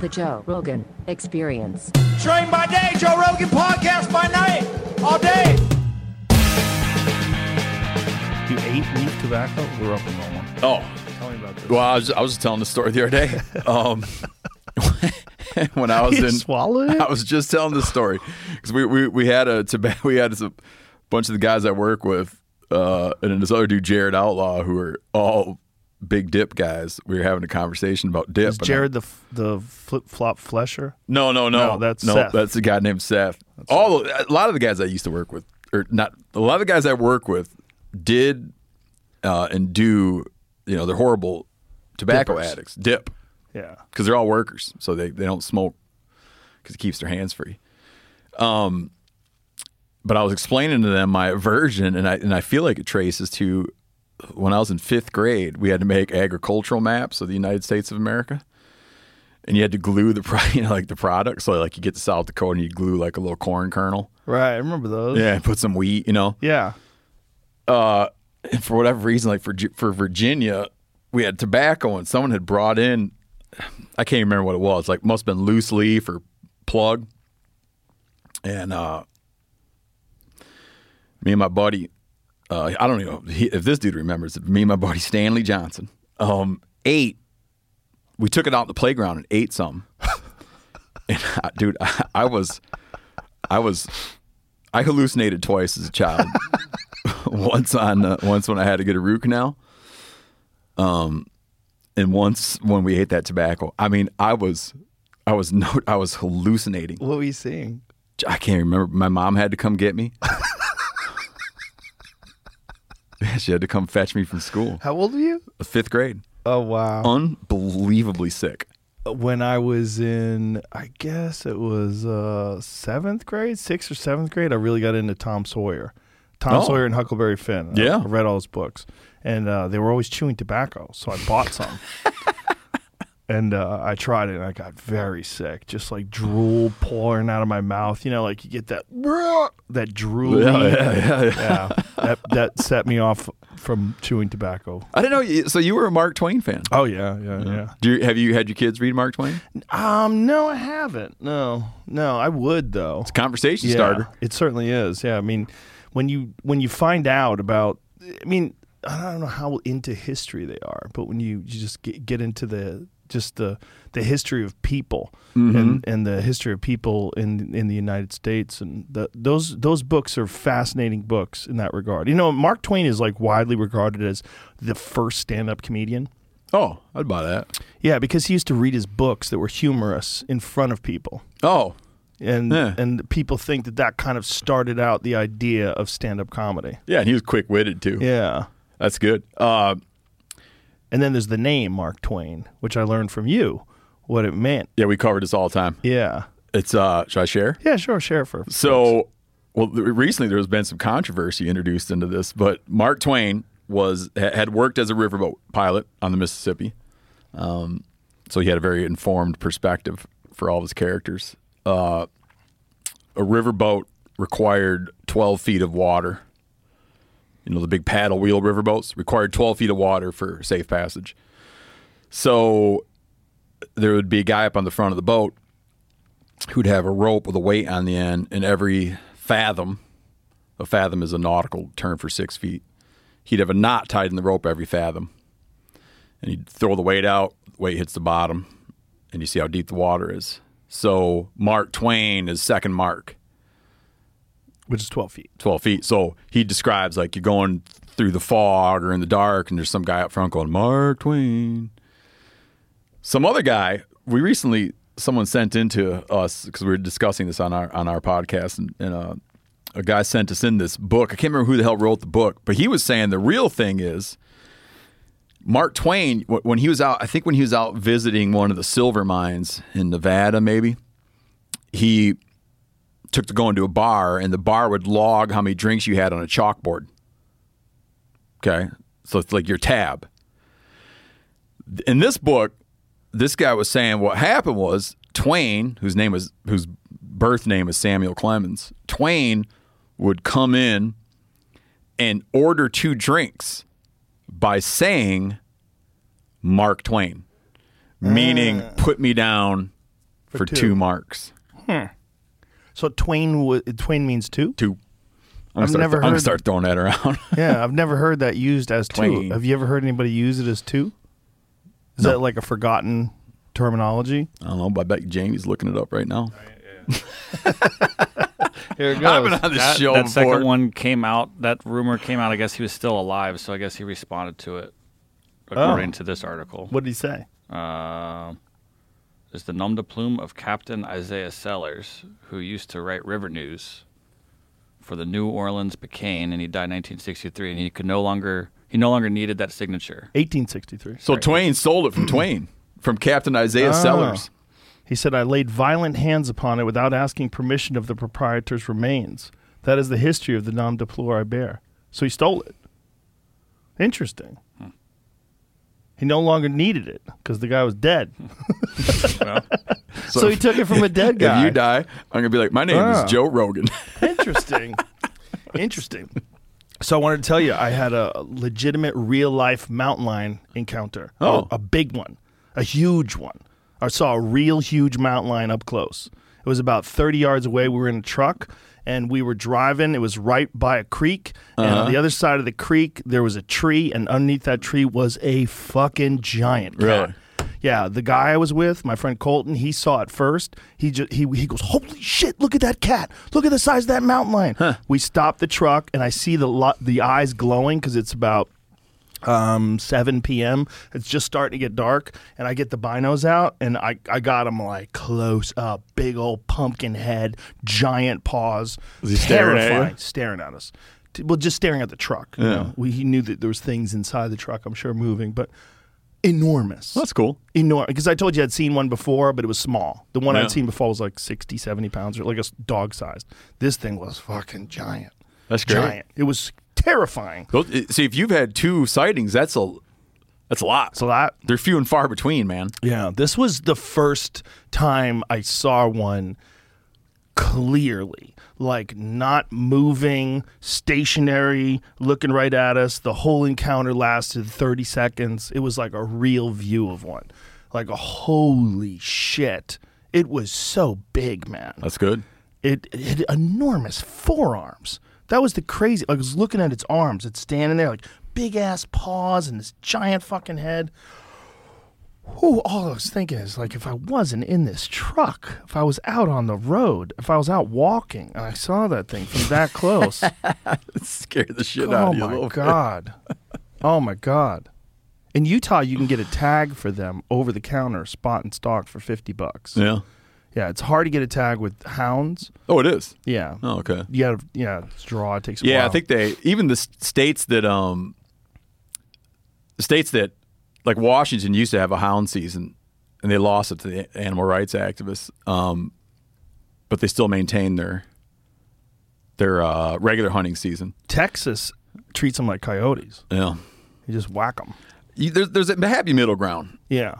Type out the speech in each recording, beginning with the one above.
The Joe Rogan Experience. Train by day, Joe Rogan podcast by night, all day. You ate leaf tobacco? We're up in Norman. Oh, Tell me about this. well, I was, I was just telling the story the other day. Um, when I was You in, swallowed? I was just telling the story because we, we we had a tobacco. We had a bunch of the guys I work with, uh, and then this other dude, Jared Outlaw, who are all big dip guys. We were having a conversation about dip. Is and I- Jared the the flip flop flesher? No, no, no, No, that's no. Seth. That's a guy named Seth. All the- a lot of the guys I used to work with, or not a lot of the guys I work with, did uh, and do. You know, they're horrible tobacco Dippers. addicts. Dip Yeah. because they're all workers, so they, they don't smoke because it keeps their hands free. Um, but I was explaining to them my aversion, and I and I feel like it traces to when I was in fifth grade. We had to make agricultural maps of the United States of America, and you had to glue the you know, like the product. So like you get to South Dakota and you glue like a little corn kernel, Right. I remember those. yeah, and put some wheat, you know. Yeah. Uh, and for whatever reason, like for for Virginia, we had tobacco, and someone had brought in. I can't remember what it was. Like must have been loose leaf or plug. And uh, me and my buddy, uh, I don't know if this dude remembers. Me and my buddy Stanley Johnson, um, ate. We took it out in the playground and ate some. and I, dude, I, I was, I was, I hallucinated twice as a child. once on uh, once when I had to get a root canal. Um, and once when we ate that tobacco. I mean, I was, I was no, I was hallucinating. What were you seeing? I can't remember. My mom had to come get me. She had to come fetch me from school. How old were you? Fifth grade. Oh wow. Unbelievably sick. when I was in, I guess it was uh, seventh grade, sixth or seventh grade, I really got into Tom Sawyer. Tom Oh. Sawyer and Huckleberry Finn. I- Yeah. I read all his books. And uh, they were always chewing tobacco, so I bought some. and uh, I tried it, and I got very sick. Just like drool pouring out of my mouth. You know, like you get that that drool. Yeah, yeah, yeah, yeah. yeah. That, that set me off from chewing tobacco. I didn't know. So you were a Mark Twain fan? Oh yeah, yeah, yeah. Do you, have you had your kids read Mark Twain? Um, no, I haven't. No, no, I would though. It's a conversation yeah, starter. It certainly is. Yeah, I mean, when you when you find out about, I mean, I don't know how into history they are, but when you, you just get, get into the just the the history of people Mm-hmm. and and the history of people in in the United States and the, those those books are fascinating books in that regard. You know, Mark Twain is like widely regarded as the first stand up comedian. Oh, I'd buy that. Yeah, because he used to read his books that were humorous in front of people Oh, and Yeah. and people think that that kind of started out the idea of stand-up comedy. yeah, and he was quick witted too. Yeah. That's good. Uh, And then there's the name Mark Twain, which I learned from you what it meant. yeah, we covered this all the time. Yeah. It's uh, should I share? Yeah, sure, share for. So, well, recently there has been some controversy introduced into this, but Mark Twain was had worked as a riverboat pilot on the Mississippi, um, so he had a very informed perspective for all of his characters. Uh, a riverboat required 12 feet of water. You know, the big paddle wheel riverboats required 12 feet of water for safe passage. So there would be a guy up on the front of the boat who'd have a rope with a weight on the end, and every fathom, a fathom is a nautical term for six feet, he'd have a knot tied in the rope every fathom. And he'd throw the weight out, the weight hits the bottom, and you see how deep the water is. So Mark Twain is second mark, which is 12 feet. 12 feet. So he describes like you're going through the fog or in the dark, and there's some guy up front going, Mark Twain. Some other guy, we recently, someone sent into us because we were discussing this on our on our podcast, and, and uh, a guy sent us in this book. I can't remember who the hell wrote the book, but he was saying the real thing is Mark Twain, when he was out, I think when he was out visiting one of the silver mines in Nevada, maybe, he took to going to a bar and the bar would log how many drinks you had on a chalkboard. Okay. So it's like your tab. In this book, this guy was saying what happened was Twain, whose name was whose birth name is Samuel Clemens, Twain would come in and order two drinks by saying Mark Twain, meaning uh. put me down for, two. two. marks. So twain wa- twain means two. Two. I'm I've gonna start, never I'm gonna start throwing that around. Yeah, I've never heard that used as two. Twain. Have you ever heard anybody use it as two? Is that like a forgotten terminology? I don't know, but I bet Jamie's looking it up right now. Here it I've been on the that, show that before. second one came out. That rumor came out. I guess he was still alive, so I guess he responded to it, according to this article. What did he say? Uh, is the nom de plume of Captain Isaiah Sellers, who used to write River News for the New Orleans Picayune, and he died in 1963, and he could no longer he no longer needed that signature. 1863. so Twain stole it from Twain, from Captain Isaiah Oh. Sellers. He said, I laid violent hands upon it without asking permission of the proprietor's remains. That is the history of the nom de plume I bear. So he stole it. Interesting. Hmm. He no longer needed it because the guy was dead. so, he took it from a dead guy. If you die, I'm gonna be like, my name Ah. is Joe Rogan. Interesting. Interesting. So I wanted to tell you, I had a legitimate real life mountain lion encounter. Oh. a, a big one, a huge one. I saw a real huge mountain lion up close. It was about 30 yards away. We were in a truck and we were driving. It was right by a creek. And Uh-huh. on the other side of the creek, there was a tree. And underneath that tree was a fucking giant cat. Really? Yeah, the guy I was with, my friend Colton, he saw it first. He just he he goes, "Holy shit! Look at that cat! Look at the size of that mountain lion!" We stop the truck, and I see the lo- the eyes glowing because it's about um 7 p.m. It's just starting to get dark, and I get the binos out, and I I got him like close up, big old pumpkin head, giant paws, staring at terrifying, staring at us. T- Well, just staring at the truck. You Yeah. know? we, he knew that there was things inside the truck. I'm sure moving, but enormous That's cool. enormous because I told you I'd seen one before, but it was small. The one Yeah. I'd seen before was like 60, 70 pounds, or like a dog sized. This thing was fucking giant. That's great. Giant. It was terrifying. Those- eh, See, if you've had two sightings, that's a that's a lot. So that, They're few and far between, man. yeah, this was the first time I saw one clearly, like not moving, stationary, looking right at us. The whole encounter lasted 30 seconds. It was like a real view of one. Like a holy shit. It was so big, man. That's good. it, it had enormous forearms. That was the crazy. Like, I was looking at its arms. It's standing there, like big ass paws and this giant fucking head. Whew, all I was thinking is like, if I wasn't in this truck, if I was out on the road, if I was out walking, and I saw that thing from that close, It scared the shit oh out oh of you Oh my god, oh my god. In Utah, you can get a tag for them over the counter, spot and stock for fifty bucks. Yeah. Yeah, it's hard to get a tag with hounds. Oh, it is. Yeah, Oh, okay. you gotta yeah it's draw it takes a Yeah, while. I think they even the states that um the states that like Washington used to have a hound season and they lost it to the animal rights activists. Um but they still maintain their their uh, regular hunting season. Texas treats them like coyotes. Yeah. You just whack them. You, there's there's a happy middle ground. Yeah,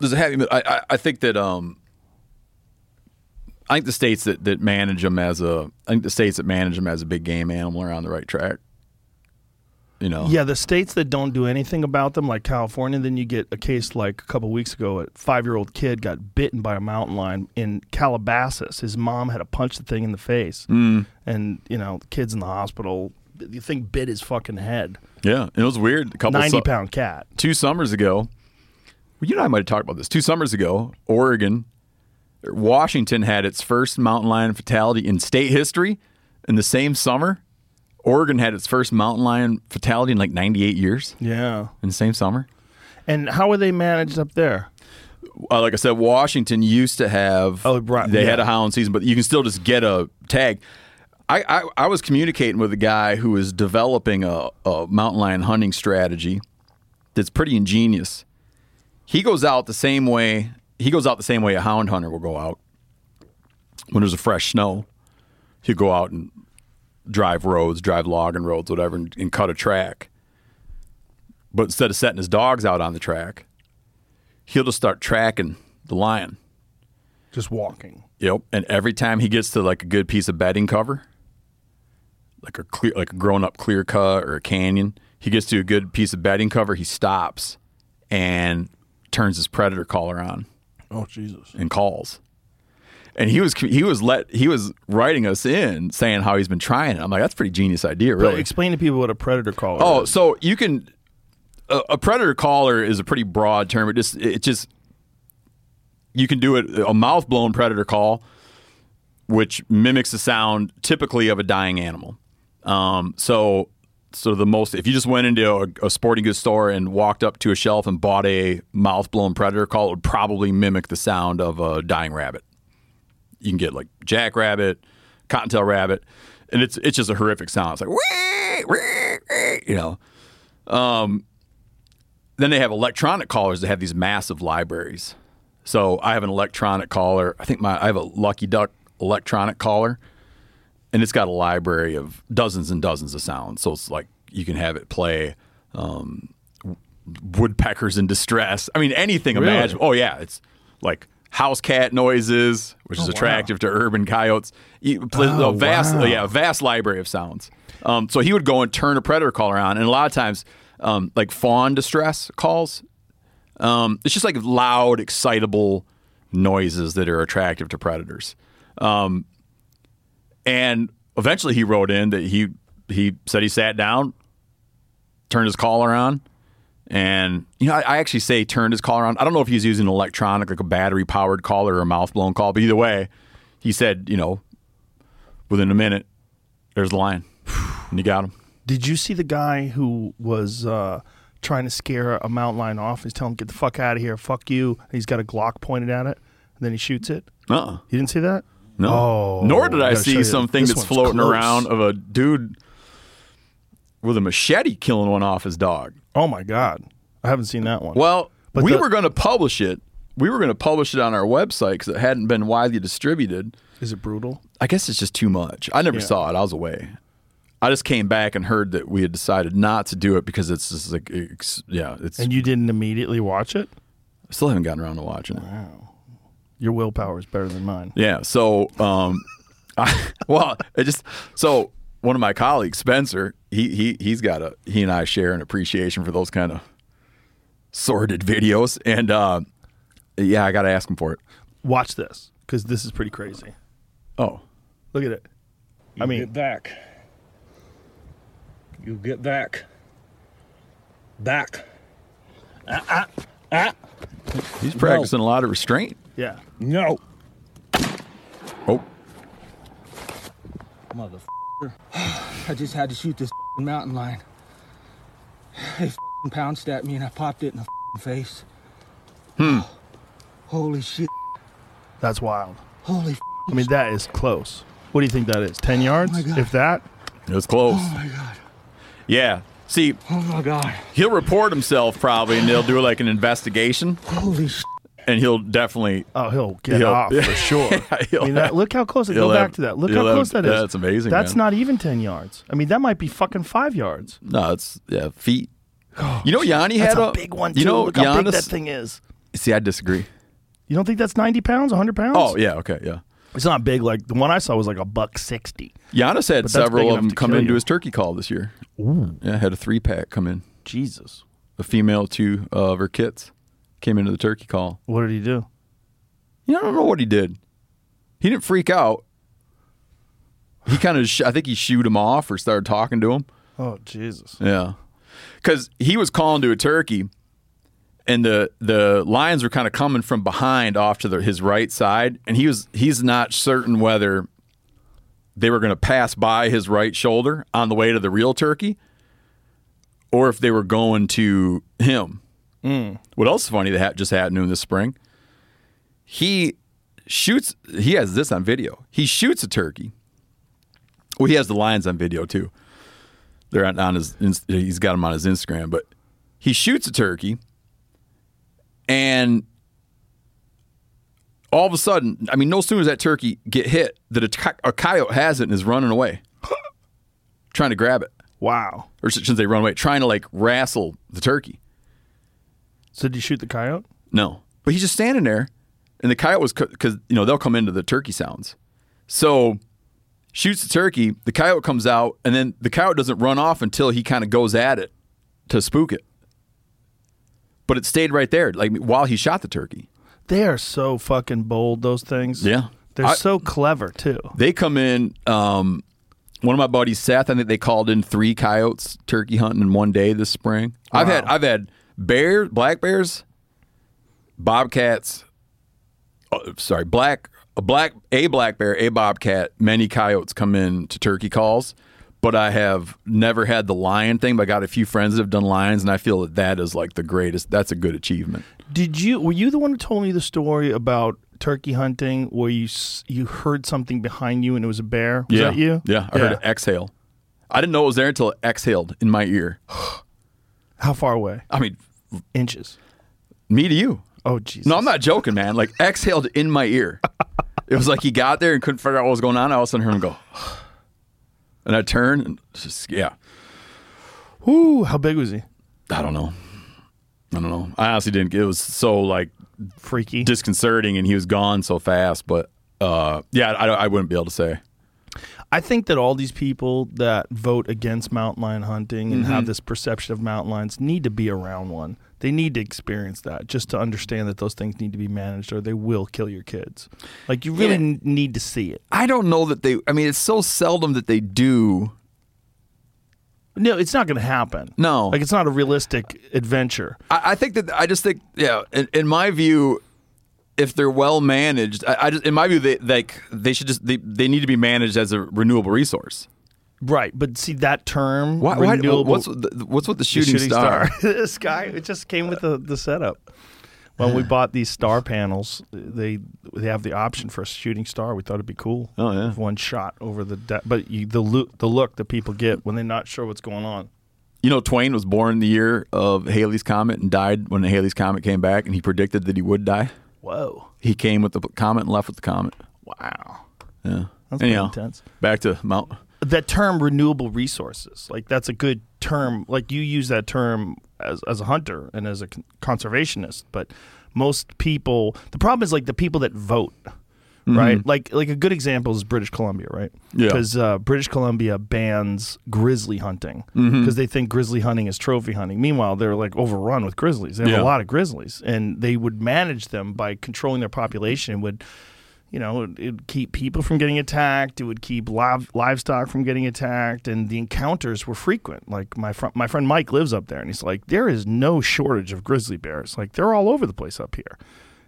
There's a happy. I, I I think that um. I think the states that, that manage them as a, I think the states that manage them as a big game animal are on the right track. You know. yeah. The states that don't do anything about them, like California, then you get a case like a couple weeks ago. A five-year-old kid got bitten by a mountain lion in Calabasas. His mom had to punch the thing in the face, Mm. and you know, the kid's in the hospital. The thing bit his fucking head. Yeah. It was weird. A couple su- Ninety-pound cat. two summers ago, well, you and I might have talked about this. Two summers ago, Oregon, Washington had its first mountain lion fatality in state history. In the same summer, Oregon had its first mountain lion fatality in like 98 years Yeah. in the same summer. And how are they managed up there? Uh, like I said, Washington used to have. Oh, right, they had a hound season, but you can still just get a tag. I, I, I was communicating with a guy who was developing a, a mountain lion hunting strategy that's pretty ingenious. He goes out the same way. He goes out the same way a hound hunter will go out when there's a fresh snow. He'll go out and drive roads, drive logging roads, whatever, and, and cut a track. But instead of setting his dogs out on the track, he'll just start tracking the lion. Just walking. Yep. And every time he gets to like a good piece of bedding cover, like a clear, like a grown up clear cut or a canyon, he gets to a good piece of bedding cover, he stops and turns his predator caller on Oh Jesus. and calls. And he was he was let he was writing us in saying how he's been trying it. I'm like, that's a pretty genius idea, But really. explain to people what a predator caller Oh, is. so you can a, a predator caller is a pretty broad term. It just it just you can do it a mouth blown predator call, which mimics the sound typically of a dying animal. Um, so so the most if you just went into a, a sporting goods store and walked up to a shelf and bought a mouth blown predator call, it would probably mimic the sound of a dying rabbit. You can get like jackrabbit, cottontail rabbit, and it's it's just a horrific sound. It's like "Wee, wee, wee," you know. Um, then they have electronic callers that have these massive libraries. So I have an electronic caller. I think my I have a Lucky Duck electronic caller, and it's got a library of dozens and dozens of sounds. So it's like you can have it play um, woodpeckers in distress. I mean anything Really? imaginable. Oh yeah, it's like house cat noises, which is attractive to urban coyotes. You, Oh, a vast, wow. yeah, a vast library of sounds. Um, so he would go and turn a predator caller on, and a lot of times, um, like fawn distress calls, um, it's just like loud, excitable noises that are attractive to predators. Um, and eventually, he wrote in that he he said he sat down, turned his collar on, and you know I, I actually say turned his collar on. I don't know if he's using an electronic, like a battery powered collar or a mouth blown call, but either way, he said you know within a minute, there's the lion, and you got him. Did you see the guy who was uh, trying to scare a mountain lion off? He's telling him, "Get the fuck out of here! Fuck you!" He's got a Glock pointed at it, and then he shoots it. Uh. uh You didn't see that? No. Oh, Nor did I see something that's floating close. around of a dude with a machete killing one off his dog. Oh my god, I haven't seen that one. Well, But we the- were going to publish it. We were going to publish it on our website because it hadn't been widely distributed. Is it brutal? I guess it's just too much. I never Yeah. saw it. I was away. I just came back and heard that we had decided not to do it because it's just like, it's, yeah, it's. And you didn't immediately watch it? I still haven't gotten around to watching it. Your willpower is better than mine. Yeah. So, um, I, well, it just so one of my colleagues, Spencer, he he he's got a he and I share an appreciation for those kind of sordid videos, and uh, yeah, I got to ask him for it. Watch this because this is pretty crazy. Oh, Look at it. I mean, get back. You get back. Back. Ah, ah. he's practicing a lot of restraint. Yeah. No. Oh, Motherfucker. I just had to shoot this mountain lion. They pounced at me and I popped it in the face. Hmm. Holy shit. That's wild. Holy I mean, that is close. What do you think that is? Ten yards, my God. if that. it was close. Oh my god. Yeah. See, Oh my god. he'll report himself probably, and they'll do like an investigation, Holy shit. And he'll definitely. Oh, he'll get He'll- off for sure. he'll I mean, that, look how close. Go he'll back have- to that. Look how have- close that is. yeah, that's amazing, That's man. not even ten yards. I mean, that might be fucking five yards. No, it's yeah feet. Oh, you know, Yanni had a big one too. You know, look how big that thing is. See, I disagree. You don't think that's ninety pounds, hundred pounds? Oh yeah, okay, yeah. it's not big. Like the one I saw was like a buck sixty. Janis had But that's big several of them come into you. his turkey call this year. Ooh. Yeah, had a three pack come in. Jesus, A female, two of her kits came into the turkey call. what did he do? You know, I don't know what he did. He didn't freak out. He kind of, sh- I think he shooed him off or started talking to him. Oh Jesus. Yeah, because he was calling to a turkey, and the the lions were kind of coming from behind off to the, his right side, and he was he's not certain whether they were going to pass by his right shoulder on the way to the real turkey, or if they were going to him. Mm. What else is funny that ha- just happened to him this spring? He shoots. He has this on video. He shoots a turkey. Well, he has the lions on video too. They're on, on his. He's got them on his Instagram, but he shoots a turkey, and all of a sudden, I mean, no sooner does that turkey get hit, that a, co- a coyote has it and is running away, trying to grab it, Wow. or sh- shouldn't say run away, trying to like wrestle the turkey. So did you shoot the coyote? No, but he's just standing there, and the coyote was because you know they'll come into the turkey sounds, so shoots the turkey. The coyote comes out, and then the coyote doesn't run off until he kind of goes at it to spook it. but it stayed right there, like while he shot the turkey. They are so fucking bold. Those things. Yeah. They're I- so clever too. They come in. Um, one of my buddies, Seth, I think they called in three coyotes turkey hunting in one day this spring. I've had I've had bear, black bears, bobcats. uh, sorry, black a black a black bear, a bobcat, many coyotes come in to turkey calls. But I have never had the lion thing. But I got a few friends that have done lions, and I feel that that is like the greatest. That's a good achievement. Did you? Were you the one who told me the story about turkey hunting where you you heard something behind you and it was a bear? Was yeah, that you? Yeah, I heard it exhale. I didn't know it was there until it exhaled in my ear. How far away? I mean, Inches. me to you. Oh Jesus. No, I'm not joking, man. Like exhaled in my ear. It was like he got there and couldn't figure out what was going on. I all of a sudden heard him go, and I turned and just yeah. Ooh, how big was he? I don't know. I don't know. I honestly didn't. It was so like Freaky. disconcerting, and he was gone so fast. But uh, yeah, I, I wouldn't be able to say. I think that all these people that vote against mountain lion hunting and Mm-hmm. have this perception of mountain lions need to be around one. They need to experience that just to understand that those things need to be managed or they will kill your kids. Like you really Yeah. need to see it. I don't know that they. I mean, it's so seldom that they do. No, it's not going to happen. No. Like it's not a realistic adventure. I, I think that I just think yeah. In, in my view, if they're well managed, I, I just in my view they like they should just they, they need to be managed as a renewable resource. Right, but see that term Why, why, renewable what's with the, what's with the the shooting, star? this guy it just came with the, the setup. When we bought these star panels, they they have the option for a shooting star. We thought it'd be cool. Oh, yeah. One shot over the de- but you, the look the look that people get when they're not sure what's going on. You know, Twain was born the year of Halley's comet and died when the Halley's comet came back, and he predicted that he would die. Whoa! He came with the comet and left with the comet. Wow, Yeah. that's pretty Anyhow, intense. back to Mount. That term renewable resources, like that's a good term. Like you use that term as as a hunter and as a conservationist, but most people, the problem is like the people that vote. Right? Like like a good example is British Columbia, right? Yeah. Because uh, British Columbia bans grizzly hunting because they think grizzly hunting is trophy hunting. Meanwhile, they're like overrun with grizzlies. They have Yeah. a lot of grizzlies, and they would manage them by controlling their population. Would you know, it would keep people from getting attacked. It would keep live, livestock from getting attacked, and the encounters were frequent. Like my fr- my friend Mike lives up there, and he's like, there is no shortage of grizzly bears. Like they're all over the place up here.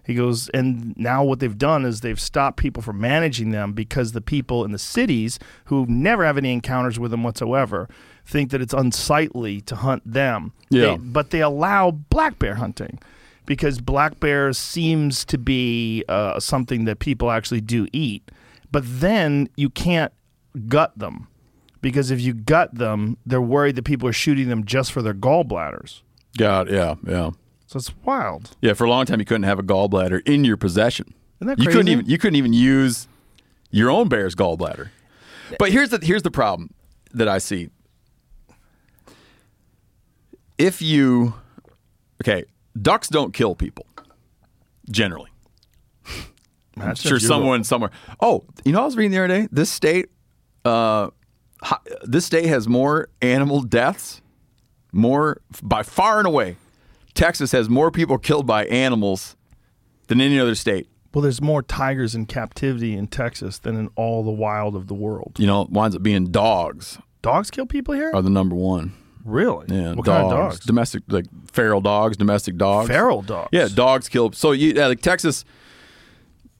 He goes, and now what they've done is they've stopped people from managing them because the people in the cities who never have any encounters with them whatsoever think that it's unsightly to hunt them. Yeah. They- but they allow black bear hunting because black bear seems to be uh, something that people actually do eat. But then you can't gut them because if you gut them, they're worried that people are shooting them just for their gallbladders. God, yeah, yeah, So it's wild. yeah. For a long time, you couldn't have a gallbladder in your possession. Isn't that crazy? you couldn't even you couldn't even use your own bear's gallbladder. But here's the here's the problem that I see. If you okay, ducks don't kill people generally. I'm sure someone somewhere. Oh, you know, I was reading the other day. This state, uh, this state has more animal deaths, more by far and away. Texas has more people killed by animals than any other state. Well, there's more tigers in captivity in Texas than in all the wild of the world. You know, it winds up being dogs Dogs kill people here? are the number one. really? Yeah, What dogs, kind of dogs? domestic like feral dogs, domestic dogs, Feral dogs. Yeah, dogs kill. So you yeah, like Texas.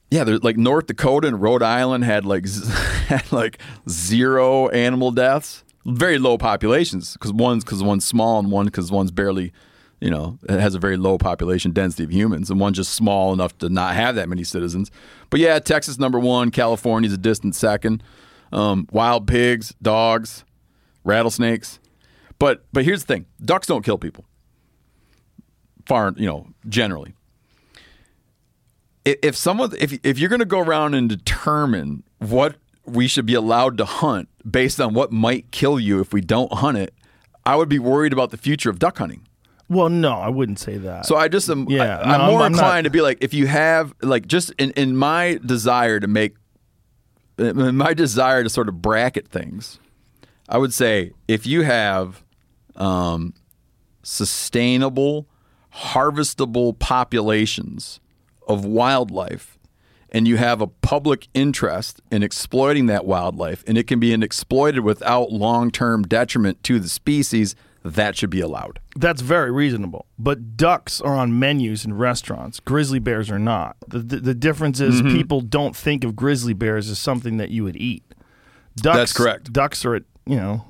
Yeah, there's like North Dakota and Rhode Island had like had like zero animal deaths. Very low populations because one's because one's small and one because one's barely, you know, it has a very low population density of humans, and one just small enough to not have that many citizens. But yeah, Texas number one, California's a distant second. Um, wild pigs, dogs, rattlesnakes. But but here's the thing: ducks don't kill people. Far, you know, generally. If, someone, if if you're going to go around and determine what we should be allowed to hunt based on what might kill you if we don't hunt it, I would be worried about the future of duck hunting. Well, no, I wouldn't say that. So I just am. Yeah, I, am no, more I'm- I'm not- inclined to be like, if you have like just in in my desire to make, in my desire to sort of bracket things, I would say if you have um, sustainable, harvestable populations of wildlife and you have a public interest in exploiting that wildlife and it can be exploited without long-term detriment to the species, that should be allowed. That's very reasonable. But ducks are on menus in restaurants. Grizzly bears are not. The, the, the difference is Mm-hmm. people don't think of grizzly bears as something that you would eat. Ducks, That's correct. Ducks are at, you know,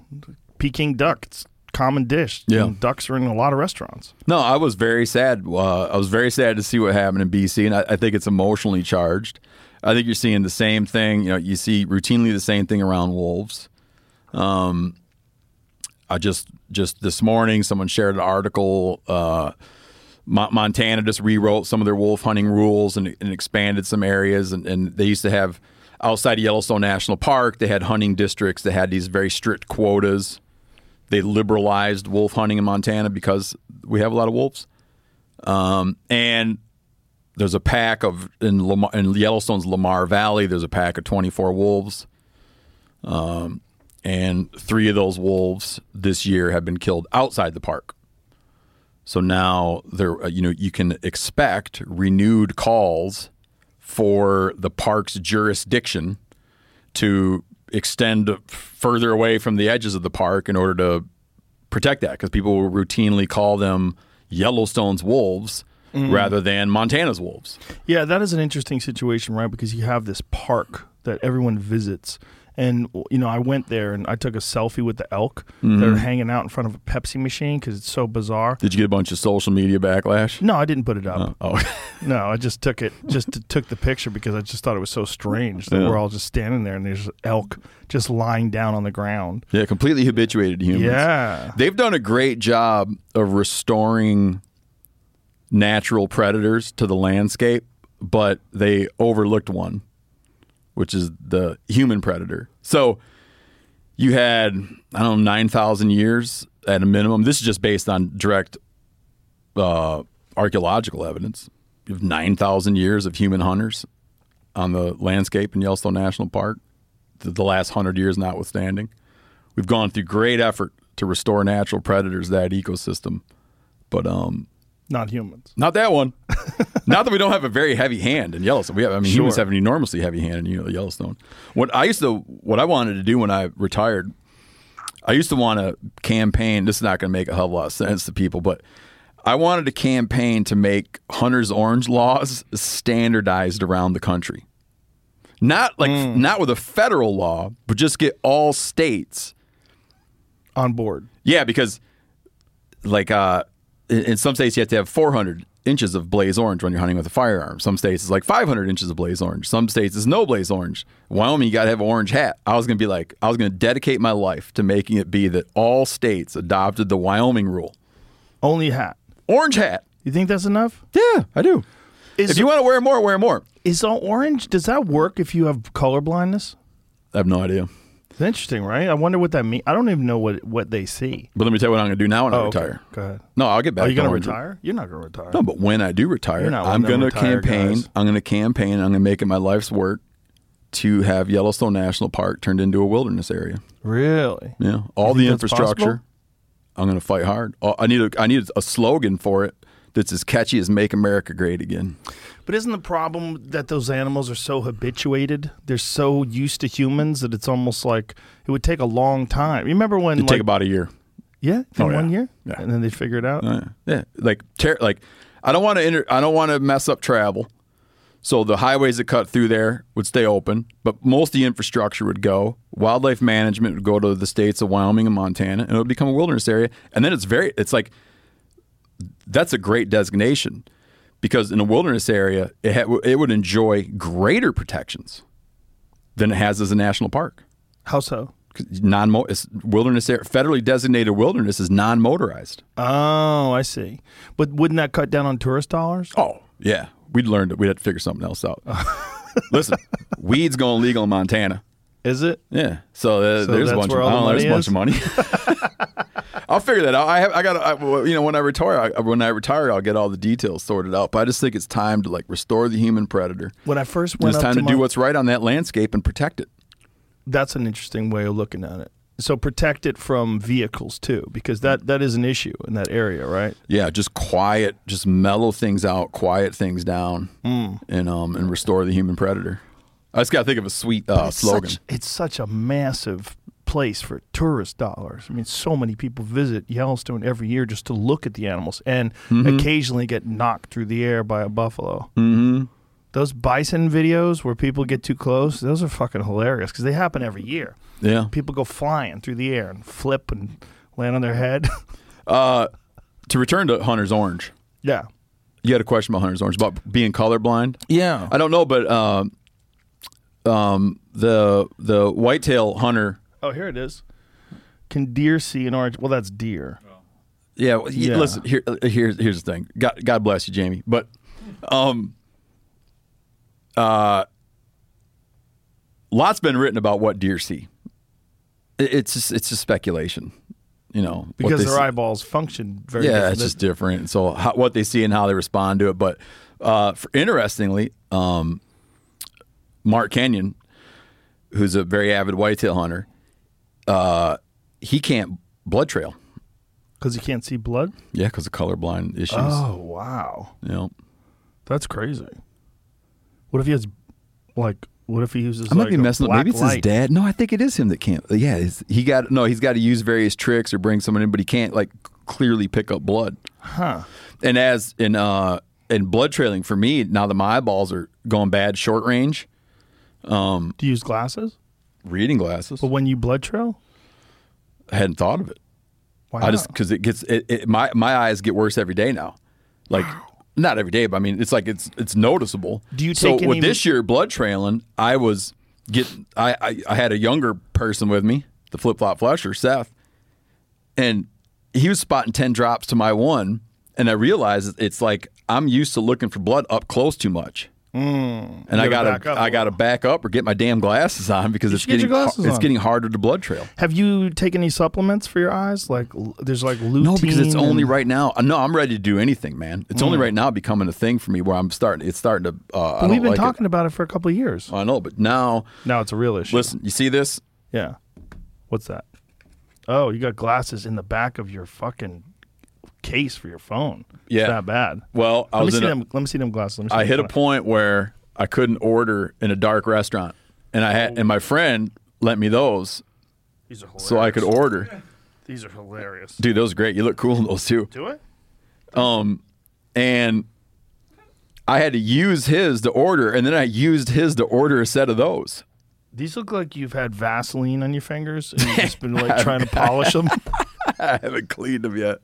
Peking duck. It's common dish. Yeah. And ducks are in a lot of restaurants. No, I was very sad. Uh, I was very sad to see what happened in BC, and I, I think it's emotionally charged. I think you're seeing the same thing. You know, you see routinely the same thing around wolves. Um, I just just this morning, someone shared an article. Uh, Mo- Montana just rewrote some of their wolf hunting rules and, and expanded some areas. And, and they used to have outside of Yellowstone National Park, they had hunting districts that had these very strict quotas. They liberalized wolf hunting in Montana because we have a lot of wolves. Um, and there's a pack of in, Lamar, in Yellowstone's Lamar Valley. There's a pack of 24 wolves, um, and three of those wolves this year have been killed outside the park. So now there, uh, you know, you can expect renewed calls for the park's jurisdiction to extend further away from the edges of the park in order to protect that because people will routinely call them Yellowstone's wolves rather than Montana's wolves. Yeah, that is an interesting situation, right? Because you have this park that everyone visits. And, you know, I went there and I took a selfie with the elk Mm-hmm. that are hanging out in front of a Pepsi machine because it's so bizarre. Did you get a bunch of social media backlash? No, I didn't put it up. Oh, No, I just took it, just t- took the picture because I just thought it was so strange that Yeah. we're all just standing there and there's elk just lying down on the ground. yeah, completely habituated to humans. Yeah. They've done a great job of restoring natural predators to the landscape, but they overlooked one, which is the human predator. So you had, I don't know, 9,000 years at a minimum. This is just based on direct uh, archaeological evidence. You have 9,000 years of human hunters on the landscape in Yellowstone National Park, the, last 100 years notwithstanding. We've gone through great effort to restore natural predators, that ecosystem. But um, Not humans. not that one. not that we don't have a very heavy hand in Yellowstone. We have, I mean, humans have an enormously heavy hand in Yellowstone. What I used to, what I wanted to do when I retired, I used to want to campaign. This is not going to make a hell of a lot of sense to people, but I wanted to campaign to make hunters' orange laws standardized around the country. Not like not with a federal law, but just get all states On board. yeah, because like uh, in, some states you have to have 400 inches of blaze orange when you're hunting with a firearm. Some states it's like 500 inches of blaze orange. Some states it's no blaze orange. Wyoming, you got to have an orange hat. I was gonna be like, I was gonna dedicate my life to making it be that all states adopted the Wyoming rule. Only hat. Orange hat. You think that's enough? Yeah, I do. Is, If you want to wear more, wear more. is all orange, does that work if you have color blindness? I have no idea. It's interesting, right? I wonder what that means. I don't even know what what they see. But let me tell you what I'm gonna do now when I Oh, okay. retire. Go ahead. No, I'll get back. Are you to going to retire? You're not going to retire. No, but when I do retire, You're not one I'm going to campaign. guys. I'm going to campaign. I'm going to make it my life's work to have Yellowstone National Park turned into a wilderness area. Really? Yeah, all the infrastructure. I'm going to fight hard. Oh, I need a I need a slogan for it that's as catchy as "Make America Great Again." But isn't the problem that those animals are so habituated? They're so used to humans that it's almost like it would take a long time. You remember when, It'd like, take about a year. yeah, in Oh, yeah. one year, Yeah. and then they figure it out. Uh, yeah, like ter- like I don't want to inter- I don't want to mess up travel. So the highways that cut through there would stay open, but most of the infrastructure would go. Wildlife management would go to the states of Wyoming and Montana, and it would become a wilderness area. And then it's very it's like that's a great designation because in a wilderness area, it ha- it would enjoy greater protections than it has as a national park. How so? Non wilderness area, federally designated wilderness is non motorized. Oh, I see. But wouldn't that cut down on tourist dollars? Oh, yeah. We'd learned it. We'd have to figure something else out. Listen, weed's going legal in Montana. Is it? Yeah. So, uh, So there's a bunch of I don't know, the there's a bunch of money. I'll figure that out. I have I got I, you know when I retire I, when I retire I'll get all the details sorted out. But I just think it's time to like restore the human predator. When I first went it's time to, to do what's right on that landscape and protect it. That's an interesting way of looking at it. So protect it from vehicles too, because that that is an issue in that area, right? Yeah, just quiet, just mellow things out, quiet things down, Mm. and um and restore the human predator. I just got to think of a sweet uh, slogan. Such, it's such a massive place for tourist dollars. I mean, so many people visit Yellowstone every year just to look at the animals and occasionally get knocked through the air by a buffalo. mm-hmm. Those bison videos where people get too close, those are fucking hilarious because they happen every year. Yeah. People go flying through the air and flip and land on their head. Uh, to return to Hunter's Orange, yeah. you had a question about Hunter's Orange about being colorblind. Yeah. I don't know, but um, um, the the whitetail hunter. Oh, here it is. Can deer see an orange? Well, that's deer. Yeah, well, Yeah. listen. Here, uh, here's here's the thing. God, God bless you, Jamie. But, um, uh, lots been written about what deer see. It, it's just, it's just speculation, you know, Because their see. eyeballs function very differently. yeah, different. it's just different. So how, what they see and how they respond to it. But uh, for, interestingly, um, Mark Kenyon, who's a very avid whitetail hunter, uh, he can't blood trail. Because he can't see blood? Yeah, because of colorblind issues. Oh, wow. Know, That's crazy. What if he has, like, what if he uses I might like, be a messing up. black Maybe it's light? his dad. No, I think it is him that can't. Yeah, it's- he got no. He's got to use various tricks or bring someone in, but he can't like clearly pick up blood. Huh. And as in uh in blood trailing for me now that my eyeballs are going bad short range, Um Do you use glasses? Reading glasses. But when you blood trail? I hadn't thought of it. Why I just because it gets it, it, my my eyes get worse every day now. Like not every day, but I mean it's like it's it's noticeable. Do you so take with this year blood trailing? I was getting I, I I had a younger person with me, the flip flop flusher Seth, and he was spotting ten drops to my one, and I realized it's like I'm used to looking for blood up close too much. And I Mm. gotta gotta, back up gotta back up or get my damn glasses on because it's get getting har- it's on. getting harder to blood trail. Have you taken any supplements for your eyes? Like, there's like lutein. No, because it's only right now. uh, No, I'm ready to do anything, man. It's Mm. only right now becoming a thing for me where I'm starting. It's starting to. Uh, I But we've been like talking about it for a couple of years. I know, but now, Now it's a real issue. listen. You see this? Yeah. What's that? Oh, you got glasses in the back of your fucking case for your phone. Yeah. It's that bad. Well, I Let me see. A, them. Let me see them glasses. Let me see I them hit a point where I couldn't order in a dark restaurant, and I had, and my friend lent me those These are hilarious. so I could order. These are hilarious. Dude, those are great. You look cool in those too. Do it. Um, and I had to use his to order, and then I used his to order a set of those. These look like you've had Vaseline on your fingers and you've just been like trying to polish them. I haven't cleaned them yet.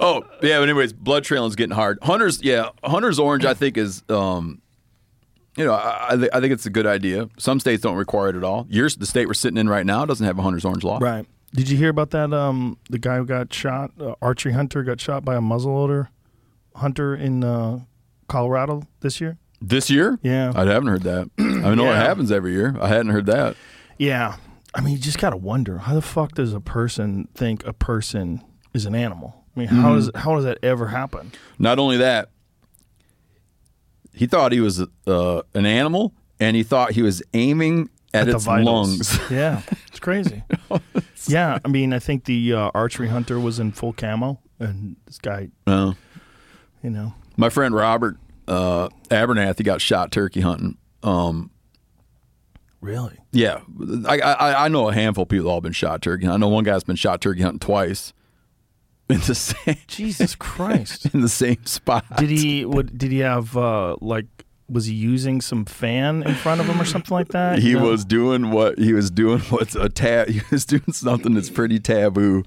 Oh yeah, but anyways, blood trailing's getting hard. Hunters, yeah, Hunter's orange. I think is, um, you know, I, I, thi- I think it's a good idea. Some states don't require it at all. Yours, the state we're sitting in right now, doesn't have a hunter's orange law. Right. Did you hear about that? Um, the guy who got shot, uh, archery hunter, got shot by a muzzleloader hunter in uh, Colorado this year. This year, Yeah. I haven't heard that. I know it happens every year. I hadn't heard that. Yeah. I mean, you just gotta wonder how the fuck does a person think a person is an animal? I mean, how does how does that ever happen? Not only that, he thought he was uh, an animal, and he thought he was aiming at, the its lungs. Yeah, it's crazy. yeah, I mean, I think the uh, archery hunter was in full camo, and this guy, No. you know, My friend Robert uh, Abernathy got shot turkey hunting. Um, really. yeah, I, I I know a handful of people that all been shot turkey. I know one guy's been shot turkey hunting twice in the same Jesus Christ. in the same spot. Did he? What did he have? Uh, like, was he using some fan in front of him or something like that? He know? was doing what he was doing. What's a tab? He was doing something that's pretty taboo,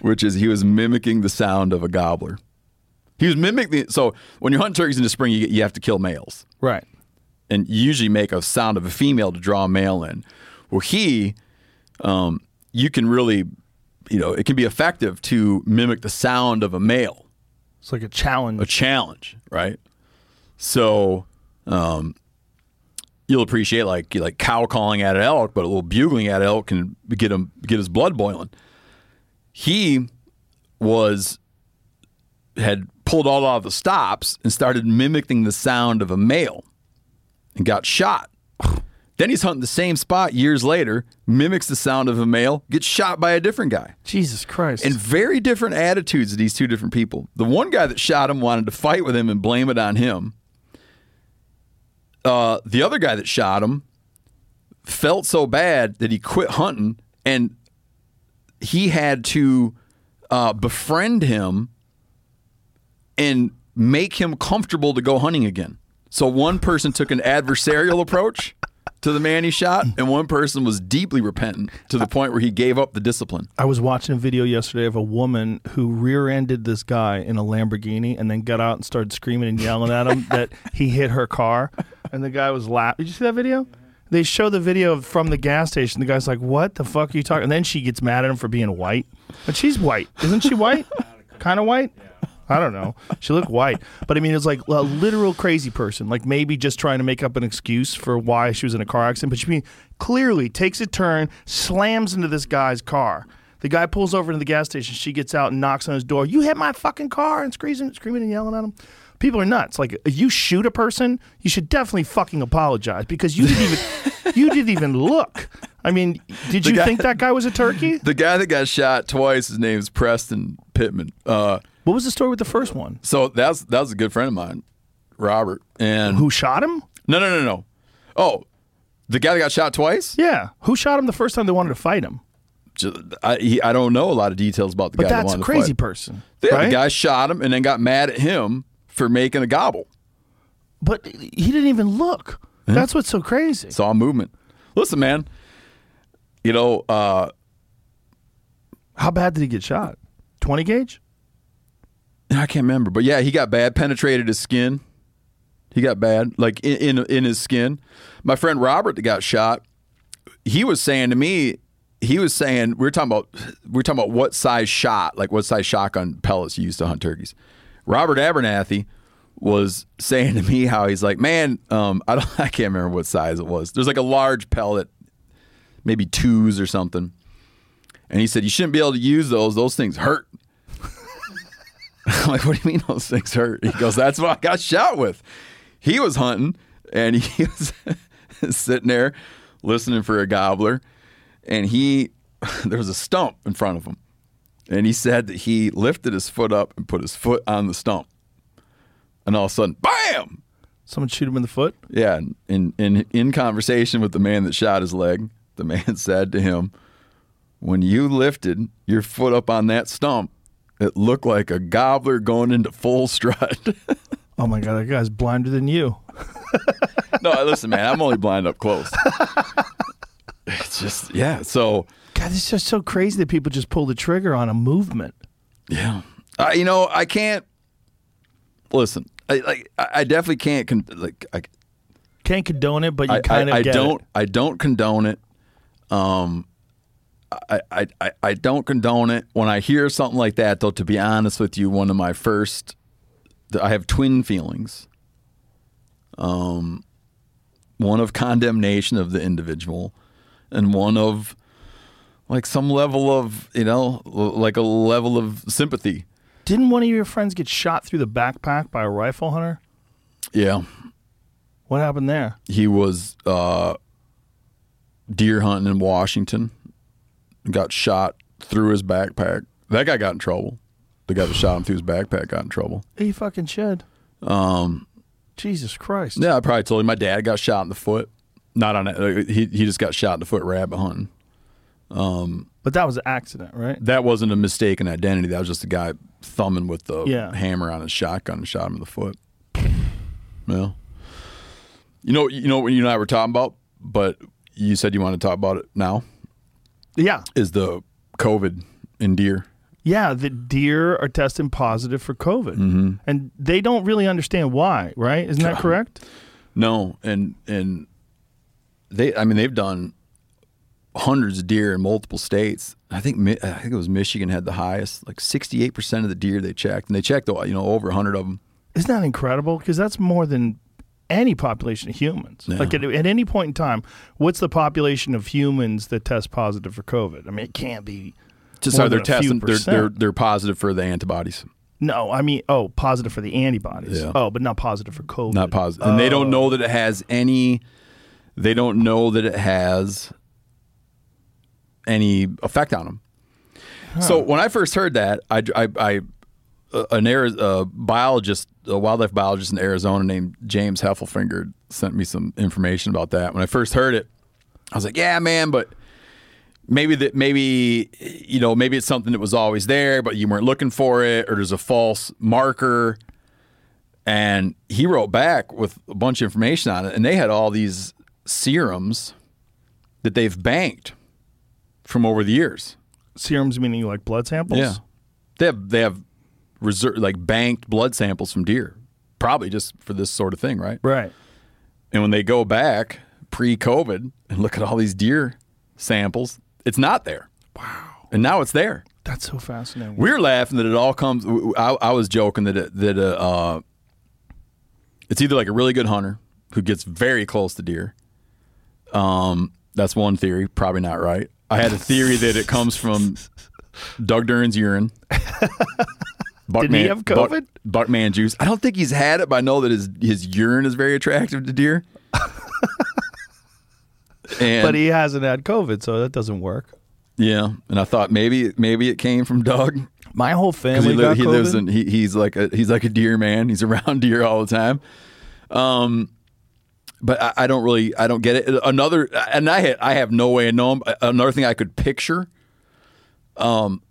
which is he was mimicking the sound of a gobbler. He was mimicking. So when you're hunting turkeys in the spring, you, you have to kill males. right. and you usually make a sound of a female to draw a male in. Well, he, um, you can really, you know, it can be effective to mimic the sound of a male, It's like a challenge. a challenge, right? So, um, you'll appreciate like like cow calling at an elk, but a little bugling at an elk can get him get his blood boiling. He was had pulled all out of the stops and started mimicking the sound of a male and got shot. Then he's hunting the same spot years later, mimics the sound of a male, gets shot by a different guy. Jesus Christ. And very different attitudes of these two different people. The one guy that shot him wanted to fight with him and blame it on him. Uh, the other guy that shot him felt so bad that he quit hunting and he had to uh, befriend him and make him comfortable to go hunting again. So one person took an adversarial approach to the man he shot, and one person was deeply repentant to the point where he gave up the discipline. I was watching a video yesterday of a woman who rear-ended this guy in a Lamborghini and then got out and started screaming and yelling at him that he hit her car, and the guy was laughing. Did you see that video? They show the video from the gas station. The guy's like, "What the fuck are you talking?" And then she gets mad at him for being white, but she's white, isn't she? White, kind of white. I don't know. She looked white, but I mean, it's like a literal crazy person. Like maybe just trying to make up an excuse for why she was in a car accident, but she clearly takes a turn, slams into this guy's car. The guy pulls over to the gas station. She gets out and knocks on his door. You hit my fucking car and screaming, screaming and yelling at him. People are nuts. Like if you shoot a person, you should definitely fucking apologize because you didn't even you didn't even look. I mean, did you guy- think that guy was a turkey? The guy that got shot twice, his name's Preston Pittman. Uh, What was the story with the first one? so that's that was a good friend of mine, Robert. And Who shot him? no, no, no, no. Oh, the guy that got shot twice. Yeah, who shot him the first time they wanted to fight him? I, he, I don't know a lot of details about the But guy. that that's a crazy person, Yeah, right? the guy shot him and then got mad at him for making a gobble. But he didn't even look. That's what's so crazy. Saw movement. Listen, man. You know, uh, How bad did he get shot? Twenty gauge? I can't remember, but yeah, he got bad. Penetrated his skin. He got bad, like in, in in his skin. My friend Robert that got shot, he was saying to me, he was saying we were talking about we were talking about what size shot, like what size shotgun pellets you use to hunt turkeys. Robert Abernathy was saying to me how he's like, man, um, I don't, I can't remember what size it was. There's like a large pellet, maybe twos or something, and he said you shouldn't be able to use those. Those things hurt. I'm like, what do you mean those things hurt? He goes, that's what I got shot with. He was hunting and he was sitting there listening for a gobbler, and he there was a stump in front of him, and he said that he lifted his foot up and put his foot on the stump, and all of a sudden, bam! Someone shoot him in the foot? Yeah, in in in conversation with the man that shot his leg, the man said to him, "When you lifted your foot up on that stump, it looked like a gobbler going into full strut." Oh my god, that guy's blinder than you. no, listen, man, I'm only blind up close. it's just yeah. So God, it's just so crazy that people just pull the trigger on a movement. yeah, I, you know, I can't listen. I like I definitely can't con- like I, Can't condone it, but you kind of I, I don't it. I don't condone it. Um, I, I I don't condone it. When I hear something like that, though, to be honest with you, one of my first, I have twin feelings. Um, one of condemnation of the individual, and one of like some level of you know like a level of sympathy. Didn't one of your friends get shot through the backpack by a rifle hunter? Yeah, What happened there? he was uh, deer hunting in Washington. Got shot through his backpack. That guy got in trouble. The guy that shot him through his backpack got in trouble. He fucking should. Um, Jesus Christ. yeah, I probably told you my dad got shot in the foot. Not on it. uh, He he just got shot in the foot rabbit hunting. Um, but that was an accident, right? That wasn't a mistaken identity. That was just a guy thumbing with the Yeah. hammer on his shotgun and shot him in the foot. Yeah. You know, you know what you and I were talking about, but you said you wanted to talk about it now. Yeah. Is the COVID in deer? Yeah, the deer are testing positive for COVID. Mm-hmm. And they don't really understand why, right? Isn't that correct? No, and and they, I mean, they've done hundreds of deer in multiple states. I think I think it was Michigan had the highest, like sixty eight percent of the deer they checked, and they checked you know over hundred of them. Isn't that incredible? Because that's more than any population of humans. Yeah. Like at, at any point in time, what's the population of humans that test positive for COVID? I mean, it can't be. Just more how they're than a few testing, they're, they're they're positive for the antibodies, No, I mean, oh, positive for the antibodies. Yeah. Oh, but not positive for COVID. not positive, and they don't oh. know that it has any. they don't know that it has any effect on them. So when I first heard that, I, I, I an Ari- uh, biologist, a wildlife biologist in Arizona named James Heffelfinger sent me some information about that. When I first heard it, I was like, "Yeah, man," but maybe that maybe you know maybe it's something that was always there, but you weren't looking for it, or there's a false marker. And he wrote back with a bunch of information on it, and they had all these serums that they've banked from over the years. Serums meaning like blood samples. Yeah, they have they have reserve like banked blood samples from deer, probably just for this sort of thing, right? Right. And when they go back pre-COVID and look at all these deer samples, it's not there. Wow. And now it's there. That's so fascinating. We're laughing that it all comes. I, I was joking that it, that uh, uh, it's either like a really good hunter who gets very close to deer. Um, that's one theory. Probably not right. I had a theory that it comes from Doug Duren's urine. Did he have COVID? Buckman juice. I don't think he's had it, but I know that his his urine is very attractive to deer. and but he hasn't had COVID, so that doesn't work. yeah, and I thought maybe maybe it came from Doug. My whole family he, li- got he COVID. lives in he, he's like a he's like a deer man. He's around deer all the time. Um, but I, I don't really I don't get it. Another and I had I have no way of knowing. Another thing I could picture. Um,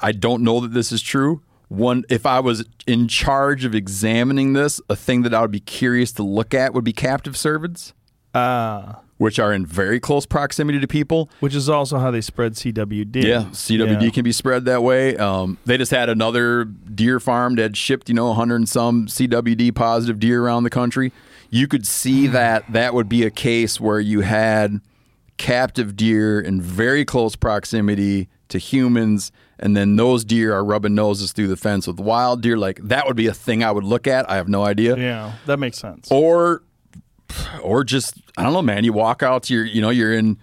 I don't know that this is true. One, if I was in charge of examining this, a thing that I would be curious to look at would be captive cervids. Ah, which are in very close proximity to people. which is also how they spread CWD. Yeah, CWD Yeah. can be spread that way. Um, they just had another deer farm that shipped, you know, 100 and some CWD positive deer around the country. You could see that that would be a case where you had captive deer in very close proximity to humans, and then those deer are rubbing noses through the fence with wild deer. Like that would be a thing I would look at. I have no idea Yeah, that makes sense. or or just I don't know, man. You walk out to your, you know, you're in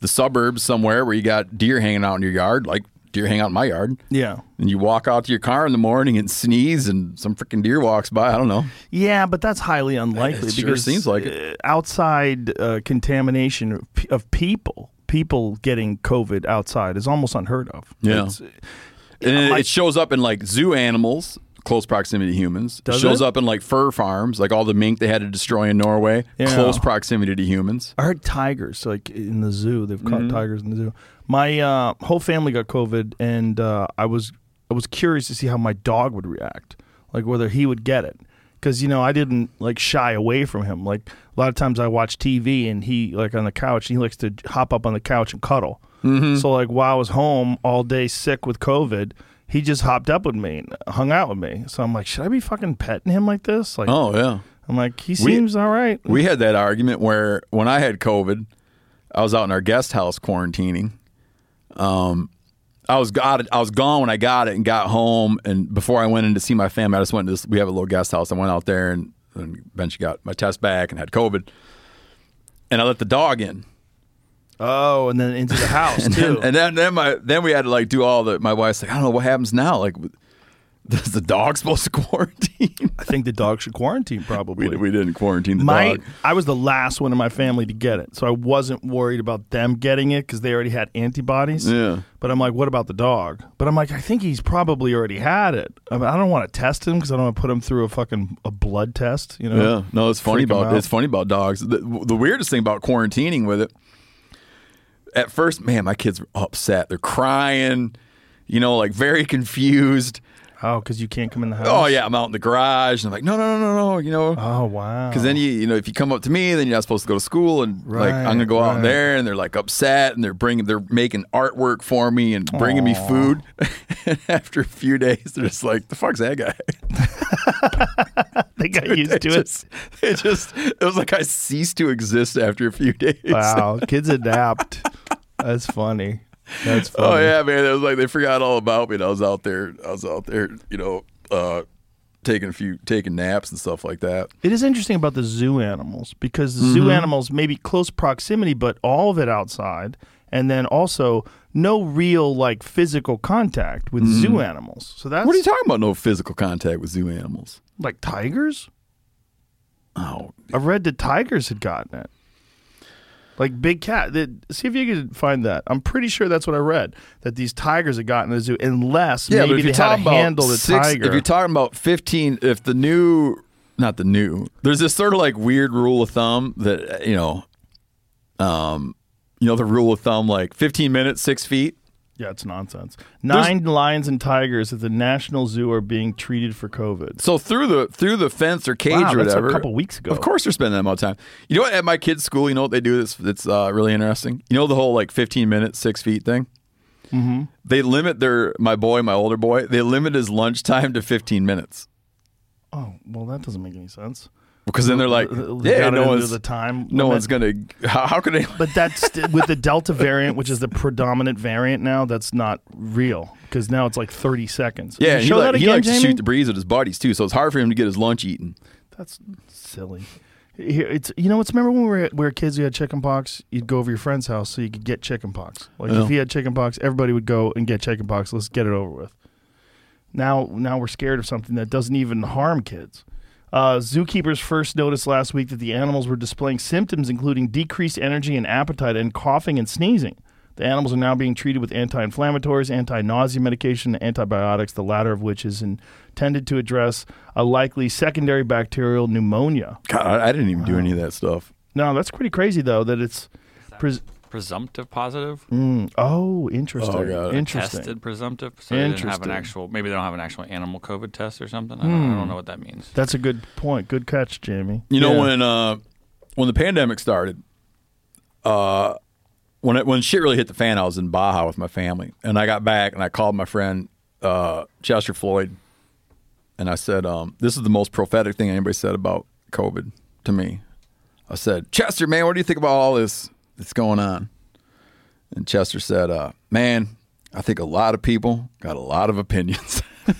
the suburbs somewhere where you got deer hanging out in your yard, like deer hang out in my yard, Yeah. and you walk out to your car in the morning and sneeze, and some freaking deer walks by. I don't know. Yeah, but that's highly unlikely It sure because seems like it. uh, outside uh, contamination of people, people getting COVID outside is almost unheard of. Yeah. It's- And it, my- it shows up in like zoo animals, close proximity to humans. Does it shows it? up in like fur farms, like all the mink they had to destroy in Norway, close proximity to humans. I heard tigers, like in the zoo. They've Mm-hmm. caught tigers in the zoo. My uh, whole family got COVID, and uh, I was I was curious to see how my dog would react, like whether he would get it, because you know I didn't like shy away from him. Like a lot of times I watch TV, and he like on the couch, and he likes to hop up on the couch and cuddle. Mm-hmm. So like while I was home all day sick with COVID. He just hopped up with me and hung out with me. So I'm like, should I be fucking petting him like this? Like, Oh yeah. I'm like, he seems all right. We had that argument where when I had COVID, I was out in our guest house quarantining. Um, I was got it. I was gone when I got it and got home. And before I went in to see my family, I just went to this. We have a little guest house. I went out there and, and eventually got my test back and had COVID. And I let the dog in. Oh, and then into the house And too. then, and then, then my then we had to like do all the. My wife's like, I don't know what happens now. Like, is the dog supposed to quarantine? I think the dog should quarantine probably. we, we didn't quarantine the my, dog. I was the last one in my family to get it, so I wasn't worried about them getting it because they already had antibodies. Yeah. But I'm like, what about the dog? But I'm like, I think he's probably already had it. I, mean, I don't want to test him because I don't want to put him through a fucking a blood test. You know? Yeah, no, it's funny about it's funny about dogs. The, the weirdest thing about quarantining with it, at first, man, my kids were upset. They're crying, you know, like very confused. Oh, because you can't come in the oh, house. Oh yeah, I'm out in the garage, and I'm like, no, no, no, no, no, you know, Oh wow. because then you, you know, if you come up to me, then you're not supposed to go to school, and like I'm gonna Right, go out there, and they're like upset, and they're bringing, they're making artwork for me, and bringing me food. and after a few days, they're just like, the fuck's that guy? they got used It to it. it just, it was like I ceased to exist after a few days. Wow, kids adapt. That's funny. That's funny. Oh yeah, man! It was like they forgot all about me. And I was out there. I was out there, you know, uh, taking a few, taking naps and stuff like that. It is interesting about the zoo animals because the zoo animals maybe close proximity, but all of it outside, and then also no real like physical contact with zoo animals. So that's What are you talking about? No physical contact with zoo animals. like tigers. Oh, I read that tigers had gotten it. Like big cat. See if you can find that. I'm pretty sure that's what I read. That these tigers have gotten in the zoo, unless Yeah, maybe they had to handle the six, tiger. if you're talking about 15, if the new, not the new, there's this sort of like weird rule of thumb that you know, um, you know the rule of thumb like 15 minutes, six feet. Yeah, it's nonsense. Nine lions and tigers at the National Zoo are being treated for COVID. So through the through the fence or cage Wow, or that's a couple weeks ago. Of course, they're spending that amount of time. You know what? At my kids' school, you know what they do that's that's uh, really interesting. You know the whole like 15 minutes, six feet thing. Mm-hmm. They limit their my boy, my older boy. They limit his lunch time to 15 minutes Oh well, that doesn't make any sense. Because then they're like, yeah, no one's the time. no limit. one's gonna. How, how could they? But that's with the Delta variant, which is the predominant variant now. That's not real because now it's like 30 seconds. Yeah, he, like, that he again, likes to shoot the breeze with his buddies too, so it's hard for him to get his lunch eaten. That's silly. It's you know what's remember when we were, we were kids you had chicken pox you'd go over your friend's house so you could get chicken pox like if he had chicken pox everybody would go and get chicken pox let's get it over with now now we're scared of something that doesn't even harm kids uh, zookeepers first noticed last week that the animals were displaying symptoms including decreased energy and appetite and coughing and sneezing the animals are now being treated with anti-inflammatories, anti-nausea medication, and antibiotics, the latter of which is intended to address a likely secondary bacterial pneumonia. God, I, I didn't even do any of that stuff. No, that's pretty crazy though. That it's. Pres- Presumptive positive? Mm, oh, interesting. Oh, got it. interesting. Tested presumptive? So they didn't have an Interesting. actual, maybe they don't have an actual animal COVID test or something? I don't, I don't know what that means. That's a good point. Good catch, Jamie. You know when uh, when the pandemic started, uh, when it, when shit really hit the fan, I was in Baja with my family, and I got back and I called my friend uh, Chester Floyd, and I said, um, "This is the most prophetic thing anybody said about COVID to me." I said, "Chester, man, what do you think about all this that's going on?" And Chester said, uh, "Man, I think a lot of people got a lot of opinions."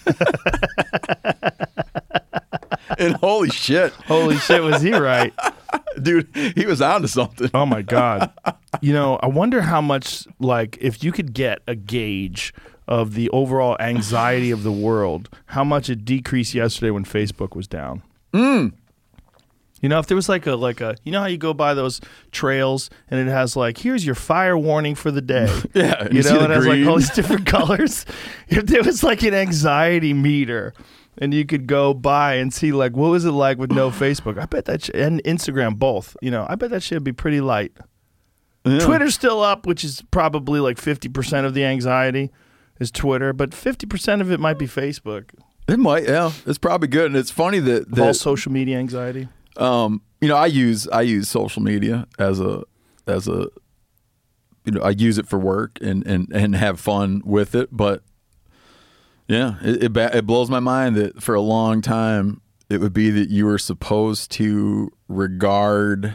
and holy shit, Holy shit, was he right? dude, he was on to something. Oh my god. You know, I wonder how much like if you could get a gauge of the overall anxiety of the world, how much it decreased yesterday when Facebook was down. Mm. You know, if there was like a like a you know how you go by those trails and it has like here's your fire warning for the day. Yeah, You, you know, the it has like all these different colors. If there was like an anxiety meter and you could go by and see like what was it like with no Facebook? I bet that sh- and Instagram both. You know, I bet that should be pretty light. Twitter's still up, which is probably like 50% of the anxiety is Twitter, but 50% of it might be Facebook. It might, yeah. It's probably good, and it's funny that, Of all social media anxiety. Um, you know, I use I use social media as a as a you know I use it for work and and and have fun with it, but yeah, it it, ba- it blows my mind that for a long time it would be that you were supposed to regard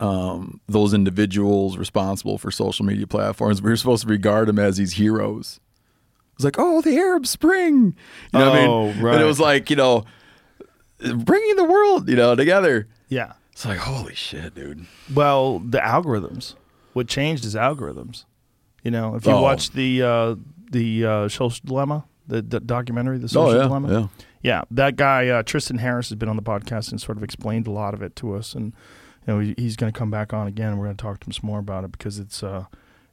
um, those individuals responsible for social media platforms. We were supposed to regard them as these heroes. It's like, oh, the Arab Spring. You know what I Oh, mean? right. And it was like, you know, bringing the world, you know, together. Yeah. It's like, holy shit, dude. Well, the algorithms. What changed is algorithms. You know, if you Oh. watch the uh, the uh, social dilemma, the, the documentary, the social Oh, yeah, dilemma, yeah. yeah, that guy uh, Tristan Harris has been on the podcast and sort of explained a lot of it to us, and you know he's going to come back on again. and We're going to talk to him some more about it because it's uh,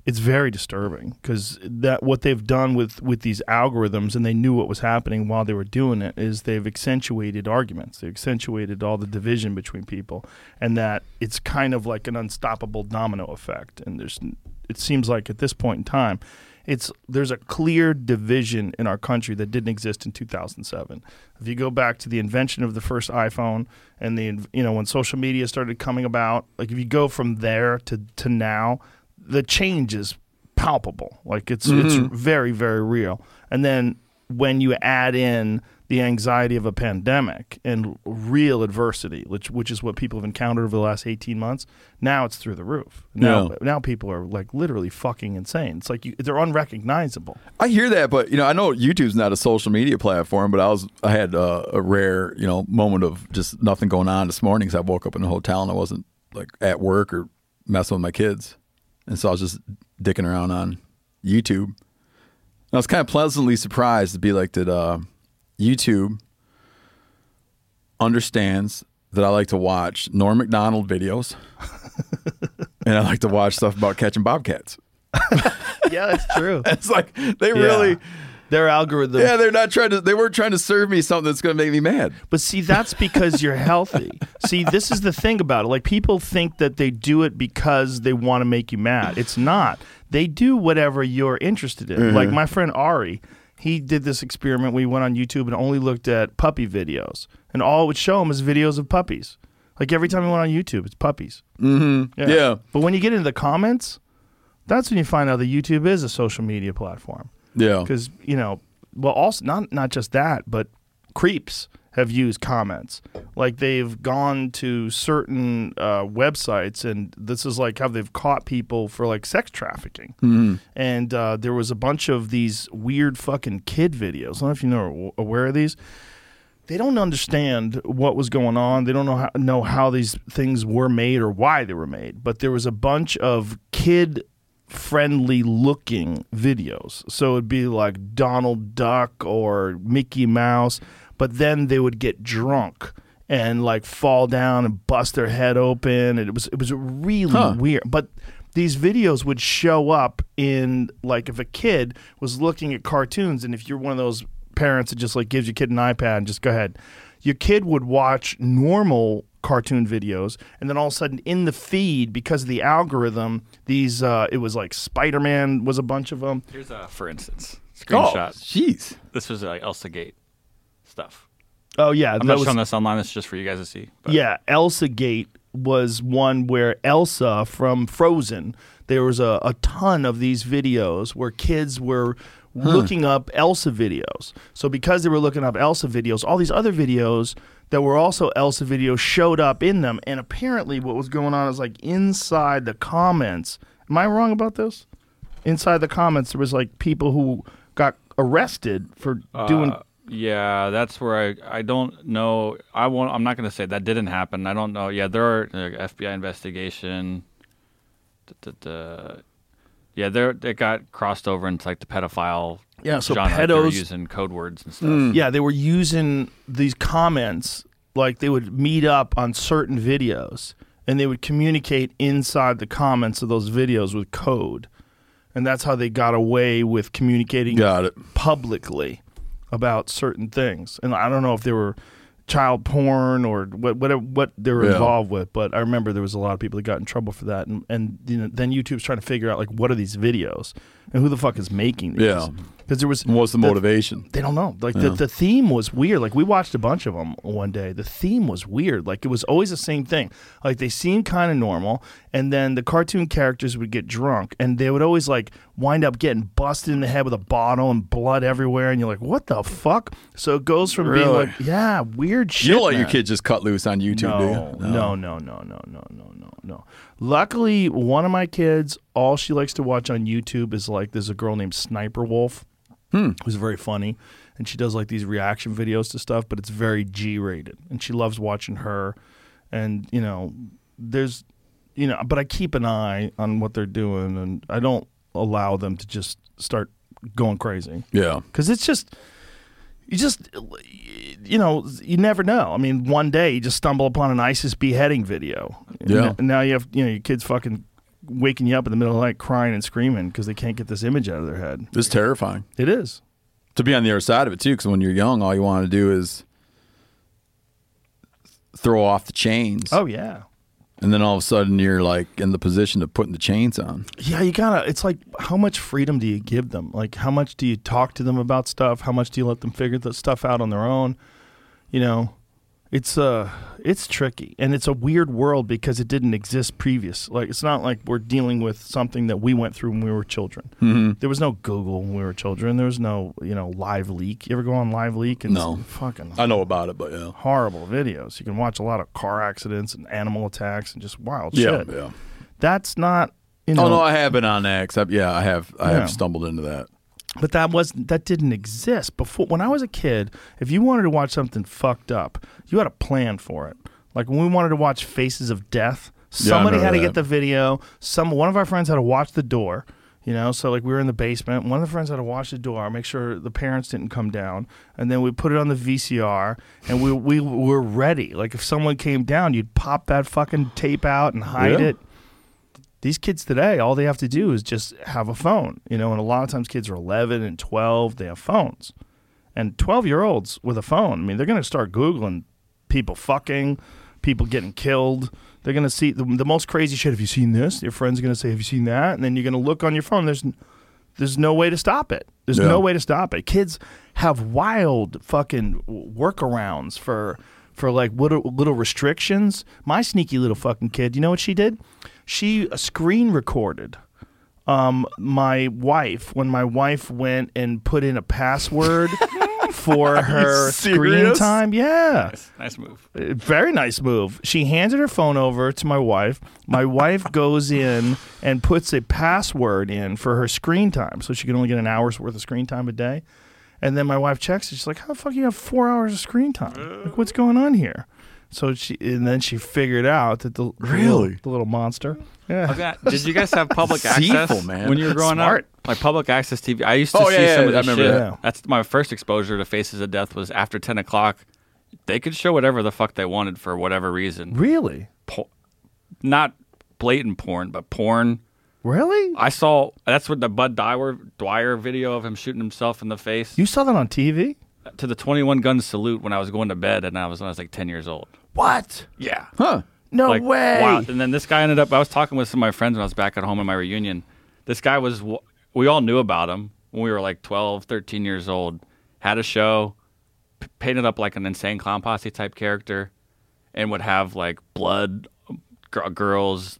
it's very disturbing because that what they've done with with these algorithms and they knew what was happening while they were doing it is they've accentuated arguments. They've accentuated all the division between people and that it's kind of like an unstoppable domino effect. And there's it seems like at this point in time it's there's a clear division in our country that didn't exist in 2007 if you go back to the invention of the first iphone and the you know when social media started coming about like if you go from there to to now the change is palpable. Like it's it's very very real. And then when you add in the anxiety of a pandemic and real adversity, which which is what people have encountered over the last eighteen months, now it's through the roof. Now Yeah. now people are like literally fucking insane. It's like you, they're unrecognizable. I hear that, but you know, I know YouTube's not a social media platform, but I was I had uh, a rare you know moment of just nothing going on this morning because I woke up in a hotel and I wasn't like at work or messing with my kids, and so I was just dicking around on YouTube. And I was kind of pleasantly surprised to be like that. Uh, YouTube understands that I like to watch Norm Macdonald videos, and and I like to watch stuff about catching bobcats. yeah, that's true. It's like they really, their algorithm. yeah, they're not trying to. They weren't trying to serve me something that's going to make me mad. But see, that's because you're healthy. see, this is the thing about it. Like people think that they do it because they want to make you mad. It's not. They do whatever you're interested in. Like my friend Ari, he did this experiment. We went on YouTube and only looked at puppy videos, and all it would show him is videos of puppies. Like every time he went on YouTube, it's puppies. Mm-hmm. Yeah. Yeah. But when you get into the comments, that's when you find out that YouTube is a social media platform Yeah, because you know well also not not just that but creeps have used comments. Like they've gone to certain uh, websites and this is like how they've caught people for like sex trafficking. And uh, there was a bunch of these weird fucking kid videos. I don't know if you know aware of these. They don't understand what was going on. They don't know how, know how these things were made or why they were made. But there was a bunch of kid friendly looking videos. So it'd be like Donald Duck or Mickey Mouse, but then they would get drunk and like fall down and bust their head open and it was it was really Huh. weird. But these videos would show up in like if a kid was looking at cartoons and if you're one of those parents that just like gives your kid an iPad and just go ahead. Your kid would watch normal cartoon videos and then all of a sudden in the feed because of the algorithm these uh it was like Spider-Man was a bunch of them. Here's a for instance Oh, screenshot. jeez. This was like Elsa Gate stuff. Oh yeah, I'm not was showing this online. This is just for you guys to see. But Yeah, Elsa Gate was one where Elsa from Frozen, there was a, a ton of these videos where kids were looking up Elsa videos. So because they were looking up Elsa videos, all these other videos that were also Elsa videos showed up in them. And apparently what was going on is like inside the comments. Am I wrong about this? Inside the comments there was like people who got arrested for doing Uh, yeah, that's where I I don't know. I won't. I'm not going to say that didn't happen. I don't know. Yeah, there are uh, FBI investigation. Yeah, there it got crossed over into like the pedophile. Yeah, so genre. Like, they were pedos- using code words and stuff. Mm. Yeah, they were using these comments like they would meet up on certain videos and they would communicate inside the comments of those videos with code. And that's how they got away with communicating Got it. publicly about certain things. And I don't know if they were child porn or what whatever what they were Yeah. involved with, but I remember there was a lot of people that got in trouble for that. And and you know, then YouTube's trying to figure out like what are these videos and who the fuck is making these? Yeah. because there was What's the motivation? they don't know. Like the, Yeah. the theme was weird. Like we watched a bunch of them one day. The theme was weird. Like it was always the same thing. Like they seemed kind of normal, and then the cartoon characters would get drunk, and they would always like wind up getting busted in the head with a bottle and blood everywhere, and you're like, what the fuck? So it goes from being like, yeah, weird shit. You don't let your man. kid just cut loose on YouTube, do No, you? no, no, no, no, no, no, no, no. Luckily, one of my kids, all she likes to watch on YouTube is like there's a girl named Sniper Wolf, hmm. who's very funny, and she does like these reaction videos to stuff, but it's very G rated, and she loves watching her. And you know, there's, you know, but I keep an eye on what they're doing, and I don't allow them to just start going crazy Yeah. because it's just you just you know you never know. I mean one day you just stumble upon an isis beheading video. Yeah. and now you have you know your kids fucking waking you up in the middle of the night crying and screaming because they can't get this image out of their head. It's terrifying. it is. To be on the other side of it too because when you're young all you want to do is throw off the chains. Oh yeah and then all of a sudden you're like in the position of putting the chains on. Yeah you gotta it's like how much freedom do you give them? Like how much do you talk to them about stuff? How much do you let them figure the stuff out on their own? You know it's uh it's tricky and it's a weird world because it didn't exist previous. Like it's not like we're dealing with something that we went through when we were children. Mm-hmm. there was no google when we were children. There was no you know live leak. You ever go on live leak? And No. fucking i know about it but yeah. horrible videos. You can watch a lot of car accidents and animal attacks and just wild yeah shit. yeah. That's not you know oh no i have been on that I- yeah i have i Yeah. have stumbled into that But that was that didn't exist before. When I was a kid, if you wanted to watch something fucked up, you had a plan for it. Like when we wanted to watch Faces of Death, Yeah, somebody had remember to get the video. Some one of our friends had to watch the door. You know, so like we were in the basement. One of the friends had to watch the door, make sure the parents didn't come down, and then we put it on the VCR, and we we were ready. Like if someone came down, you'd pop that fucking tape out and hide Yeah. it. These kids today, all they have to do is just have a phone, you know. And a lot of times, kids are 11 and 12. They have phones, and 12 year olds with a phone. I mean, they're going to start googling people fucking, people getting killed. They're going to see the, the most crazy shit. Have you seen this? Your friend's going to say, "Have you seen that?" And then you're going to look on your phone. There's there's no way to stop it. There's Yeah. no way to stop it. Kids have wild fucking workarounds for for like little, little restrictions. My sneaky little fucking kid, you know what she did? She uh, screen recorded um my wife when my wife went and put in a password for her screen serious? time. Yeah. Nice, nice move. Uh, Very nice move. She handed her phone over to my wife. My wife goes in and puts a password in for her screen time, so she can only get an hour's worth of screen time a day. And then my wife checks it. She's like, "How the fuck you have four hours of screen time? Like, what's going on here?" So she and then she figured out that the the Really? little, the little monster. Yeah. Okay, Did you guys have public Deceitful, access man. when you were growing Smart. up? Like public access TV. I used to Oh, see yeah, some yeah, of I remember shit. that. That's my first exposure to Faces of Death was after ten o'clock. They could show whatever the fuck they wanted for whatever reason. Really? Po- not blatant porn, but porn. Really? I saw that's what the Bud Dwyer, Dwyer video of him shooting himself in the face You saw that on TV? to the 21 gun salute when I was going to bed and I was when I was like 10 years old. What? Yeah. Huh. No like, way. Wow. And then this guy ended up. I was talking with some of my friends when I was back at home in my reunion. This guy was. We all knew about him when we were like 12, 13 years old. Had a show, p- painted up like an insane clown posse type character, and would have like blood, gr- girls,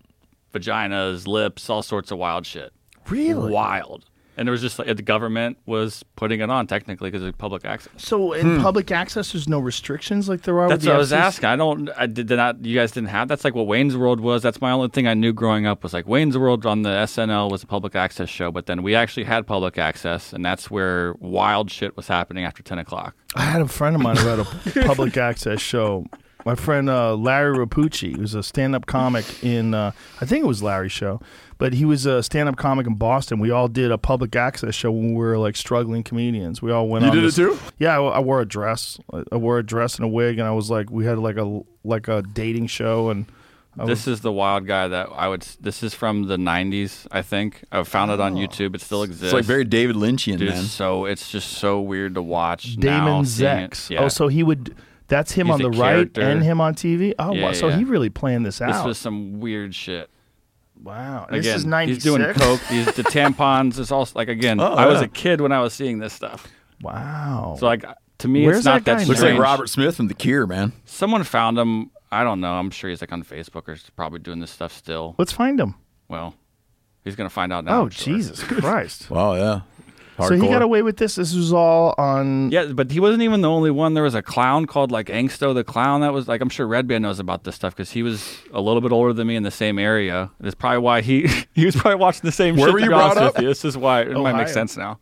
vaginas, lips, all sorts of wild shit. Really? Wild. And it was just like the government was putting it on technically because of public access. So in public access, there's no restrictions like there are. That's with the what I was asking. I don't. I did not. You guys didn't have. That's like what Wayne's World was. That's my only thing I knew growing up was like Wayne's World on the SNL was a public access show, but then we actually had public access, and that's where wild shit was happening after ten o'clock. I had a friend of mine who had a public access show. My friend uh, Larry Rapucci, who's a stand-up comic in, uh, I think it was Larry's show, but he was a stand-up comic in Boston. We all did a public access show when we were like struggling comedians. We all went. You on did it too? Yeah, I, I wore a dress. I wore a dress and a wig, and I was like, we had like a like a dating show, and I This is the wild guy that I would. This is from the '90s, I think. I found it on oh. YouTube. It still exists. It's like very David Lynchian, Dude, man. so it's just so weird to watch. Damon seeing. Zex. Oh, yeah. Oh, so he would. That's him He's on the right character. and him on TV. Oh, Yeah, wow. So yeah. he really planned this out. this was some weird shit. Wow. Again, this is ninety he's doing coke. He's the tampons. It's all like again. Oh, I was yeah. a kid when I was seeing this stuff. Wow. So like to me, Where's it's not that that, guy Looks like Robert Smith from The Cure, man. Someone found him. I don't know. I'm sure he's like on Facebook or he's probably doing this stuff still. Let's find him. Well, he's gonna find out now. Oh sure. Jesus Christ! Wow, yeah. So he got away with this. This was all on. Yeah, but he wasn't even the only one. There was a clown called like Angsto the clown. That was like I'm sure Redban knows about this stuff because he was a little bit older than me in the same area. That's probably why he he was probably watching the same Where shit. were you brought up? you. This is why it might make sense now.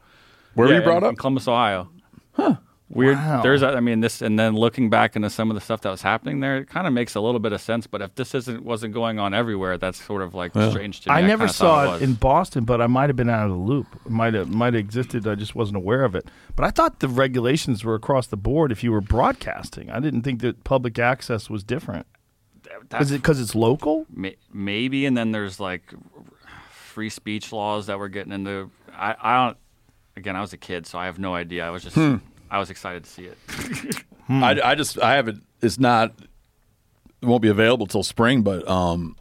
Where Yeah, were you brought in, up? In Columbus, Ohio. Huh. Weird. Wow. There's, I mean, this, and then looking back into some of the stuff that was happening there, it kind of makes a little bit of sense. But if this isn't wasn't going on everywhere, that's sort of like strange to me. I never saw thought it, in Boston, but I might have been out of the loop. It might have might have existed. I just wasn't aware of it. But I thought the regulations were across the board. If you were broadcasting, I didn't think that public access was different. Is it because it's local? may, maybe, and then there's like free speech laws that we're getting into. I, I don't. Again, I was a kid, so I have no idea. I was just, hmm. I was excited to see it. I, I just I haven't. It's not. It won't be available till spring. But um,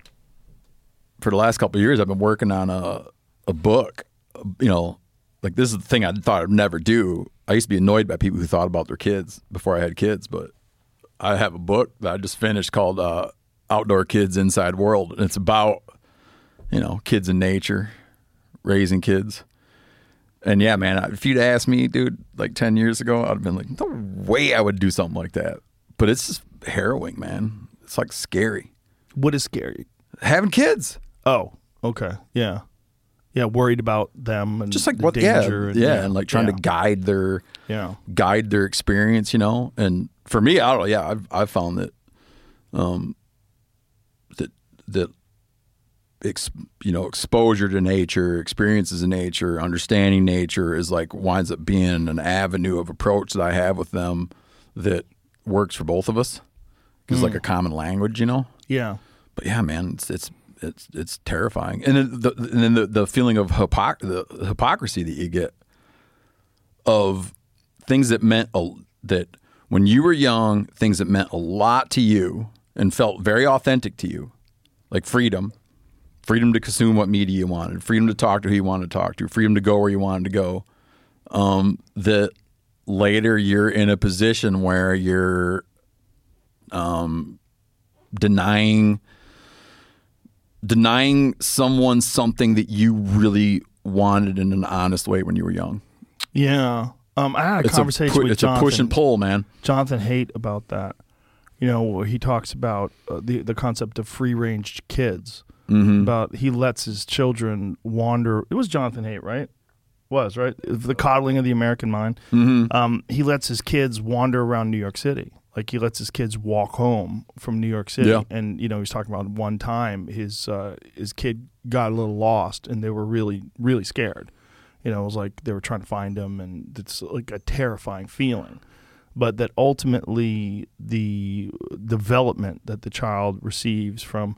for the last couple of years, I've been working on a a book. You know, like this is the thing I thought I'd never do. I used to be annoyed by people who thought about their kids before I had kids, but I have a book that I just finished called uh, "Outdoor Kids Inside World," and it's about you know kids in nature, raising kids. And yeah, man, if you'd asked me, dude, like 10 years ago, I'd have been like, no way I would do something like that. But it's just harrowing, man. It's like scary. What is scary? Having kids. Oh, okay, yeah, yeah. Worried about them and Just like the what, yeah, danger. yeah, and like trying yeah, to guide their Yeah. guide their experience, you know. And for me, I don't know. Yeah, I've I've found that, um, that that, ex, you know, exposure to nature, experiences in nature, understanding nature is like winds up being an avenue of approach that I have with them that works for both of us. Because like hmm. a common language, you know. yeah. But yeah, man, it's it's it's it's terrifying. And then the and then the, the feeling of hypoc- the hypocrisy that you get of things that meant a, that when you were young, things that meant a lot to you and felt very authentic to you, like freedom, freedom to consume what media you wanted, freedom to talk to who you wanted to talk to, freedom to go where you wanted to go. Um, that later you're in a position where you're um, denying denying someone something that you really wanted in an honest way when you were young. Yeah. Um, I had a It's conversation a pu- with it's Jonathan, a push and pull, man. Jonathan Haidt about that. You know, he talks about uh, the the concept of free range kids. Mm-hmm. About he lets his children wander. It was Jonathan Haidt, right? Was right the coddling of the American mind. Mm-hmm. Um, he lets his kids wander around New York City. Like he lets his kids walk home from New York City, Yeah. and you know he's talking about one time his uh, his kid got a little lost, and they were really really scared. You know, it was like they were trying to find him, and it's like a terrifying feeling. But that ultimately the development that the child receives from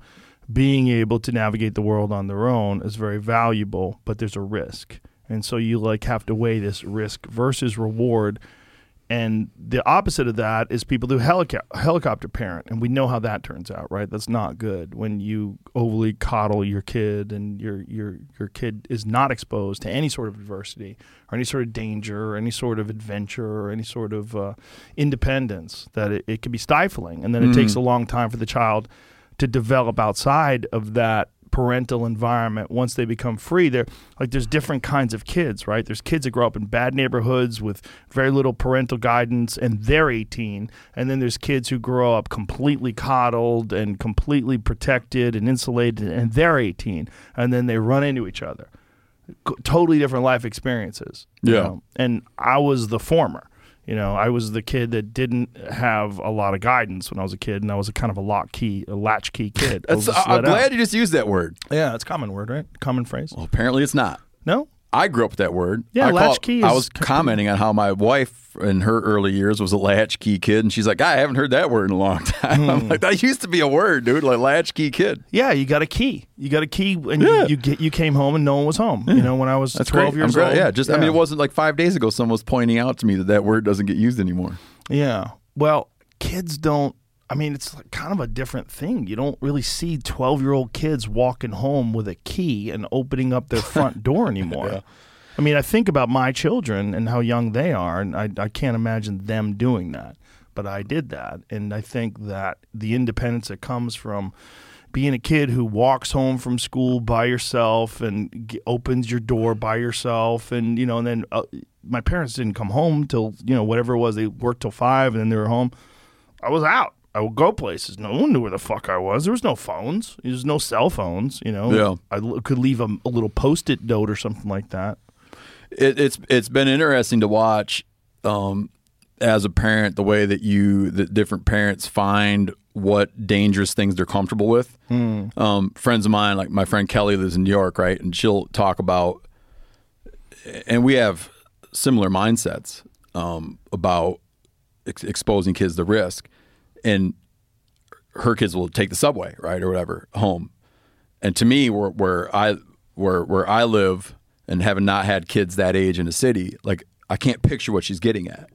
being able to navigate the world on their own is very valuable, but there's a risk. And so you like have to weigh this risk versus reward. And the opposite of that is people who helica- helicopter parent, and we know how that turns out, right? That's not good when you overly coddle your kid, and your your your kid is not exposed to any sort of adversity or any sort of danger or any sort of adventure or any sort of uh, independence. That it, it can be stifling, and then it takes a long time for the child to develop outside of that parental environment once they become free they're like there's different kinds of kids right there's kids that grow up in bad neighborhoods with very little parental guidance and they're 18 and then there's kids who grow up completely coddled and completely protected and insulated and they're 18 and then they run into each other totally different life experiences you Yeah. know? and i was the former you know, I was the kid that didn't have a lot of guidance when I was a kid, and I was a kind of a lock key, a latchkey kid. that's, i'm let out. glad you just used that word. Yeah, it's a common word, right? Common phrase. Well, apparently it's not. No? I grew up with that word. Yeah, I latchkey I was commenting on how my wife in her early years was a latchkey kid, and she's like, I haven't heard that word in a long time. I'm Hmm. like, that used to be a word, dude, like latchkey kid. Yeah, you got a key. You got a key, and Yeah. you, you get you came home and no one was home. You know, when I was That's twelve great. years old. Yeah, just I mean, it wasn't like five days ago. Someone was pointing out to me that that word doesn't get used anymore. Yeah. Well, kids don't. I mean, it's kind of a different thing. You don't really see twelve-year-old kids walking home with a key and opening up their front door anymore. I mean, I think about my children and how young they are, and I, I can't imagine them doing that. But I did that, and I think that the independence that comes from being a kid who walks home from school by yourself and g- opens your door by yourself, and you know, and then uh, my parents didn't come home till you know whatever it was. They worked till five, and then they were home. I was out. I would go places. No one knew where the fuck I was. There was no phones. There was no cell phones. You know. Yeah. I l- could leave a, a little post-it note or something like that. it, it's it's been interesting to watch um, as a parent the way that you that different parents find what dangerous things they're comfortable with. Um, friends of mine, like my friend Kelly, lives in New York, right, and she'll talk about, and we have similar mindsets um, about ex- exposing kids to risk, and her kids will take the subway, right, or whatever, home. And to me, where, where I where where I live, and having not had kids that age in a city, like I can't picture what she's getting at.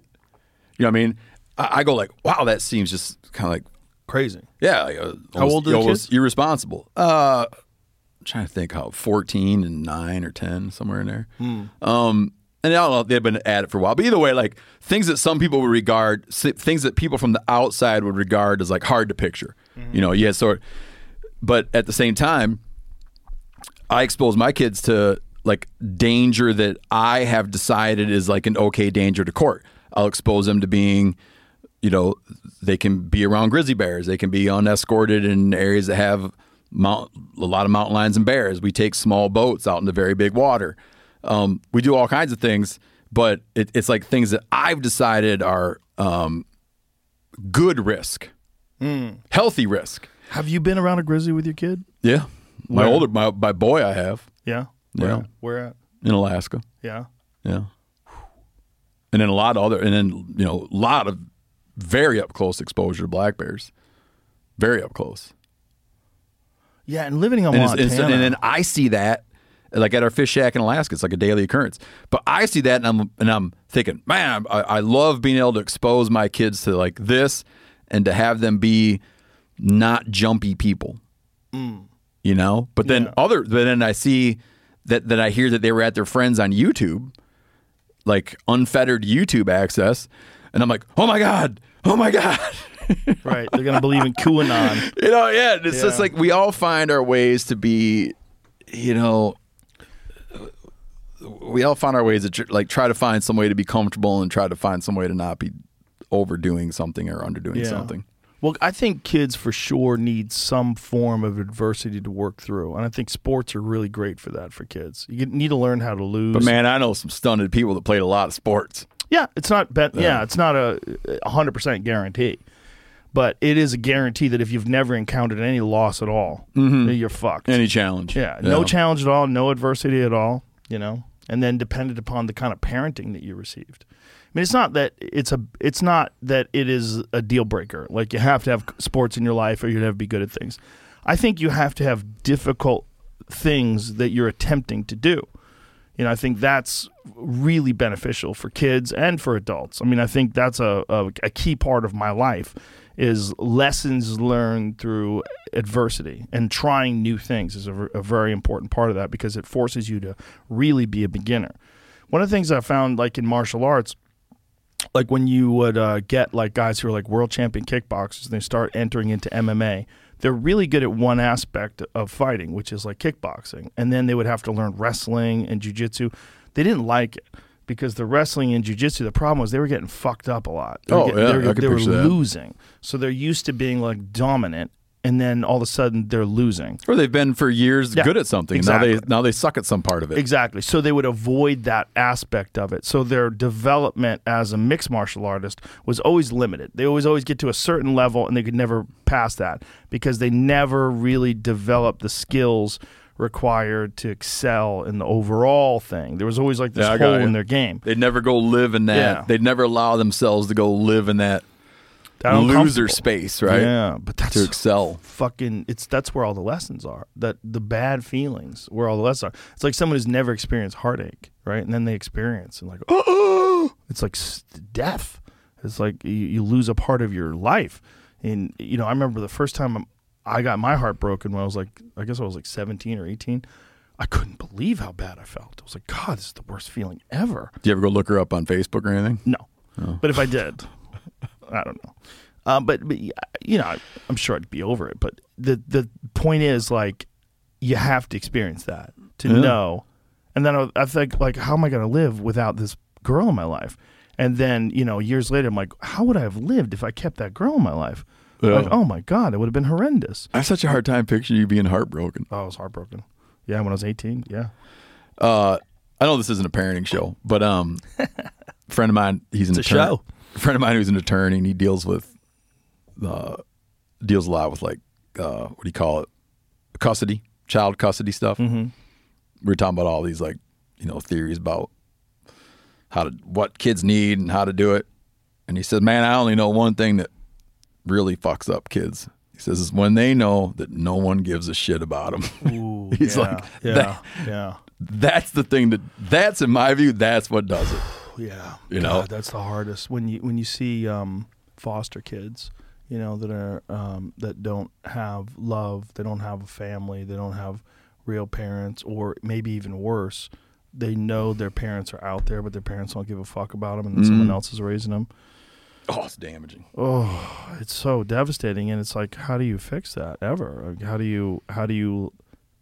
You know what I mean? I, I go like, wow, that seems just kind of like, Crazy. yeah, like, uh, How almost- old are the kids? irresponsible. Uh, I'm trying to think how fourteen and nine or ten, somewhere in there. Hmm. Um, and I don't know, they've been at it for a while. But either way, like things that some people would regard, things that people from the outside would regard as like hard to picture. Mm-hmm. You know, yeah, sort. But at the same time, I expose my kids to like danger that I have decided is like an okay danger to court. I'll expose them to being, you know, they can be around grizzly bears. They can be unescorted in areas that have mount, a lot of mountain lions and bears. We take small boats out into very big water. Um, we do all kinds of things, but it, it's like things that I've decided are um, good risk, healthy risk. Have you been around a grizzly with your kid? Yeah, my Where? older my my boy I have Yeah. Yeah. Where, where at? in Alaska. Yeah. Yeah. And then a lot of other, and then, you know, a lot of very up close exposure to black bears. Very up close. Yeah, and living on and, Montana. it's- and then I see that, like at our fish shack in Alaska, it's like a daily occurrence. But I see that, and I'm and I'm thinking, man, I, I love being able to expose my kids to like this, and to have them be not jumpy people, mm. you know. But then Yeah. other, but then I see that that I hear that they were at their friends on YouTube, like unfettered YouTube access, and I'm like, oh my god, oh my god. right, they're gonna believe in QAnon. You know, yeah, it's just like we all find our ways to be, you know, we all find our ways to tr- like try to find some way to be comfortable and try to find some way to not be overdoing something or underdoing Yeah. something. Well, I think kids for sure need some form of adversity to work through, and I think sports are really great for that for kids. You need to learn how to lose. But man, I know some stunted people that played a lot of sports. Yeah, it's not bet. Yeah. it's not a hundred percent guarantee, but it is a guarantee that if you've never encountered any loss at all, mm-hmm. you're fucked. Any challenge. yeah, no challenge at all, no adversity at all. You know, and then dependent upon the kind of parenting that you received. I mean, it's not that it's a. It's not that it is a deal breaker. Like you have to have sports in your life, or you'd have to be good at things. I think you have to have difficult things that you're attempting to do. You know, I think that's really beneficial for kids and for adults. I mean, I think that's a, a, a key part of my life is lessons learned through adversity and trying new things is a, a very important part of that because it forces you to really be a beginner. One of the things I found, like in martial arts, like when you would uh, get like guys who are like world champion kickboxers and they start entering into MMA, they're really good at one aspect of fighting, which is like kickboxing. And then they would have to learn wrestling and jujitsu. They didn't like it because the wrestling and jujitsu, the problem was they were getting fucked up a lot. They were Oh, getting- yeah, they were, I could they were that. losing. So they're used to being like dominant, and then all of a sudden they're losing. Or they've been for years Yeah, good at something. and Now exactly. they now they suck at some part of it. Exactly. So they would avoid that aspect of it. So their development as a mixed martial artist was always limited. They always always get to a certain level and they could never pass that because they never really developed the skills required to excel in the overall thing. There was always like this Yeah, hole in their game. They'd never go live in that. Yeah. They'd never allow themselves to go live in that That loser space, right? Yeah, but that's To excel. fucking it's that's where all the lessons are. That the bad feelings where all the lessons are. It's like someone who's never experienced heartache, right? And then they experience and like oh, it's like death. It's like you, you lose a part of your life. And you know, I remember the first time I got my heart broken when I was like, I guess I was like 17 or 18. I couldn't believe how bad I felt. I was like, God, this is the worst feeling ever. Do you ever go look her up on Facebook or anything? No, but if I did, I don't know. Um, but, but you know, I'm sure I'd be over it. But the the point is, like, you have to experience that to Yeah. know. And then I, I think, like, how am I going to live without this girl in my life? And then, you know, years later, I'm like, how would I have lived if I kept that girl in my life? Yeah. Like, oh my God, it would have been horrendous. I have such a hard time picturing you being heartbroken. Oh, I was heartbroken. Yeah, when I was 18. Yeah. Uh, I know this isn't a parenting show, but um, a friend of mine, he's an It's a attorney. show. A friend of mine who's an attorney, and he deals with uh, deals a lot with like uh, what do you call it, custody, child custody stuff. Mm-hmm. We were talking about all these like you know theories about how to what kids need and how to do it, and he said, "Man, I only know one thing that really fucks up kids." He says is when they know that no one gives a shit about them. Ooh, He's yeah, like, yeah, that- yeah. that's the thing that that's in my view that's what does it Yeah, You know? God, that's the hardest when you when you see um, foster kids, you know that are um, that don't have love, they don't have a family, they don't have real parents, or maybe even worse, they know their parents are out there, but their parents don't give a fuck about them, and then someone else is raising them. Oh it's damaging Oh, it's so devastating, and it's like, how do you fix that ever? How do you how do you?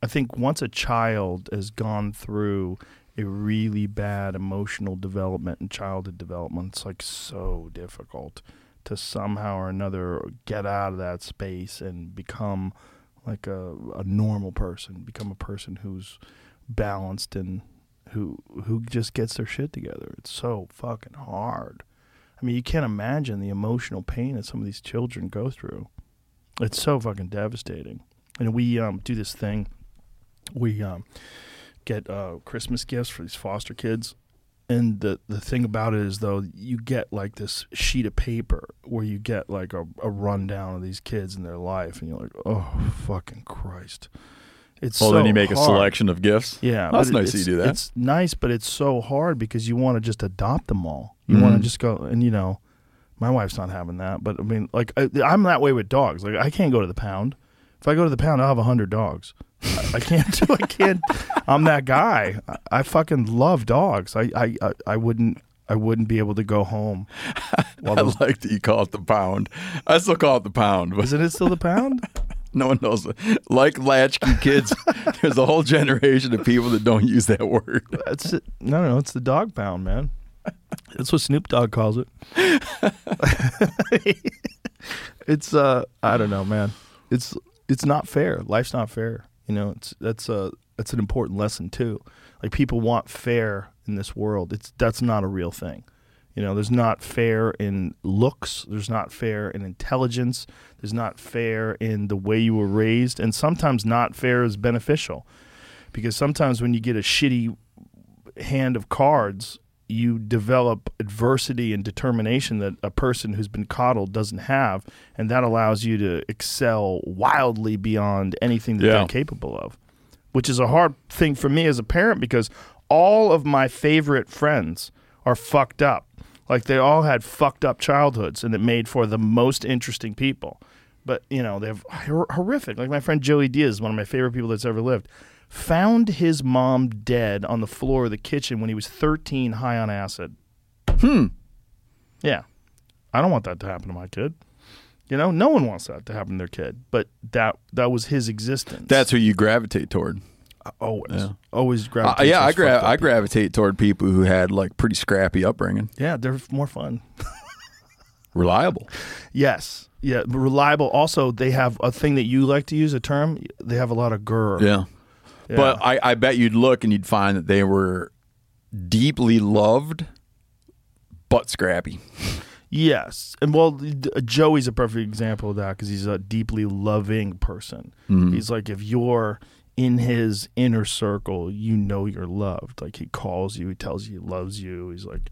I think once a child has gone through a really bad emotional development and childhood development, it's like so difficult to somehow or another get out of that space and become like a, a normal person, become a person who's balanced and who who just gets their shit together. It's so fucking hard. I mean, you can't imagine the emotional pain that some of these children go through. It's so fucking devastating. And we um, do this thing. We um, get uh, Christmas gifts for these foster kids, And the the thing about it is though, you get like this sheet of paper where you get like a, a rundown of these kids and their life, and you're like, oh fucking Christ! It's Well, so then you make a selection of gifts. Yeah, oh, that's but it- nice that you do that. It's nice, but it's so hard because you want to just adopt them all. You want to mm-hmm. just go, and you know, my wife's not having that. But I mean, like I, I'm that way with dogs. Like I can't go to the pound. If I go to the pound, I'll have a hundred dogs. I, I can't do. I can't. I'm that guy. I, I fucking love dogs. I, I, I, I wouldn't. I wouldn't be able to go home. While I like that you call it the pound. I still call it the pound, but isn't it still the pound? no one knows. Like latchkey kids, there's a whole generation of people that don't use that word. That's it. No, no, it's the dog pound, man. That's what Snoop Dogg calls it. it's uh, I don't know, man. It's it's not fair. Life's not fair. You know, it's that's a that's an important lesson too. Like people want fair in this world. It's that's not a real thing. You know, there's not fair in looks. There's not fair in intelligence. There's not fair in the way you were raised, and sometimes not fair is beneficial, because sometimes when you get a shitty hand of cards, you develop adversity and determination that a person who's been coddled doesn't have, and that allows you to excel wildly beyond anything that Yeah. they're capable of. Which is a hard thing for me as a parent because all of my favorite friends are fucked up. Like they all had fucked up childhoods, and it made for the most interesting people. But you know they have hor- horrific. Like my friend Joey Diaz, one of my favorite people that's ever lived, found his mom dead on the floor of the kitchen when he was 13, high on acid. Hmm. Yeah, I don't want that to happen to my kid. You know, no one wants that to happen to their kid. But that that was his existence. That's who you gravitate toward. Always, Yeah. always Uh, gravitate. yeah, I, gra- I people. gravitate toward people who had like pretty scrappy upbringing, Yeah, they're more fun. reliable. Yes. Yeah, but reliable. Also, they have a thing that you like to use a term. They have a lot of grr. Yeah. Yeah. But I, I bet you'd look and you'd find that they were deeply loved, but scrappy. Yes, and well, Joey's a perfect example of that because he's a deeply loving person. Mm-hmm. He's like, if you're in his inner circle, you know you're loved. Like he calls you, he tells you he loves you. He's like,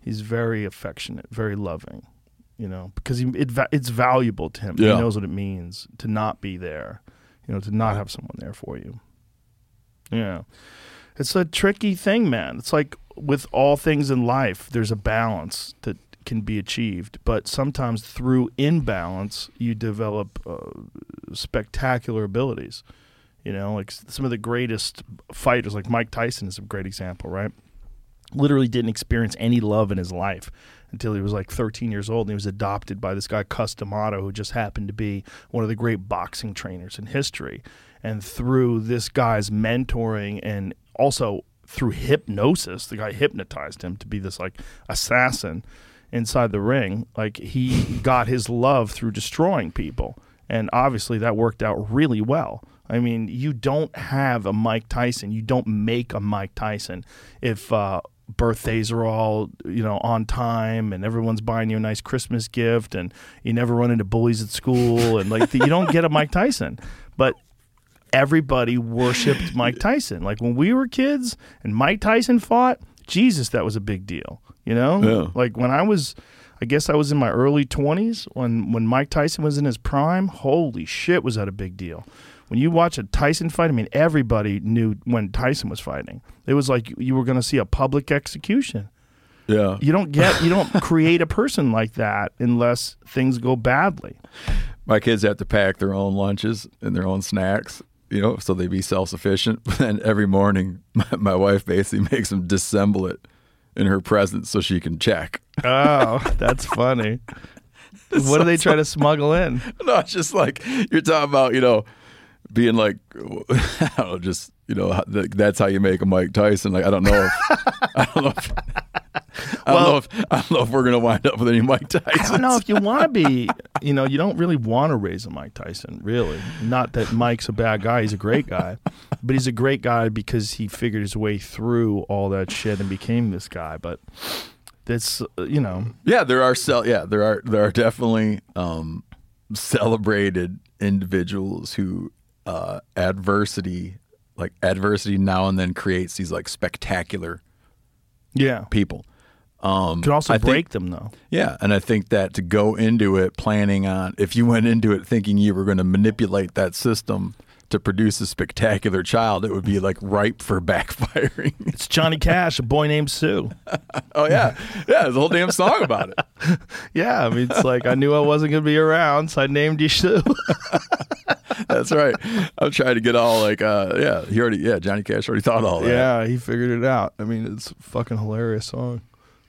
he's very affectionate, very loving. You know, because he, it, it's valuable to him. Yeah. He knows what it means to not be there. You know, to not have someone there for you. Yeah. It's a tricky thing, man. It's like with all things in life, there's a balance that can be achieved, but sometimes through imbalance, you develop uh, spectacular abilities. You know, like some of the greatest fighters, like Mike Tyson, is a great example, right? Literally didn't experience any love in his life until he was like 13 years old, and he was adopted by this guy Cus D'Amato, who just happened to be one of the great boxing trainers in history. And through this guy's mentoring and also through hypnosis, the guy hypnotized him to be this like assassin inside the ring. Like he got his love through destroying people. And obviously that worked out really well. I mean, you don't have a Mike Tyson. You don't make a Mike Tyson if uh, birthdays are all you know on time and everyone's buying you a nice Christmas gift and you never run into bullies at school and like you don't get a Mike Tyson. But everybody worshipped Mike Tyson. Like when we were kids and Mike Tyson fought, Jesus, that was a big deal. You know, Yeah. like when I was, I guess I was in my early twenties when when Mike Tyson was in his prime. Holy shit, was that a big deal? When you watch a Tyson fight, I mean, everybody knew when Tyson was fighting. It was like you were going to see a public execution. Yeah. You don't get, you don't create a person like that unless things go badly. My kids have to pack their own lunches and their own snacks, you know, so they be self sufficient. And every morning, my, my wife basically makes them disassemble it in her presence so she can check. Oh, that's funny. what do they try to smuggle in? No, it's just like you're talking about, you know, being like, I don't know, just you know, that's how you make a Mike Tyson. Like, I don't know, if, I don't know, if, I don't know if I don't know if we're gonna wind up with any Mike Tyson. I don't know if you want to be, you know, you don't really want to raise a Mike Tyson, really. Not that Mike's a bad guy; he's a great guy, but he's a great guy because he figured his way through all that shit and became this guy. But that's, uh, you know, Yeah, there are cel- yeah, there are there are definitely um, celebrated individuals who uh, adversity like adversity now and then creates these like spectacular Yeah. people. Um, Could also I think- break them though. Yeah, and I think that to go into it planning on if you went into it thinking you were going to manipulate that system to produce a spectacular child, it would be like ripe for backfiring. It's Johnny Cash, a boy named Sue. oh yeah, yeah, there's a whole damn song about it. Yeah, I mean, it's like I knew I wasn't going to be around, so I named you Sue. That's right. I'm trying to get all like, uh, yeah, he already, yeah, Johnny Cash already thought all that. yeah, he figured it out. I mean, it's a fucking hilarious song,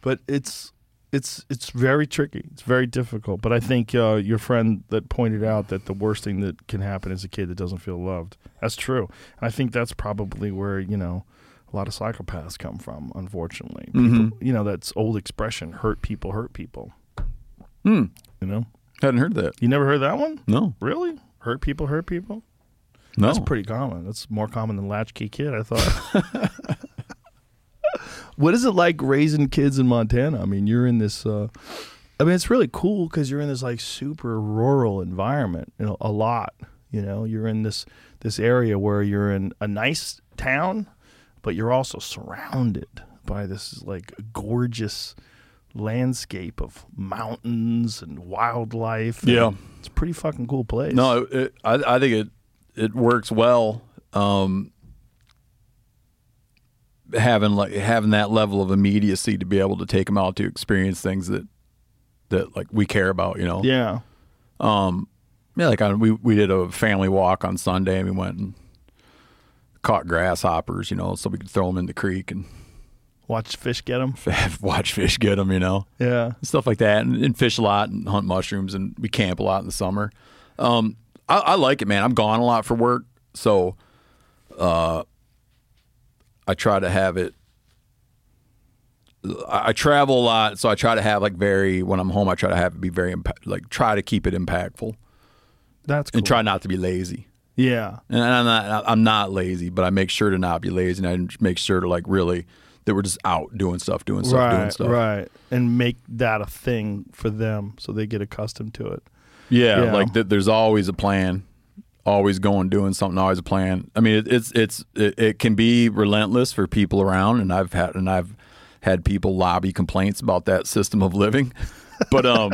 but it's it's it's very tricky. It's very difficult. But I think uh, your friend that pointed out that the worst thing that can happen is a kid that doesn't feel loved. That's true. I think that's probably where you know a lot of psychopaths come from. Unfortunately, people, you know that's old expression: hurt people, hurt people. Hmm. You know, Hadn't heard that. you never heard that one? No, Really? Hurt people, hurt people. no. That's pretty common. That's more common than latchkey kid, I thought. what is it like raising kids in Montana? I mean, you're in this. Uh, I mean, it's really cool because you're in this like super rural environment. You know, a lot. You know, you're in this this area where you're in a nice town, but you're also surrounded by this like gorgeous landscape of mountains and wildlife. and Yeah. it's a pretty fucking cool place. No, it, it, I, I think it it works well. Um, having like having that level of immediacy to be able to take them out to experience things that that like we care about. You know. Yeah. Um. Yeah. Like on, we we did a family walk on Sunday and we went and caught grasshoppers. You know, so we could throw them in the creek and Watch fish get them. watch fish get them. You know. Yeah. stuff like that, and, and fish a lot and hunt mushrooms, and we camp a lot in the summer. Um, I, I like it, man. I'm gone a lot for work, so uh, I try to have it. I, travel a lot, so I try to have like very when I'm home. I try to have it be very impa- like try to keep it impactful That's cool. and try not to be lazy. Yeah. And I'm not I'm not lazy, but I make sure to not be lazy, and I make sure to like really that we're just out doing stuff, doing stuff, doing stuff. Right. And make that a thing for them so they get accustomed to it. Yeah, Yeah. like th- there's always a plan, always going doing something, always a plan. I mean, it, it's it's it, it can be relentless for people around, and I've had and I've had people lobby complaints about that system of living, but um,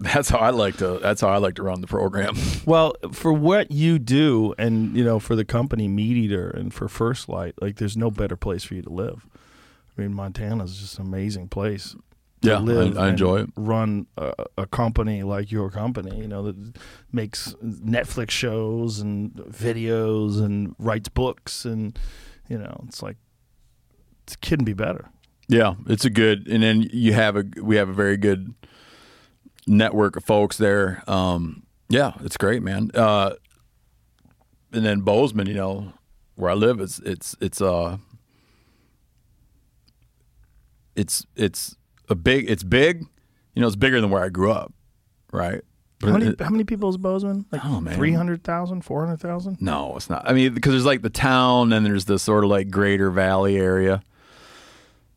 that's how I like to that's how I like to run the program. Well, for what you do and, you know, for the company MeatEater and for First Lite, like there's no better place for you to live. I mean, Montana's just an amazing place. Yeah, I- live I and enjoy it. Run a, a company like your company, you know, that makes Netflix shows and videos and writes books and, you know, it's like it couldn't be better. Yeah, it's a good, and then you have a we have a very good network of folks there. Um, yeah, it's great, man. Uh, and then Bozeman, you know, where I live, it's it's it's uh, it's it's a big, it's big, you know, it's bigger than where I grew up, right? But How many, it- how many people is Bozeman? Like Oh, man. 300,000, 400,000? no, it's not. I mean, because there's like the town, and there's the sort of like Greater Valley area.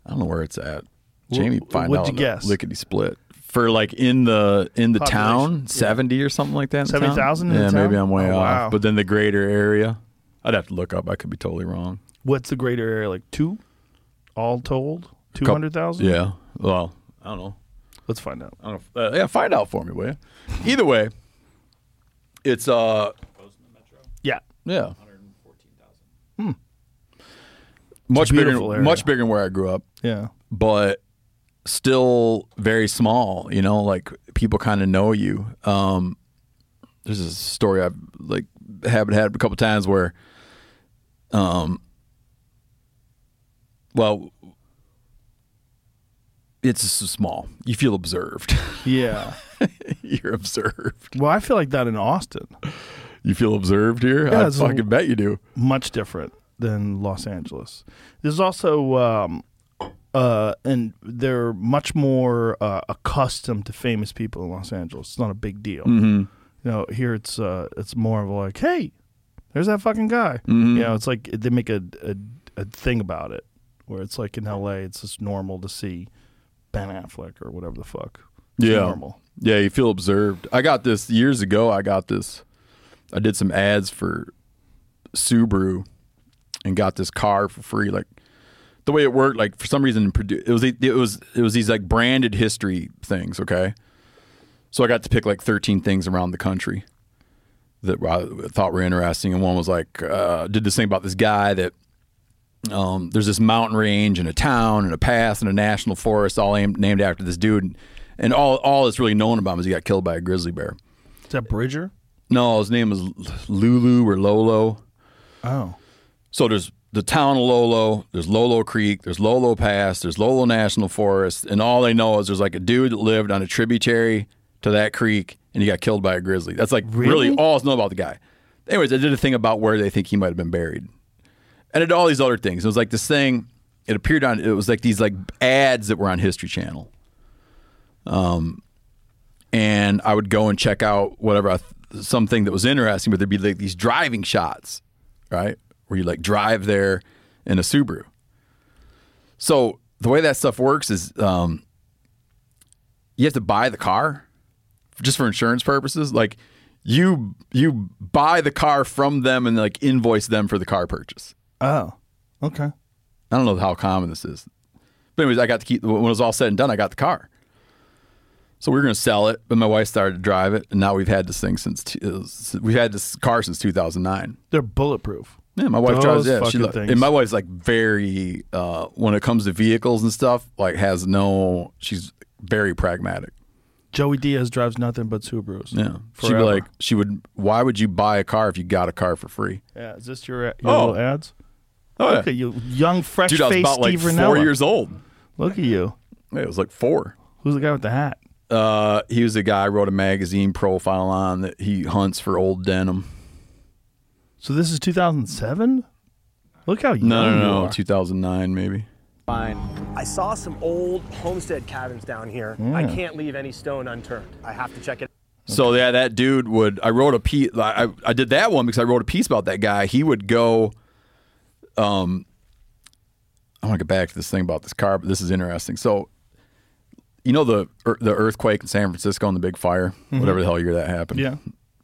I don't know where it's at. Jamie, Wh- find what'd out you guess? lickety split for like in the in the Population, town, yeah. seventy or something like that. in 70,000 in the Yeah, maybe? I'm way Oh, off. wow. But then the greater area, I'd have to look up. I could be totally wrong. What's the greater area? Like two? All told? Coup- 200,000? Yeah. Well, I don't know. Let's find out. I don't know. Uh, yeah, find out for me, will you? Either way, it's uh Yeah. yeah. Much a bigger, beautiful area. much bigger than where I grew up. Yeah. but still very small you know like people kind of know you um there's a story i've like haven't had a couple times where um well it's just small you feel observed Yeah. you're observed well, I feel like that in Austin. you feel observed here Yeah, i fucking bet you do Much different than Los Angeles. There's also, um, uh, and they're much more uh, accustomed to famous people in Los Angeles. It's not a big deal. mm-hmm. You know, here it's uh, it's more of like, hey, there's that fucking guy. You know, it's like they make a, a a thing about it, where it's like in L.A. it's just normal to see Ben Affleck or whatever the fuck. It's Yeah. normal. Yeah, you feel observed. I got this years ago. I got this. I did some ads for Subaru and got this car for free, like the way it worked, like for some reason, it was it was it was these like branded history things. Okay, so I got to pick like thirteen things around the country that I thought were interesting, and one was like uh, did this thing about this guy that um, there's this mountain range and a town and a path and a national forest all aimed, named after this dude, and all all that's really known about him is he got killed by a grizzly bear. Is that Bridger? No, his name was Lulu or Lolo. Oh. So there's the town of Lolo, there's Lolo Creek, there's Lolo Pass, there's Lolo National Forest, and all they know is there's like a dude that lived on a tributary to that creek and he got killed by a grizzly. That's like really, Really? all I know about the guy. Anyways, I did a thing about where they think he might have been buried. And it all these other things. It was like this thing, it appeared on it was like these like ads that were on History Channel. Um and I would go and check out whatever I th- something that was interesting, but there'd be like these driving shots, right? Where you like drive there in a Subaru. So the way that stuff works is um, you have to buy the car just for insurance purposes. Like you you buy the car from them and like invoice them for the car purchase. Oh. Okay. I don't know how common this is. But anyways, I got to keep when it was all said and done, I got the car. So we were going to sell it, but my wife started to drive it, and now we've had this thing since t- uh, we've had this car since 2009. They're bulletproof. Yeah, my wife Those drives. Yeah, she lo- and my wife's like very uh, when it comes to vehicles and stuff. Like has no. She's very pragmatic. Joey Diaz drives nothing but Subarus. Yeah, she'd be Forever. like, she would. Why would you buy a car if you got a car for free? Yeah, is this your, your Oh. little ads? Oh, Look at you, young, fresh dude, I was faced about like Steve four years old. Look at you. Yeah, it was like four. Who's the guy with the hat? Uh, he was a guy I wrote a magazine profile on that he hunts for old denim. So this is 2007. Look how young No, no, you no, are. 2009 maybe. Fine. I saw some old homestead cabins down here. I can't leave any stone unturned. I have to check it. So yeah, that dude would. I wrote a piece. I I did that one because I wrote a piece about that guy. He would go. Um, I want to get back to this thing about this car, but this is interesting. So, you know the the earthquake in San Francisco and the big fire, whatever the hell year that happened. Yeah.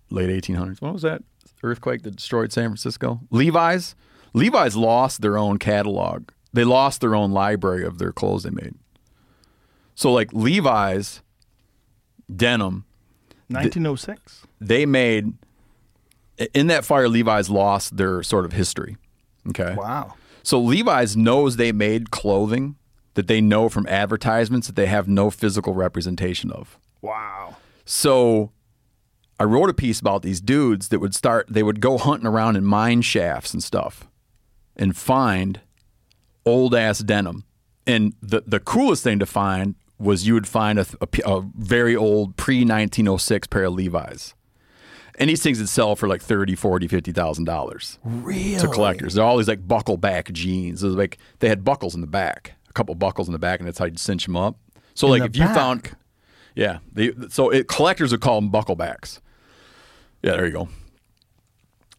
late 1800s. What was that earthquake that destroyed San Francisco? Levi's. Levi's lost their own catalog. They lost their own library of their clothes they made. So like Levi's denim 1906. they made in that fire levi's lost their sort of history okay Wow. so levi's knows they made clothing that they know from advertisements that they have no physical representation of Wow. so i wrote a piece about these dudes that would start they would go hunting around in mine shafts and stuff and find old ass denim and the, the coolest thing to find was you would find a, a, a very old pre-1906 pair of levi's and these things would sell for like 30 40 50 thousand dollars Really? to collectors they're all these like buckle back jeans It was like they had buckles in the back a couple buckles in the back and that's how you'd cinch them up so like the if you found yeah they, so it, collectors would call them buckle backs yeah there you go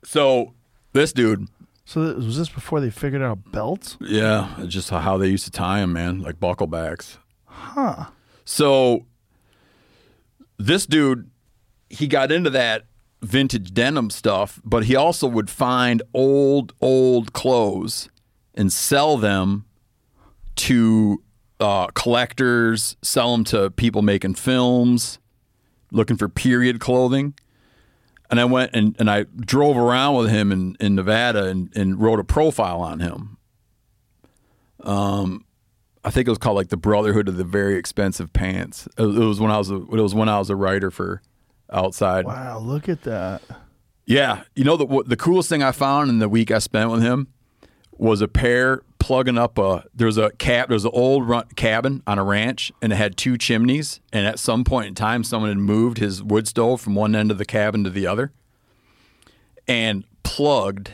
so this dude So th- was this before they figured out belts? yeah, just how they used to tie them, man, like buckle backs. Huh. So this dude, he got into that vintage denim stuff, but he also would find old, old clothes and sell them to uh, collectors, sell them to people making films, looking for period clothing. And I went and, and I drove around with him in, in Nevada and, and wrote a profile on him. Um, I think it was called like the Brotherhood of the Very Expensive Pants. It was when I was a, it was when I was a writer for Outside. Wow, look at that. Yeah, you know the what- the coolest thing I found in the week I spent with him was a pair plugging up a there's a cab there's an old run, cabin on a ranch and it had two chimneys and at some point in time someone had moved his wood stove from one end of the cabin to the other and plugged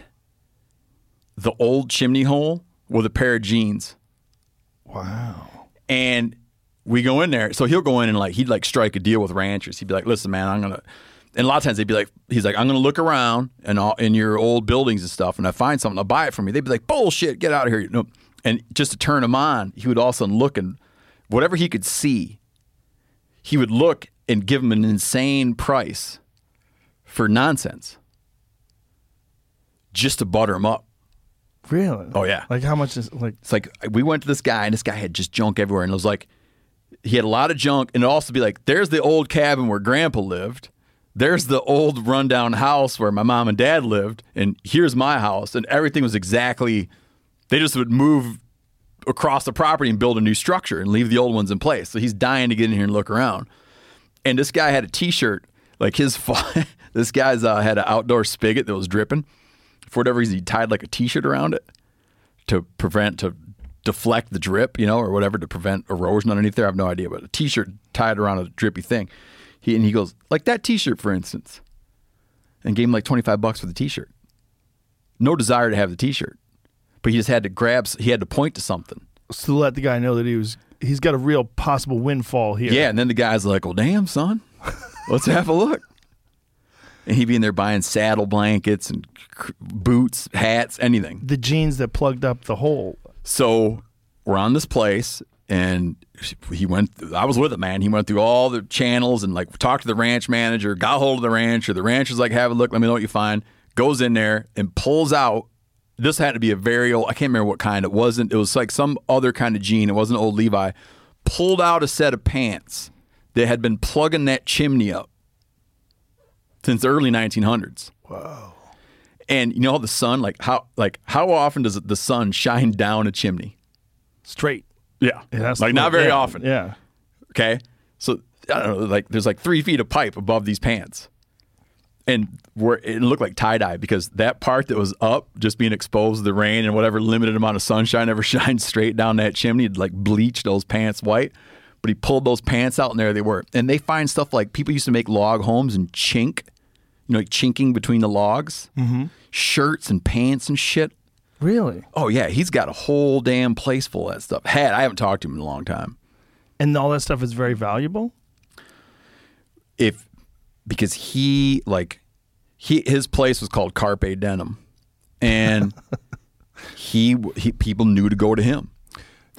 the old chimney hole with a pair of jeans Wow. and we go in there. So he'll go in and like he'd like strike a deal with ranchers. He'd be like, "Listen, man, I'm gonna." And a lot of times they'd be like, "He's like, I'm gonna look around and all in your old buildings and stuff, and I find something, I'll buy it from you." They'd be like, "Bullshit, get out of here!" No, and just to turn him on, he would all of a sudden look and whatever he could see, he would look and give him an insane price for nonsense, just to butter him up. Really? Oh, yeah. Like how much is like? It's like we went to this guy, and this guy had just junk everywhere, and it was like he had a lot of junk, and also be like, there's the old cabin where Grandpa lived. There's the old rundown house where my mom and dad lived, and here's my house, and everything was exactly. They just would move across the property and build a new structure and leave the old ones in place. So he's dying to get in here and look around. And this guy had a T-shirt, like his. this guy's uh, had an outdoor spigot that was dripping. For whatever reason, he tied like a T-shirt around it to prevent to deflect the drip, you know, or whatever to prevent erosion underneath there. I have no idea, but a T-shirt tied around a drippy thing. He and he goes like that T-shirt, for instance, and gave him like twenty five bucks for the T-shirt. No desire to have the T-shirt, but he just had to grab. He had to point to something. to let the guy know that he was he's got a real possible windfall here. Yeah, and then the guy's like, "Well, damn, son, let's have a look." And he'd be in there buying saddle blankets and boots, hats, anything. The jeans that plugged up the hole. So we're on this place, and he went. I was with him, man. He went through all the channels and like talked to the ranch manager, got hold of the rancher. The rancher's like, "Have a look. Let me know what you find." Goes in there and pulls out. This had to be a very old. I can't remember what kind. It wasn't. It was like some other kind of jean. It wasn't old Levi. Pulled out a set of pants that had been plugging that chimney up since the early 1900s. And you know the sun, like how, like how often does the sun shine down a chimney? Straight. Yeah, has like not very yeah, often. Yeah. Okay, so I don't know, like there's like three feet of pipe above these pants, and where it looked like tie dye because that part that was up, just being exposed to the rain and whatever limited amount of sunshine ever shined straight down that chimney, it like bleached those pants white. But he pulled those pants out, and there they were. And they find stuff like people used to make log homes and chink, you know, like chinking between the logs, mm-hmm. shirts and pants and shit. Really? Oh yeah, he's got a whole damn place full of that stuff. Had I haven't talked to him in a long time. And all that stuff is very valuable. If because he like he his place was called Carpe Denim, and he, he people knew to go to him.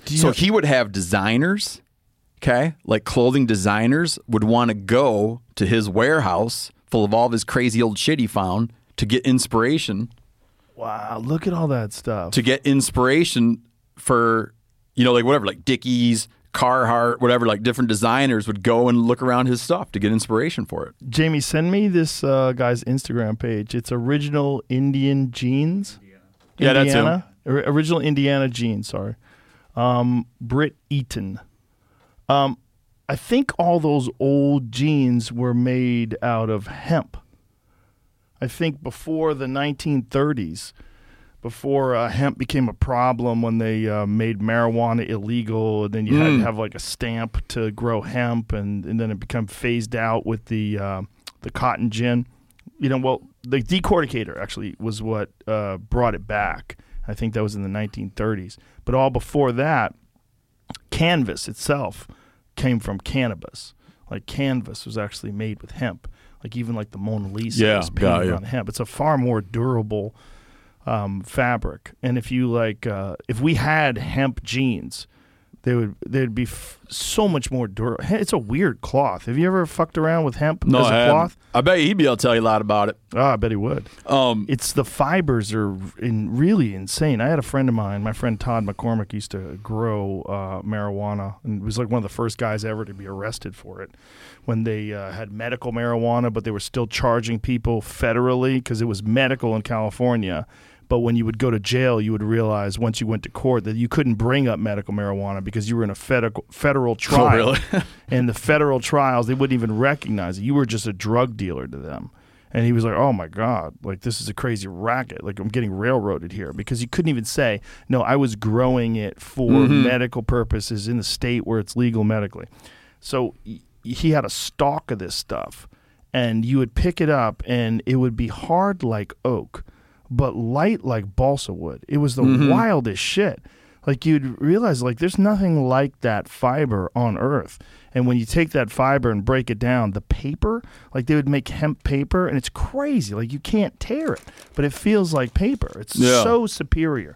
So know- he would have designers, okay, like clothing designers would want to go to his warehouse full of all of his crazy old shit he found to get inspiration wow, look at all that stuff. to get inspiration for, you know, like whatever, like Dickies, Carhartt, whatever, like different designers would go and look around his stuff to get inspiration for it. Jamie, send me this uh, guy's Instagram page. It's original Indian jeans. Yeah, that's him. Indiana. Or- Original Indiana jeans. Sorry, um, Brit Eaton. Um, I think all those old jeans were made out of hemp. I think before the 1930s, before uh, hemp became a problem when they uh, made marijuana illegal, and then you had to have like a stamp to grow hemp, and, and then it became phased out with the uh, the cotton gin. You know, well, the decorticator actually was what uh, brought it back. I think that was in the 1930s. But all before that, canvas itself came from cannabis. Like canvas was actually made with hemp. Like even like the Mona Lisa Yeah, is painted yeah. on hemp. It's a far more durable um, fabric. And if you like, uh, if we had hemp jeans, they would they'd be f- so much more durable. It's a weird cloth. Have you ever fucked around with hemp as a I cloth? I bet he'd be able to tell you a lot about it. Oh, I bet he would. Um, It's the fibers are in really insane. I had a friend of mine, my friend Todd McCormick, used to grow uh, marijuana, and was like one of the first guys ever to be arrested for it. When they uh, had medical marijuana, but they were still charging people federally because it was medical in California. But when you would go to jail, you would realize once you went to court that you couldn't bring up medical marijuana because you were in a federal federal oh, trial. really? and the federal trials, they wouldn't even recognize it. You were just a drug dealer to them. And he was like, "Oh my god, like this is a crazy racket. Like I'm getting railroaded here because you couldn't even say, "No, I was growing it for mm-hmm. medical purposes in the state where it's legal medically." So he had a stalk of this stuff and you would pick it up and it would be hard like oak but light like balsa wood. It was the mm-hmm. wildest shit. Like you'd realize like there's nothing like that fiber on earth. And when you take that fiber and break it down, the paper, like they would make hemp paper and it's crazy. Like you can't tear it, but it feels like paper. It's Yeah. so superior.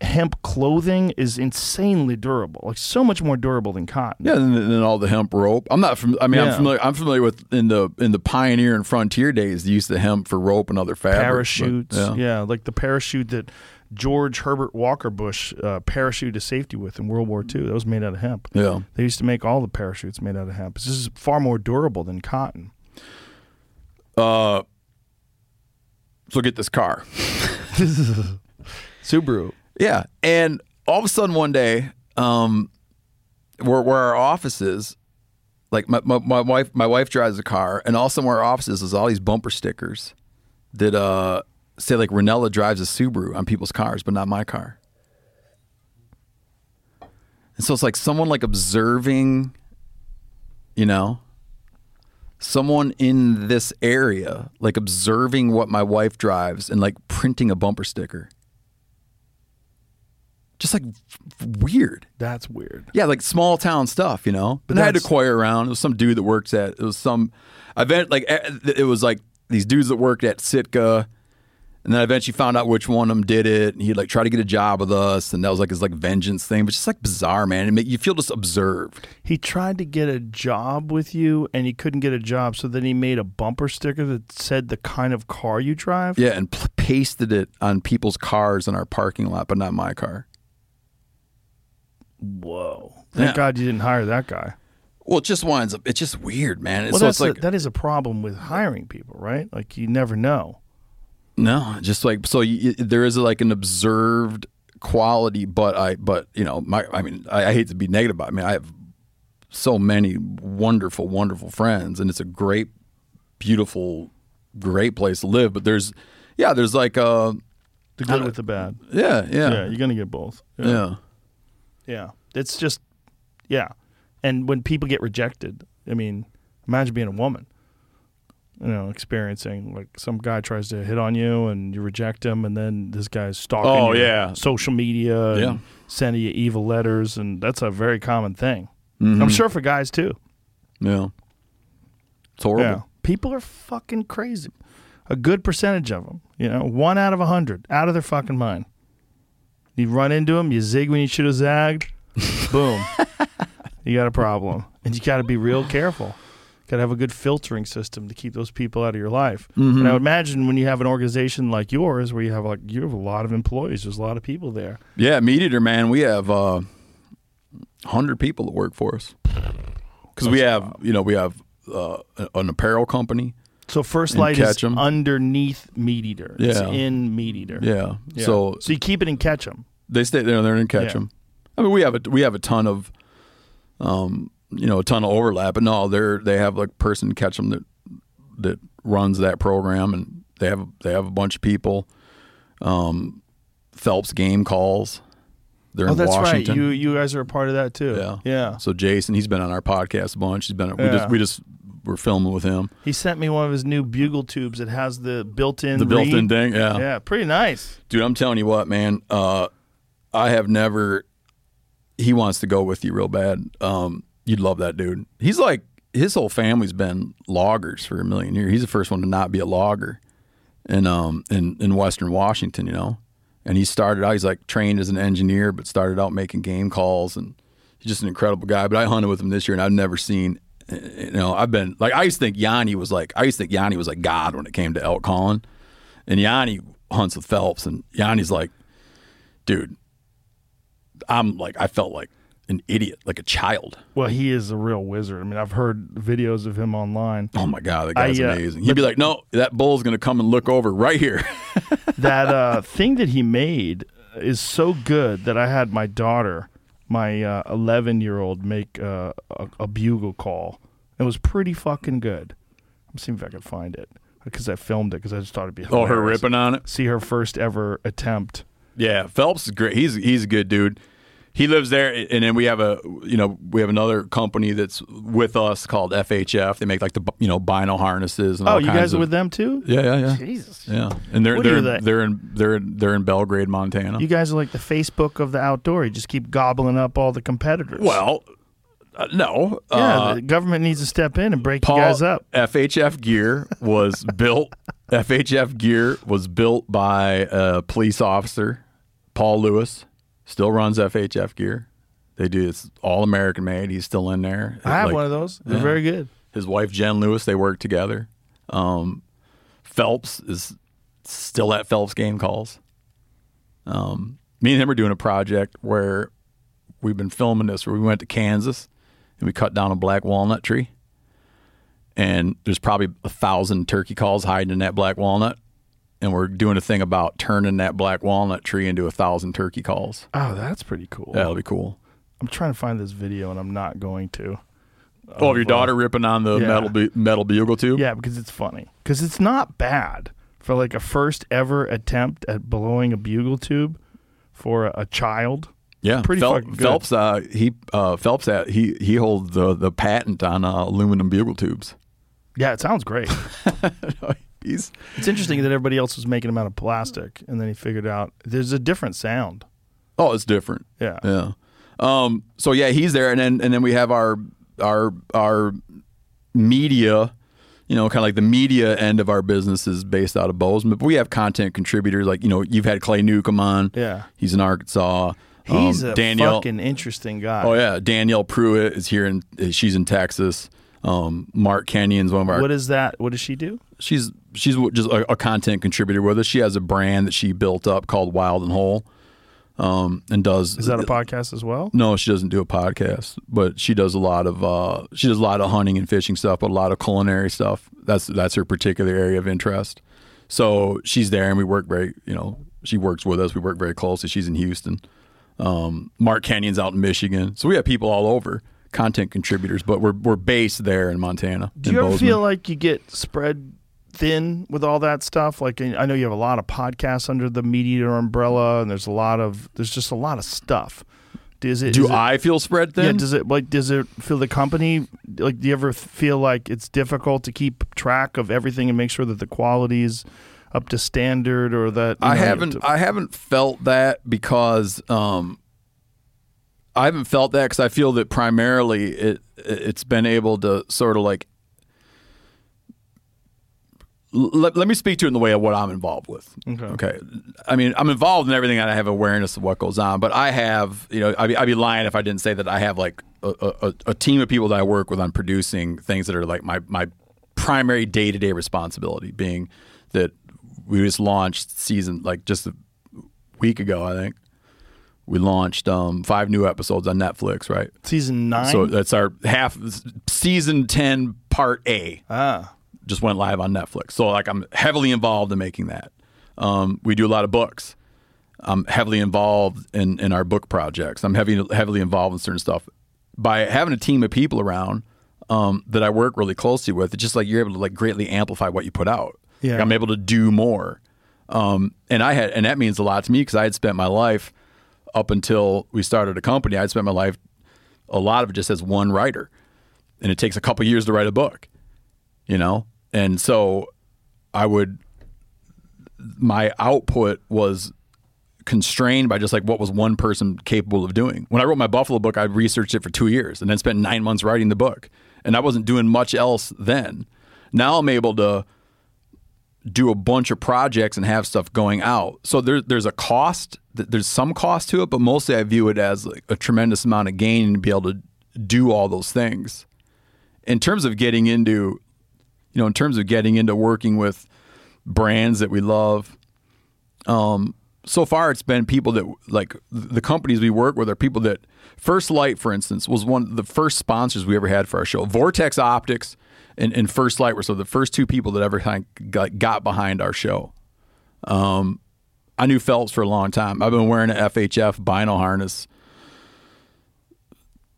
Hemp clothing is insanely durable, like so much more durable than cotton. Yeah, than, then all the hemp rope. I'm not from. I mean, Yeah. I'm familiar. I'm familiar with in the in the pioneer and frontier days the use of hemp for rope and other fabrics. but- parachutes. yeah. yeah. like the parachute that George Herbert Walker Bush uh, parachuted to safety with in World War II. That was made out of hemp. Yeah. They used to make all the parachutes made out of hemp. This is far more durable than cotton. Uh, so get this car. Subaru. Yeah, and all of a sudden one day, um, where where our office is, like my, my, my wife my wife drives a car, and all of a where our office is all these bumper stickers that uh say like Rinella drives a Subaru on people's cars, but not my car. And so it's like someone like observing, you know, someone in this area, like observing what my wife drives and like printing a bumper sticker. Just like weird. That's weird. Yeah, like small town stuff, you know. But But I had to inquire around. It was some dude that works at. It was some event. Like eh, it was like these dudes that worked at Sitka, and then I eventually found out which one of them did it. And he'd like try to get a job with us, and that was like his like vengeance thing. But just like bizarre, man. It make you feel just observed. He tried to get a job with you and he couldn't get a job, so then he made a bumper sticker that said the kind of car you drive. Yeah, and p- pasted it on people's cars in our parking lot, but not my car. Whoa. Thank Yeah. God you didn't hire that guy. Well, it just winds up. It's just weird, man. Well, so that's it's like a, that is a problem with hiring people, right? Like you never know. No, just like so. There is like an observed quality, but I, but you know, my, I mean, I, I hate to be negative about. It. I mean, I have so many wonderful, wonderful friends, and it's a great, beautiful, great place to live. But there's, yeah, there's like, uh, The good with the bad. yeah, yeah, Yeah, you're gonna get both. yeah. Yeah. It's just yeah. And when people get rejected, I mean, imagine being a woman. You know, experiencing like some guy tries to hit on you and you reject him and then this guy's stalking you. Oh, your yeah. social media Yeah. sending you evil letters and that's a very common thing. Mm-hmm. I'm sure for guys too. yeah. It's horrible. Yeah. People are fucking crazy. A good percentage of them, you know, one out of a hundred, out of their fucking mind. You run into them, you zig when you should have zagged, boom, you got a problem, and you got to be real careful. Got to have a good filtering system to keep those people out of your life. And I would imagine when you have an organization like yours, where you have like you have a lot of employees, there's a lot of people there. Yeah, MeatEater, man, we have uh, 100 people that work for us. Because we have, you know, we have uh, an apparel company. So First Lite is Ketchum. underneath MeatEater. It's Yeah. in MeatEater. Yeah. Yeah. So so you keep it in Ketchum. They stay there. and They're in them. I mean, we have a we have a ton of, um, you know, a ton of overlap. But no, they're they have like person Ketchum that that runs that program, and they have they have a bunch of people. Um, Phelps game calls. They're Oh, in that's Washington. right. You you guys are a part of that too. Yeah. Yeah. So Jason, he's been on our podcast a bunch. He's been we Yeah. just we just we're filming with him. He sent me one of his new bugle tubes that has the built-in The built-in reed. thing, yeah. Yeah, pretty nice. Dude, I'm telling you what, man. Uh, I have never. He wants to go with you real bad. Um, you'd love that dude. He's like his whole family's been loggers for a million years. He's the first one to not be a logger, in um in in Western Washington, you know. And he started out. He's like trained as an engineer, but started out making game calls, and he's just an incredible guy. But I hunted with him this year, and I've never seen. You know, I've been like I used to think Yanni was like I used to think Yanni was like God when it came to elk calling, and Yanni hunts with Phelps, and Yanni's like, dude, I'm like I felt like an idiot, like a child. Well, he is a real wizard. I mean, I've heard videos of him online. Oh my god, that guy's I, uh, amazing. He'd be like, no, that bull's gonna come and look over right here. that uh, thing that he made is so good that I had my daughter, my uh, 11 year old, make uh, a, a bugle call. It was pretty fucking good. I'm seeing if I can find it because I filmed it because I just thought it'd be hilarious. oh, her ripping on it. See her first ever attempt. Yeah, Phelps is great. He's he's a good dude. He lives there, and then we have a you know we have another company that's with us called FHF. They make like the you know bino harnesses and Oh, all you guys are of, with them too? Yeah, yeah, yeah. Jesus. Yeah, and they're What they're are they? they're in they're in, they're in Belgrade, Montana. You guys are like the Facebook of the outdoor. You just keep gobbling up all the competitors. well, uh, no, yeah, uh, the government needs to step in and break Paul, you guys up. FHF gear was built. FHF gear was built by a police officer, Paul Lewis. Still runs FHF gear. They do it's all American made. He's still in there. I have Like, one of those. They're yeah. very good. His wife Jen Lewis, they work together. Um, Phelps is still at Phelps game calls. Um, me and him are doing a project where we've been filming this. Where we went to Kansas and we cut down a black walnut tree, and there's probably a thousand turkey calls hiding in that black walnut. And we're doing a thing about turning that black walnut tree into a thousand turkey calls. Oh, that's pretty cool. That'll be cool. I'm trying to find this video and I'm not going to. Oh, of your daughter ripping on the Yeah. metal bu- metal bugle tube. Yeah, because it's funny. Because it's not bad for like a first ever attempt at blowing a bugle tube for a, a child. Yeah, Pretty Phel- fucking good. Phelps. Uh, he uh, Phelps. At, he he holds the the patent on uh, aluminum bugle tubes. Yeah, it sounds great. He's it's interesting that everybody else was making them out of plastic, and then he figured out there's a different sound. oh, it's different. Yeah. Yeah. Um. So yeah, he's there, and then and then we have our our our media. You know, kind of like the media end of our business is based out of Bozeman, but we have content contributors like you know you've had Clay Newcomb on. Yeah. he's in Arkansas. He's Um, a Danielle. fucking interesting guy. Oh yeah, Danielle Prewett is here, and she's in Texas. Um, Mark Kenyon's one of our What is that? What does she do? She's she's just a, a content contributor with us. She has a brand that she built up called Wild and Whole, um, and does Is that a podcast as well? No, she doesn't do a podcast, but she does a lot of uh, she does a lot of hunting and fishing stuff, but a lot of culinary stuff. That's that's her particular area of interest. So she's there, and we work very you know she works with us. We work very closely. She's in Houston. Um, Mark Kenyon's out in Michigan, so we have people all over, content contributors, but we're we're based there in Montana. Do in you ever Bozeman. feel like you get spread thin with all that stuff? Like I know you have a lot of podcasts under the media umbrella, and there's a lot of there's just a lot of stuff. Does it? Do is it- I feel spread thin? Yeah. Does it like? Does it feel the company like? Do you ever feel like it's difficult to keep track of everything and make sure that the quality is up to standard, or that I know, have haven't to- I haven't felt that because um, I haven't felt that because I feel that primarily it it's been able to sort of like let, let me speak to it in the way of what I'm involved with. Okay. Okay. I mean, I'm involved in everything and I have awareness of what goes on, but I have, you know, I'd be, I'd be lying if I didn't say that I have like a, a, a team of people that I work with on producing things that are like my, my primary day to day responsibility being that we just launched season like just a week ago, I think. We launched um, five new episodes on Netflix, right? season nine. So that's our half season 10 part A ah, just went live on Netflix. So like I'm heavily involved in making that. Um, we do a lot of books. I'm heavily involved in, in our book projects. I'm heavy, heavily involved in certain stuff. By having a team of people around um, that I work really closely with, it's just like you're able to like greatly amplify what you put out. Yeah. Like, I'm able to do more. Um, and I had, and that means a lot to me because I had spent my life up until we started a company. I'd spent my life, a lot of it just as one writer, and it takes a couple years to write a book you know and so i would my output was constrained by just like what was one person capable of doing. When i wrote my buffalo book i researched it for two years and then spent nine months writing the book. And i wasn't doing much else then. Now i'm able to do a bunch of projects and have stuff going out. So there, there's a cost there's some cost to it but mostly i view it as like a tremendous amount of gain to be able to do all those things. In terms of getting into you know, in terms of getting into working with brands that we love, um, so far it's been people that like the companies we work with are people that First Lite, for instance, was one of the first sponsors we ever had for our show. Vortex Optics and, and First Lite were so the first two people that ever got, got behind our show. Um, I knew Phelps for a long time. I've been wearing an FHF bino harness.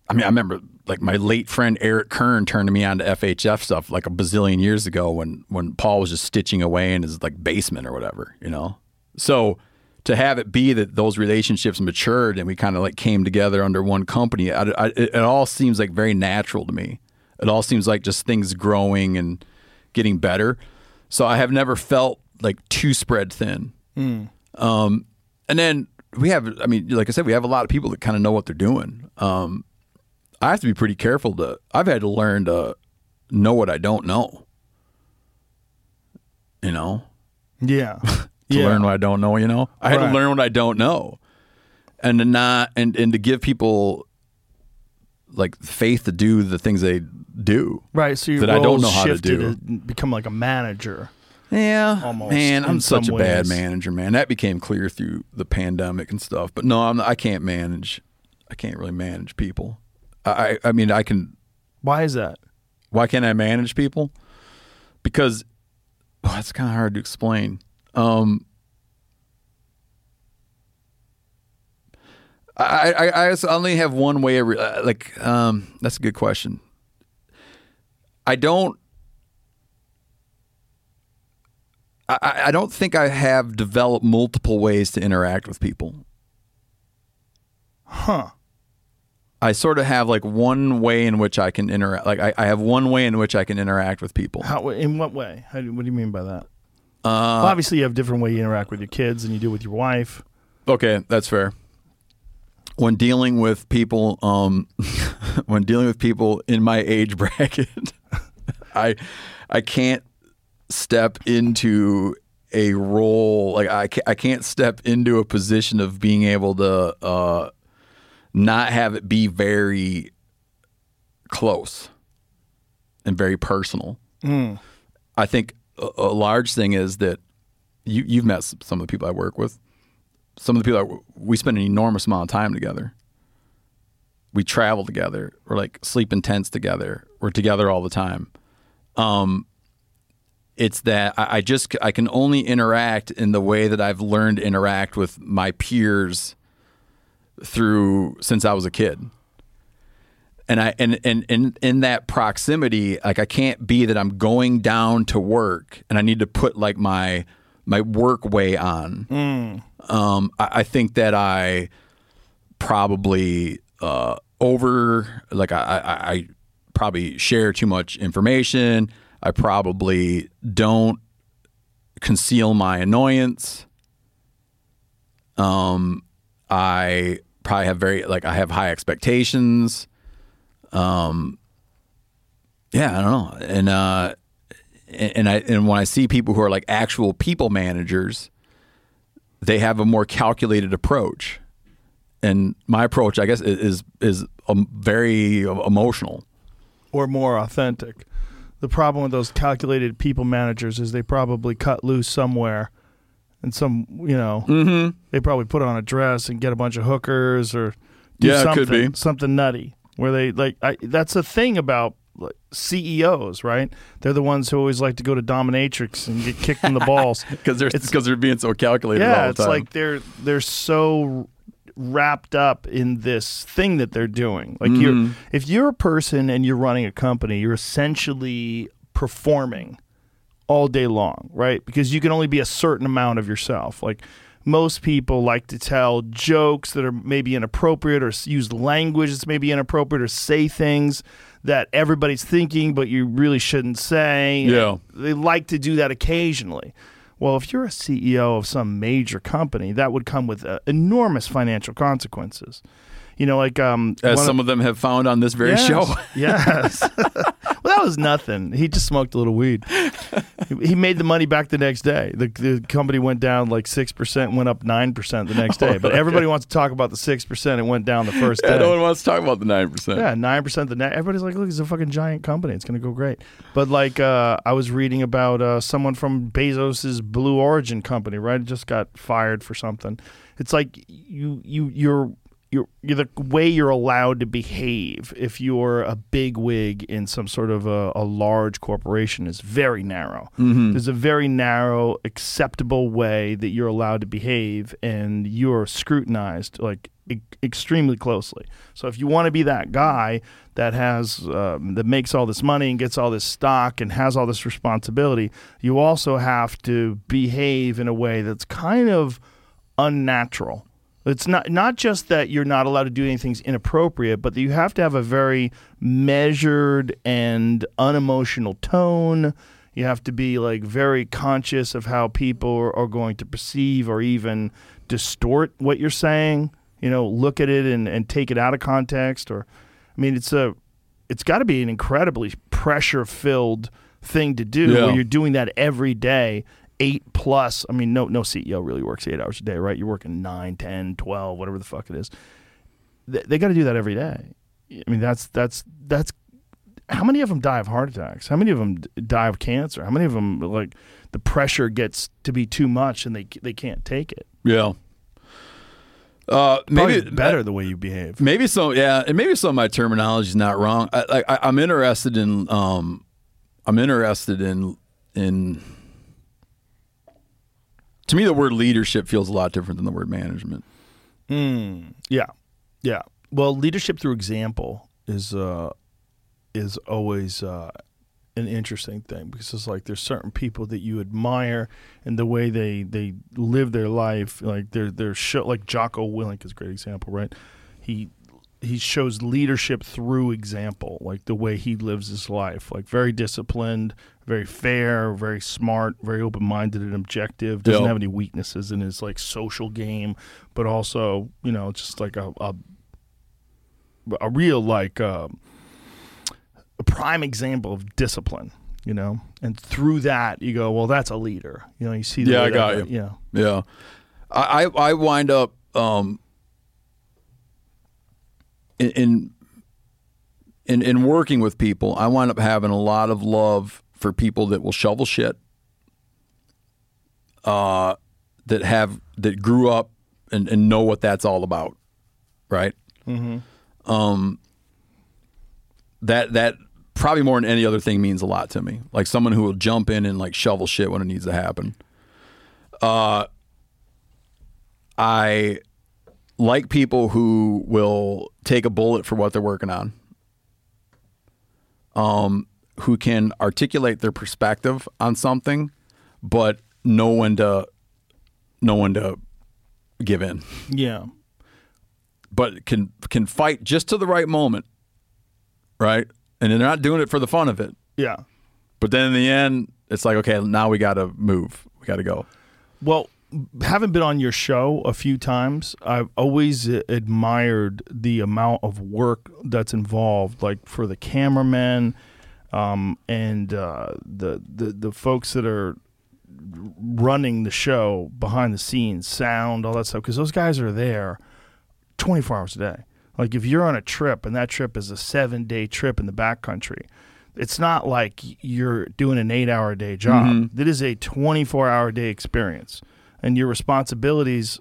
I mean, I remember like my late friend Eric Kern turned me on to FHF stuff like a bazillion years ago when when Paul was just stitching away in his like basement or whatever, you know. So to have it be that those relationships matured and we kind of like came together under one company, I, I, it, it all seems like very natural to me. It all seems like just things growing and getting better. So I have never felt like too spread thin. Um, and then we have, I mean, like I said, we have a lot of people that kind of know what they're doing. Um, I have to be pretty careful to. I've had to learn to know what I don't know. You know, yeah, to yeah. learn what I don't know. You know, I had Right. to learn what I don't know, and to not and and to give people like faith to do the things they do. Right. So your That I don't know how to do. become like a manager. Yeah, Almost, man, I'm such a bad manager, man. That became clear through the pandemic and stuff. But no, I'm, I can't manage. I can't really manage people. I, I mean, I can. Why is that? Why can't I manage people? Because oh, that's kind of hard to explain. Um, I, I I only have one way of re- uh, like um that's a good question. I don't I- I don't think I have developed multiple ways to interact with people. Huh. I sort of have like one way in which I can interact. Like I, I have one way in which I can interact with people. How? In what way? How do, what do you mean by that? Uh, well, obviously, you have different way you interact with your kids than you do with your wife. Okay, that's fair. When dealing with people, um, when dealing with people in my age bracket, I, I can't step into a role like I can't, I can't step into a position of being able to uh, not have it be very close and very personal. I think a, a large thing is that you you've met some of the people I work with. Some of the people I, we spend an enormous amount of time together. We travel together. We're like sleep in tents together. We're together all the time. Um, it's that I, I just I can only interact in the way that I've learned to interact with my peers through since I was a kid and I and and in in that proximity, like I can't be that I'm going down to work and I need to put like my my work way on. Um, I, I think that I probably uh, over like I, I, I probably share too much information. I probably don't conceal my annoyance. Um, I probably have very like I have high expectations. Um, yeah, I don't know, and uh, and I and when I see people who are like actual people managers, they have a more calculated approach, and my approach, I guess, is is um, very emotional. or more authentic. The problem with those calculated people managers is they probably cut loose somewhere, and some you know Mm-hmm. they probably put on a dress and get a bunch of hookers or do Yeah, something could be. something nutty where they like. I, that's the thing about like, CEOs, right? They're the ones who always like to go to dominatrix and get kicked in the balls. Because they're It's- because they're being so calculated. all yeah, it's like they're they're so wrapped up in this thing that they're doing. Like Mm-hmm. you're if you're a person and you're running a company, you're essentially performing all day long, right? Because you can only be a certain amount of yourself. Like most people like to tell jokes that are maybe inappropriate or use language that's maybe inappropriate or say things that everybody's thinking but you really shouldn't say. Yeah. They like to do that occasionally. Well, if you're a CEO of some major company, that would come with uh, enormous financial consequences. You know, like um, as some of them have found on this very yes, show. yes. well, that was nothing. He just smoked a little weed. He- made the money back the next day. The, the company went down like six percent, went up nine percent the next day. But everybody wants to talk about the six percent. It went down the first Yeah, day. no one wants to talk about the nine percent. Yeah, nine percent the. Everybody's like, look, it's a fucking giant company. It's gonna go great. But like, uh, I was reading about uh, someone from Bezos's Blue Origin company, right? It just got fired for something. It's like you, you, you're. You're, you're the way you're allowed to behave if you're a big wig in some sort of a, a large corporation is very narrow. There's a very narrow, acceptable way that you're allowed to behave, and you're scrutinized like e- extremely closely. So if you want to be that guy that has um, that makes all this money and gets all this stock and has all this responsibility, you also have to behave in a way that's kind of unnatural. It's not not just that you're not allowed to do anything inappropriate, but that you have to have a very measured and unemotional tone. You have to be like very conscious of how people are, going to perceive or even distort what you're saying. You know, look at it and, and take it out of context. Or, I mean, it's a it's got to be an incredibly pressure filled thing to do Yeah. where you're doing that every day eight plus. I mean, no no CEO really works eight hours a day, right? You're working nine, 10, 12, whatever the fuck it is. They, they got to do that every day. I mean, that's that's that's how many of them die of heart attacks? How many of them die of cancer? How many of them like the pressure gets to be too much and they they can't take it? Yeah. Uh, Maybe maybe better the way you behave. Maybe some, yeah, and maybe some of my terminology is not wrong. I, I'm interested in, um, I'm interested in, in. To me, the word leadership feels a lot different than the word management. Yeah, yeah. Well, leadership through example is uh, is always uh, an interesting thing because it's like there's certain people that you admire and the way they they live their life. Like they're they're show like Jocko Willink is a great example, right? He he shows leadership through example, like the way he lives his life, like very disciplined, very fair, very smart, very open minded and objective. Doesn't Yeah. have any weaknesses in his like social game, but also you know just like a a, a real like um, a prime example of discipline. You know, and through that you go, well, that's a leader. You know, you see. The Yeah, I got you. Yeah, Yeah, I I, I wind up um, in, in in in working with people. I wind up having a lot of love for people that will shovel shit. Uh, that have that grew up and, and know what that's all about, right? Mm-hmm. Um, that that probably more than any other thing means a lot to me. Like someone who will jump in and like shovel shit when it needs to happen. Uh, I like people who will take a bullet for what they're working on. Um, who can articulate their perspective on something, but know when to know when to give in. yeah, But can can fight just to the right moment. Right? And they're not doing it for the fun of it. yeah. But then in the end, it's like, okay, now we gotta move. We gotta go. Well, having been on your show a few times, I've always admired the amount of work that's involved, like for the cameramen um, and uh, the, the the folks that are running the show behind the scenes, sound, all that stuff. Because those guys are there twenty four hours a day. Like if you're on a trip and that trip is a seven day trip in the backcountry, it's not like you're doing an eight hour day job. It is a 24 hour day experience. And your responsibilities,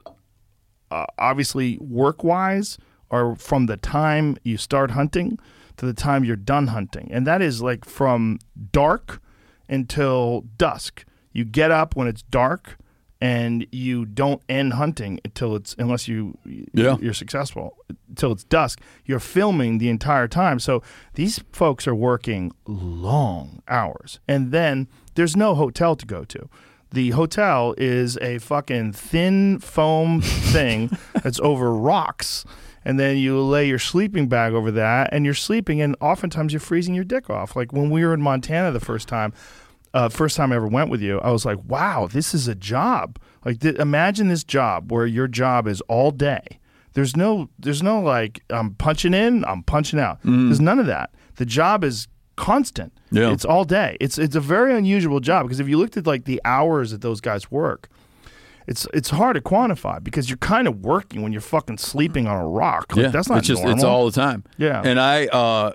uh, obviously work wise, are from the time you start hunting to the time you're done hunting. And that is like from dark until dusk. You get up when it's dark and you don't end hunting until it's unless you Yeah. you're successful until it's dusk. You're filming the entire time. So these folks are working long hours. And then there's no hotel to go to. The hotel is a fucking thin foam thing that's over rocks. And then you lay your sleeping bag over that and you're sleeping and oftentimes you're freezing your dick off. Like when we were in Montana the first time, uh, first time I ever went with you, I was like, wow, this is a job. Like, th- imagine this job where your job is all day. There's no, there's no like, I'm punching in, I'm punching out. There's none of that. The job is constant. Yeah. It's all day. It's it's a very unusual job because if you looked at like the hours that those guys work, it's it's hard to quantify because you're kind of working when you're fucking sleeping on a rock. Like, that's not it's just normal. it's all the time. Yeah. And I uh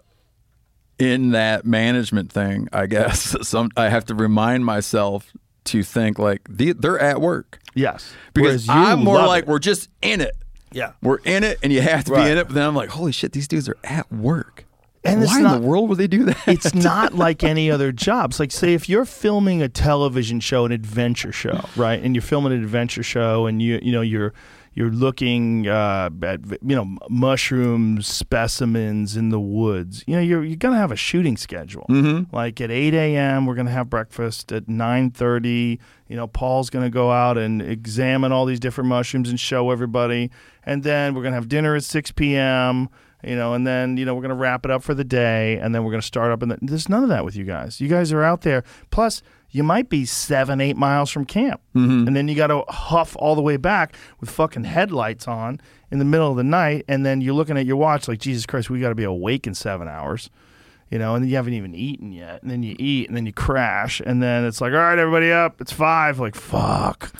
in that management thing, I guess some I have to remind myself to think like the, they're at work. yes Because you I'm more like it. we're just in it. yeah. We're in it and you have to Right. be in it, but then I'm like, holy shit, these dudes are at work. And Why not- in the world would they do that? it's not like any other jobs. Like, say, if you're filming a television show, an adventure show, right, and you're filming an adventure show, and you you know you're you're looking uh, at you know mushroom specimens in the woods. You know, you're you're gonna have a shooting schedule. Mm-hmm. Like at 8 a.m., we're gonna have breakfast. At 9:30, you know, Paul's gonna go out and examine all these different mushrooms and show everybody, and then we're gonna have dinner at 6 p.m you know, and then you know we're gonna wrap it up for the day, and then we're gonna start up. And the, there's none of that with you guys. You guys are out there. Plus, you might be seven, eight miles from camp, and then you got to huff all the way back with fucking headlights on in the middle of the night, and then you're looking at your watch like Jesus Christ, we got to be awake in seven hours. You know, and then you haven't even eaten yet, and then you eat, and then you crash, and then it's like, all right, everybody up, it's five. Like, fuck.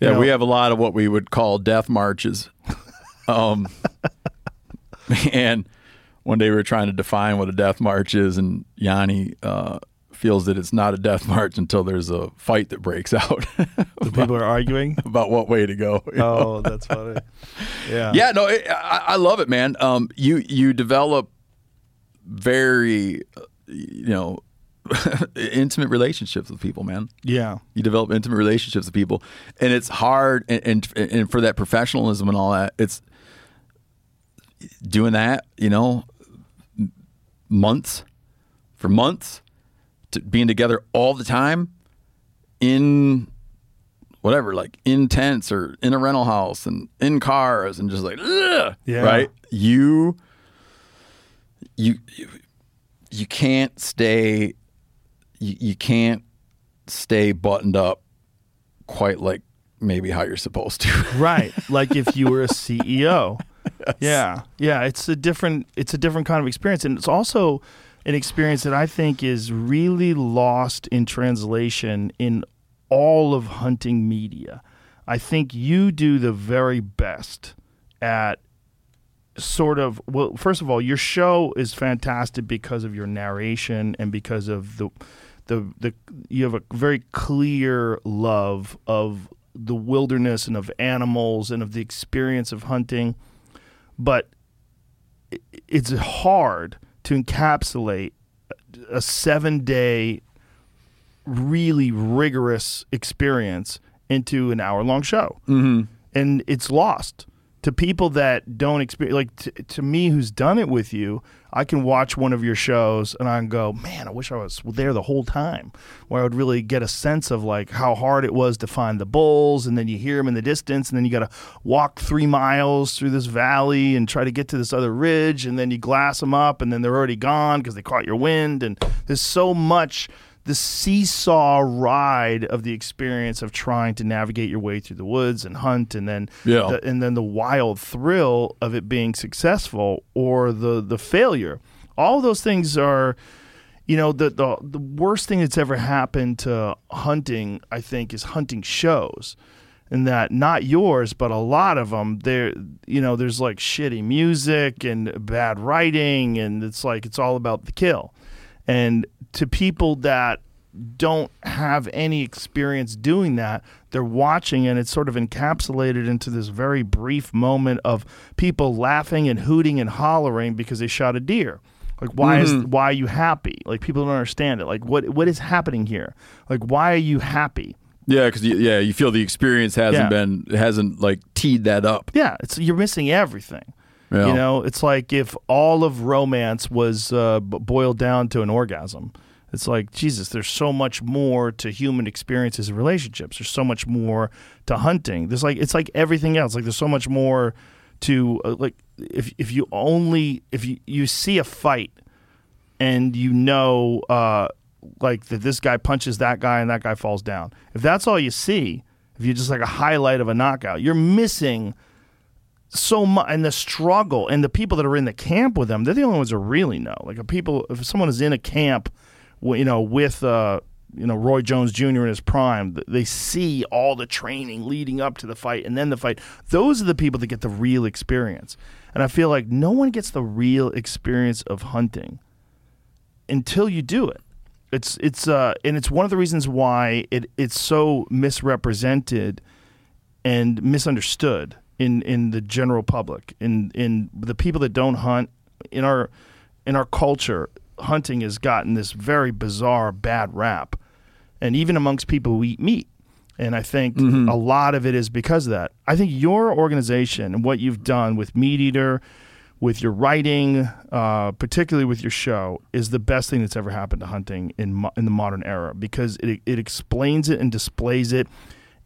You Yeah, know? we have a lot of what we would call death marches. Um, and one day we were trying to define what a death march is, and Janis uh, feels that it's not a death march until there's a fight that breaks out The people are arguing. about what way to go. you know? Oh, that's funny. Yeah. Yeah, no, it, I, I love it, man. Um, you you develop very, you know, intimate relationships with people, man. Yeah. You develop intimate relationships with people, and it's hard. And, and and for that professionalism and all that, it's doing that. You know, months for months, to being together all the time in whatever, like in tents or in a rental house and in cars and just like, ugh, Yeah. right? You, you, you, you can't stay, you, you can't stay buttoned up quite like maybe how you're supposed to. Right. Like if you were a CEO. Yeah. Yeah. It's a different it's a different kind of experience. And it's also an experience that I think is really lost in translation in all of hunting media. I think you do the very best at sort of well first of all your show is fantastic because of your narration and because of the the the you have a very clear love of the wilderness and of animals and of the experience of hunting but it's hard to encapsulate a 7 day really rigorous experience into an hour long show Mm-hmm. and it's lost to people that don't experience like t- to me who's done it with you i can watch one of your shows and i can go man i wish i was there the whole time where i would really get a sense of like how hard it was to find the bulls and then you hear them in the distance and then you got to walk three miles through this valley and try to get to this other ridge and then you glass them up and then they're already gone because they caught your wind and there's so much the seesaw ride of the experience of trying to navigate your way through the woods and hunt and then Yeah. the, and then the wild thrill of it being successful or the the failure. All those things are you know the, the the worst thing that's ever happened to hunting i think is hunting shows. And that not yours but a lot of them there you know there's like shitty music and bad writing and it's like it's all about the kill. And to people that don't have any experience doing that, they're watching and it's sort of encapsulated into this very brief moment of people laughing and hooting and hollering because they shot a deer. Like why is why are you happy? Like people don't understand it. Like what what is happening here? Like why are you happy? Yeah, because yeah, you feel the experience hasn't Yeah. been hasn't like teed that up. Yeah, it's you're missing everything. Yeah. You know, it's like if all of romance was uh, boiled down to an orgasm. It's like Jesus. There's so much more to human experiences and relationships. There's so much more to hunting. There's like it's like everything else. Like there's so much more to uh, like if if you only if you you see a fight and you know uh, like that this guy punches that guy and that guy falls down. If that's all you see, if you're just like a highlight of a knockout, you're missing so much and the struggle and the people that are in the camp with them they're the only ones who really know like people if someone is in a camp you know with uh you know Roy Jones Jr. in his prime they see all the training leading up to the fight and then the fight those are the people that get the real experience and I feel like no one gets the real experience of hunting until you do it it's it's uh and it's one of the reasons why it it's so misrepresented and misunderstood in in the general public in in the people that don't hunt in our in our culture hunting has gotten this very bizarre bad rap. And even amongst people who eat meat. And I think a lot of it is because of that. I think your organization and what you've done with MeatEater, with your writing, uh, particularly with your show, is the best thing that's ever happened to hunting in mo- in the modern era. Because it it explains it and displays it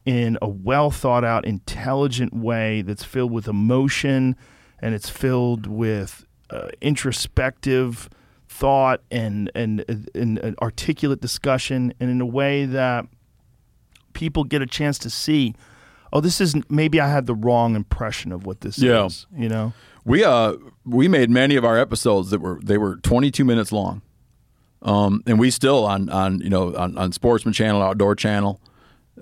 in a well thought out, intelligent way that's filled with emotion and it's filled with uh, introspective thought and, and and and articulate discussion, and in a way that people get a chance to see. Oh, this isn't. maybe I had the wrong impression of what this Yeah. is. You know, We uh we made many of our episodes that were they were 22 minutes long. Um, and we still on on you know on, on Sportsman Channel, Outdoor Channel,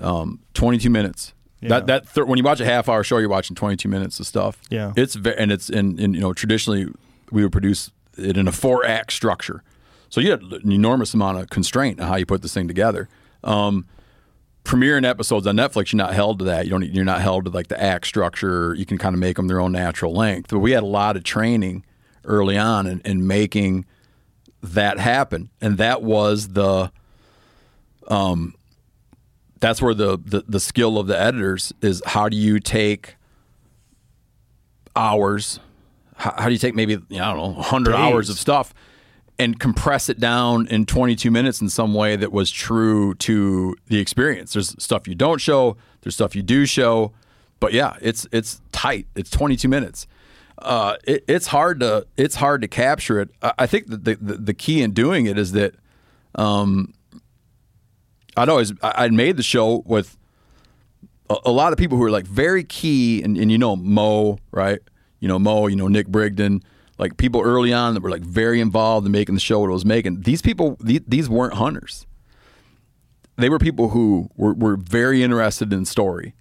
um, 22 minutes. Yeah. That that thir- when you watch a half hour show, you're watching 22 minutes of stuff. Yeah. it's ve- and it's in, in you know traditionally we would produce it in a four act structure, so you had an enormous amount of constraint on how you put this thing together. Um, premiering episodes on Netflix, you're not held to that. You don't. You're not held to like the act structure. You can kind of make them their own natural length. But we had a lot of training early on in, in making that happen, and that was the, um, that's where the, the the skill of the editors is. How do you take hours? How, how do you take maybe you know, I don't know 100 hours of stuff and compress it down in 22 minutes in some way that was true to the experience. There's stuff you don't show, there's stuff you do show, but yeah, it's it's tight. It's 22 minutes. Uh, it, it's hard to it's hard to capture it. I, think that the, the the key in doing it is that um, I'd always I- I'd made the show with a, a lot of people who are like very key, and, and you know Mo, right? You know Mo, you know Nick Brigden, like people early on that were like very involved in making the show what it was making. These people, these, these weren't hunters. They were people who were, were very interested in story.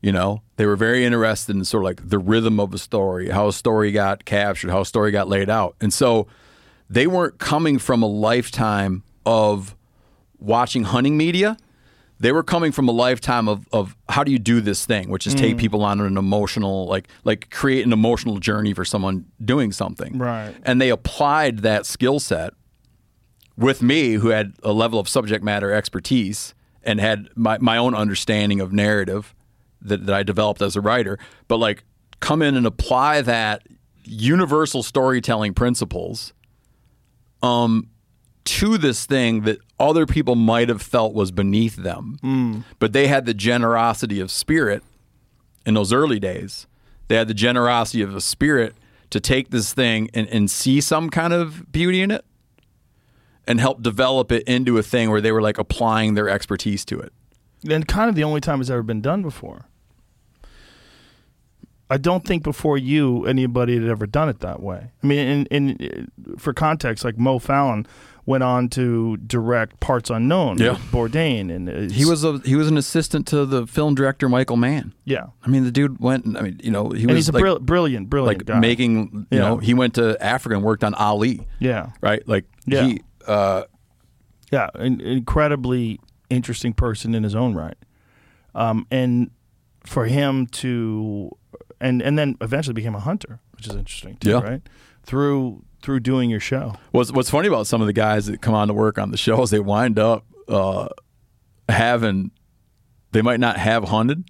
You know, they were very interested in sort of like the rhythm of a story, how a story got captured, how a story got laid out, and so they weren't coming from a lifetime of watching hunting media they were coming from a lifetime of, of how do you do this thing which is take people on an emotional like like create an emotional journey for someone doing something. Right. and they applied that skill set with me who had a level of subject matter expertise and had my, my own understanding of narrative that, that i developed as a writer. But like come in and apply that universal storytelling principles um, to this thing that other people might have felt was beneath them. Hmm. But they had the generosity of spirit in those early days. They had the generosity of a spirit to take this thing and, and see some kind of beauty in it and help develop it into a thing where they were like applying their expertise to it. and kind of the only time it's ever been done before. I don't think before you anybody had ever done it that way. I mean, in, in for context, like Mo Fallon went on to direct Parts Unknown, Yeah. Bourdain, and uh, He was a he was an assistant to the film director Michael Mann. yeah, I mean, the dude went. I mean, you know, he and was he's a like, brilliant, brilliant like guy. making. You Yeah. know, he went to Africa and worked on Ali. yeah, Right, like Yeah. he. Uh, yeah, an incredibly interesting person in his own right. Um, and for him to, and and then eventually became a hunter, which is interesting too, Yeah. right? Through through doing your show. What's What's funny about some of the guys that come on to work on the show is they wind up uh, having. They might not have hunted,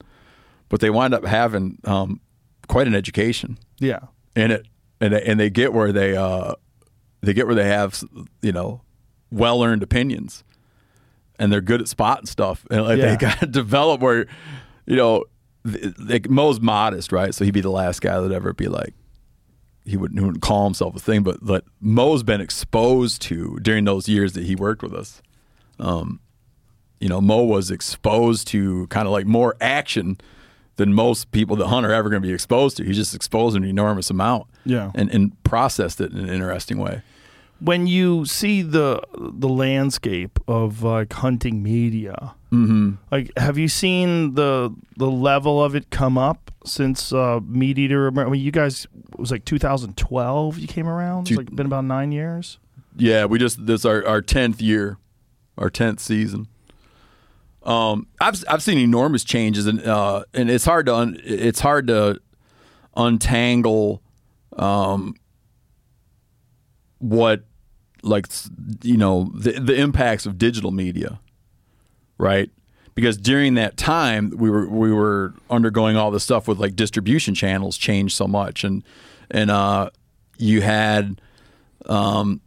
but they wind up having um, quite an education Yeah, in it, and they, and they get where they uh, they get where they have you know well earned opinions, and they're good at spotting stuff, and like Yeah. they got to develop where you know. Like Mo's modest, right? So he'd be the last guy that'd ever be like, he wouldn't, he wouldn't call himself a thing, but that Mo's been exposed to during those years that he worked with us. Um, you know, Mo was exposed to kind of like more action than most people that hunt are ever going to be exposed to. He's just exposed an enormous amount, Yeah. and and processed it in an interesting way. When you see the the landscape of like hunting media, like have you seen the the level of it come up since uh, MeatEater? I mean, you guys it was like 2012. You came around. It's like been about nine years. Yeah, we just this our our tenth year, our tenth season. Um, I've I've seen enormous changes, and uh, and it's hard to un, it's hard to untangle, um, what like you know the the impacts of digital media, right? Because during that time we were we were undergoing all this stuff with like distribution channels changed so much, and and uh, you had um,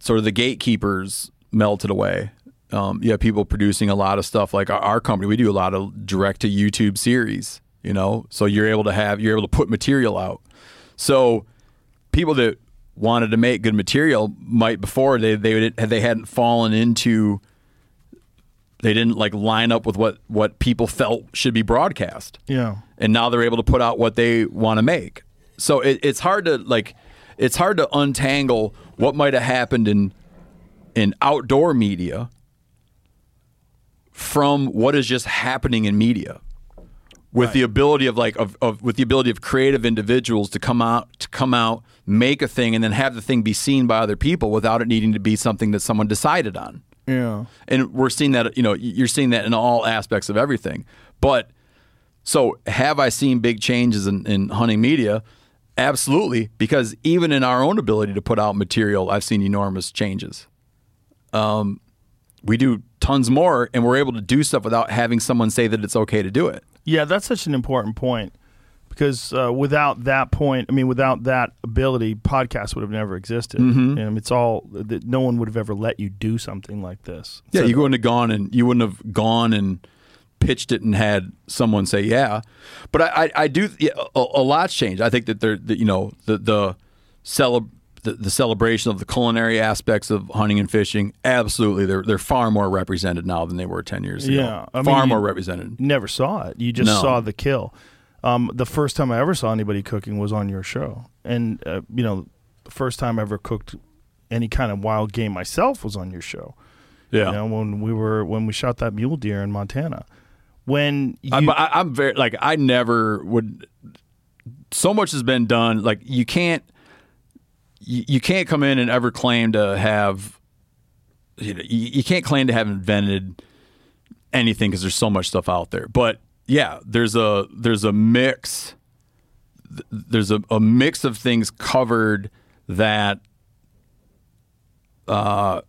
sort of the gatekeepers melted away. Um, you have people producing a lot of stuff like our, our company. We do a lot of direct to YouTube series, you know, so you're able to have you're able to put material out. So people that wanted to make good material might before they they would- they hadn't fallen into they didn't like line up with what what people felt should be broadcast. Yeah, and now they're able to put out what they want to make. So it, it's hard to like, it's hard to untangle what might have happened in in outdoor media from what is just happening in media with the ability of like of, of with the ability of creative individuals to come out to come out make a thing and then have the thing be seen by other people without it needing to be something that someone decided on. Yeah. and we're seeing that you know you're seeing that in all aspects of everything. But so have i seen big changes in, in hunting media? Absolutely because even in our own ability to put out material i've seen enormous changes. Um, we do tons more and we're able to do stuff without having someone say that it's okay to do it Yeah, that's such an important point because uh, without that point, I mean, without that ability, podcasts would have never existed. Mm-hmm. And it's all that no one would have ever let you do something like this. Yeah, So- you wouldn't have gone and you wouldn't have gone and pitched it and had someone say yeah. But I, I, I do yeah, a, a lot's changed. I think that there, that, you know, the the celeb the, the celebration of the culinary aspects of hunting and fishing. Absolutely, they're they're far more represented now than they were ten years ago. Yeah, I far you- more represented. never saw it. You just No. saw the kill. Um, the first time I ever saw anybody cooking was on your show, and uh, you know, the first time I ever cooked any kind of wild game myself was on your show. Yeah, You know, when we were when we shot that mule deer in Montana. When you, I, but I, I'm very like I never would. So much has been done. Like you can't, you, you can't come in and ever claim to have. You, know, you, you can't claim to have invented anything because there's so much stuff out there. But yeah, there's a there's a mix. There's a, a mix of things covered that uh,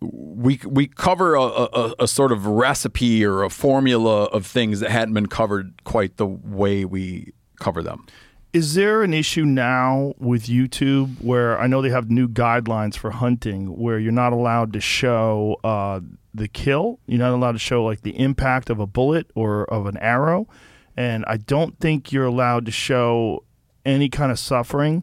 we we cover a, a, a sort of recipe or a formula of things that hadn't been covered quite the way we cover them. Is there an issue now with YouTube where I know they have new guidelines for hunting where you're not allowed to show uh, the kill? You're not allowed to show like the impact of a bullet or of an arrow. And I don't think you're allowed to show any kind of suffering.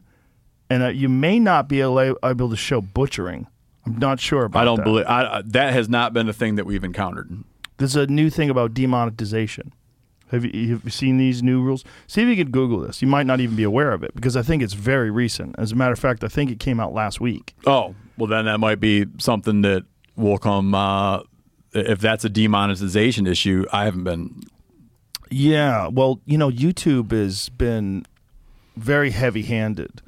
And uh, you may not be able able to show butchering. I'm not sure about I don't that. believe I, I- that has not been a thing that we've encountered. There's a new thing about demonetization. Have you, have you seen these new rules? See if you can Google this. You might not even be aware of it because I think it's very recent. As a matter of fact, I think it came out last week. Oh, well, then that might be something that will come. Uh, if that's a demonetization issue, I haven't been. Yeah, well, you know, YouTube has been very heavy-handed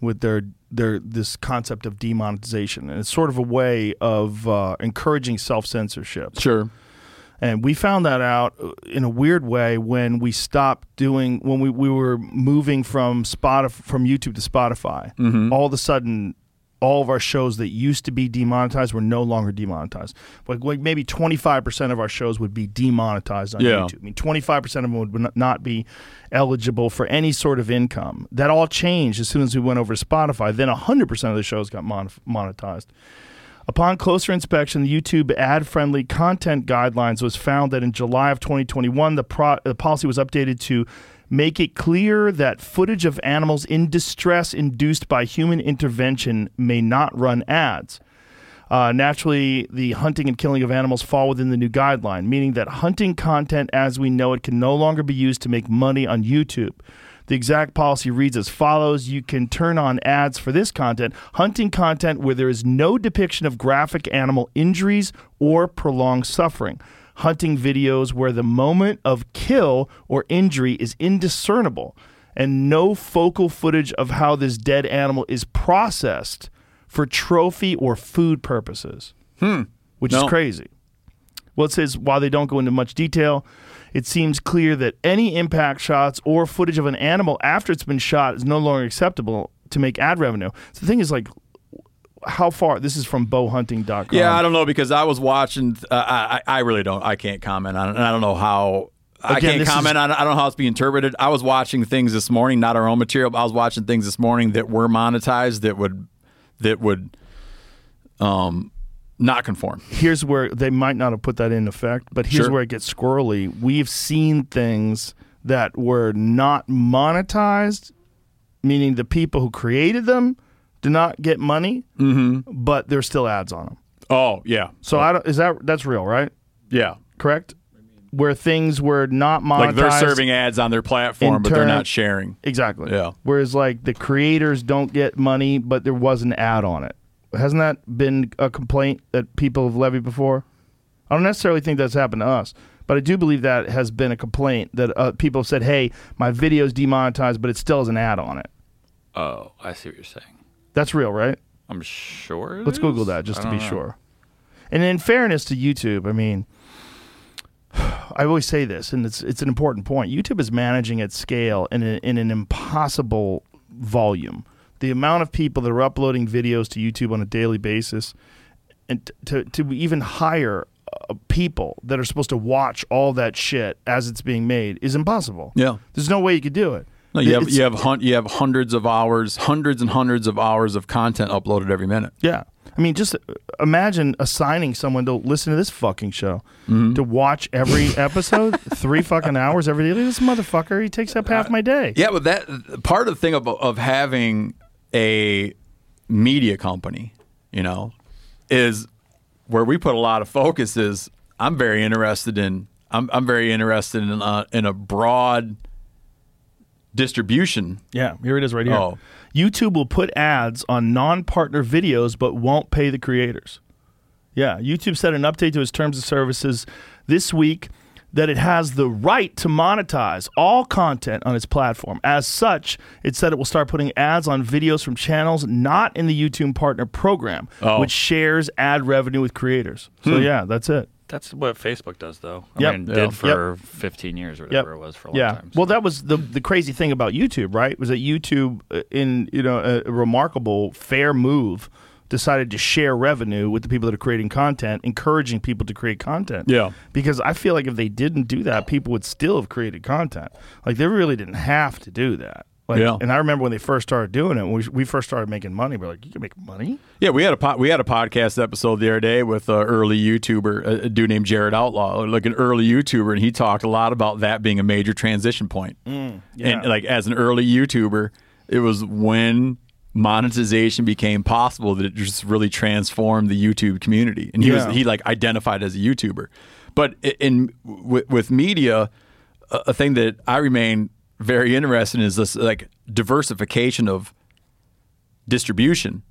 with their their this concept of demonetization, and it's sort of a way of uh, encouraging self-censorship. Sure. And we found that out uh, in a weird way when we stopped doing when we, we were moving from Spotify from YouTube to Spotify. All of a sudden, all of our shows that used to be demonetized were no longer demonetized. Like, like maybe twenty five percent of our shows would be demonetized on Yeah. YouTube. I mean, twenty five percent of them would not be eligible for any sort of income. That all changed as soon as we went over to Spotify. Then hundred percent of the shows got mon- monetized. Upon closer inspection, the YouTube ad friendly content guidelines was found that in July of 2021, the, pro- the policy was updated to make it clear that footage of animals in distress induced by human intervention may not run ads. Uh, naturally, the hunting and killing of animals fall within the new guideline, meaning that hunting content as we know it can no longer be used to make money on YouTube. The exact policy reads as follows You can turn on ads for this content, hunting content where there is no depiction of graphic animal injuries or prolonged suffering. Hunting videos where the moment of kill or injury is indiscernible, and no focal footage of how this dead animal is processed for trophy or food purposes. Hmm. Which No. is crazy. Well, it says while they don't go into much detail, it seems clear that any impact shots or footage of an animal after it's been shot is no longer acceptable to make ad revenue. So the thing is, like, how far? This is from bowhunting.com. Yeah, I don't know because I was watching. Uh, I I really don't. I can't comment on it, and I don't know how. I can't comment is- on it. I don't know how it's being interpreted. I was watching things this morning, not our own material. But I was watching things this morning that were monetized that would that would um not conform. here's where they might not have put that in effect, but here's Sure. where it gets squirrely. We've seen things that were not monetized, meaning the people who created them did not get money, mm-hmm. but there's still ads on them. Oh yeah, So I don't, is that that's real, right? yeah. Correct? Where things were not monetized. Like they're serving ads on their platform, but they're not sharing. Exactly. Yeah. Whereas like the creators don't get money, but there was an ad on it. Hasn't that been a complaint that people have levied before? I don't necessarily think that's happened to us, but I do believe that has been a complaint that uh, people have said, "Hey, my video's demonetized, but it still has an ad on it." Oh, I see what you're saying. That's real, right? I'm sure. Let's Google that just I to be know. sure. And in fairness to YouTube, I mean, I always say this, and it's it's an important point. YouTube is managing at scale in, a, in an impossible volume. The amount of people that are uploading videos to YouTube on a daily basis, and t- to to even hire uh, people that are supposed to watch all that shit as it's being made is impossible. Yeah. There's no way you could do it. No, you have It's- you have hun- you have hundreds of hours, hundreds and hundreds of hours of content uploaded every minute. Yeah. I mean, just imagine assigning someone to listen to this fucking show, Mm-hmm. to watch every episode, three fucking hours every day. This motherfucker. He takes up half my day. Yeah, but that part of the thing of of having a media company, you know, is where we put a lot of focus. Is I'm very interested in I'm I'm very interested in uh, in a broad distribution. Yeah, here it is right here. Oh. YouTube will put ads on non partner videos but won't pay the creators. Yeah, YouTube said an update to its terms of services this week that it has the right to monetize all content on its platform. As such, it said it will start putting ads on videos from channels not in the YouTube partner program, Oh. which shares ad revenue with creators. So, yeah, that's it. That's what Facebook does, though. I Yep. mean, Yeah. did for 15 years or whatever it was for a long yeah. time. Well, that was the the crazy thing about YouTube, right? Was that YouTube, uh, in you know a, a remarkable fair move, decided to share revenue with the people that are creating content, encouraging people to create content. Yeah. Because I feel like if they didn't do that, people would still have created content. Like they really didn't have to do that. Like, Yeah. And I remember when they first started doing it, when we, we first started making money, we're like, you can make money. Yeah, we had a po- we had a podcast episode the other day with an early YouTuber, a, a dude named Jared Outlaw, like an early YouTuber, and he talked a lot about that being a major transition point. Mm, yeah. And like as an early YouTuber, it was when monetization became possible that it just really transformed the YouTube community, and he Yeah. was he like identified as a YouTuber. But in with, with media, a, a thing that I remain very interested in is this like diversification of distribution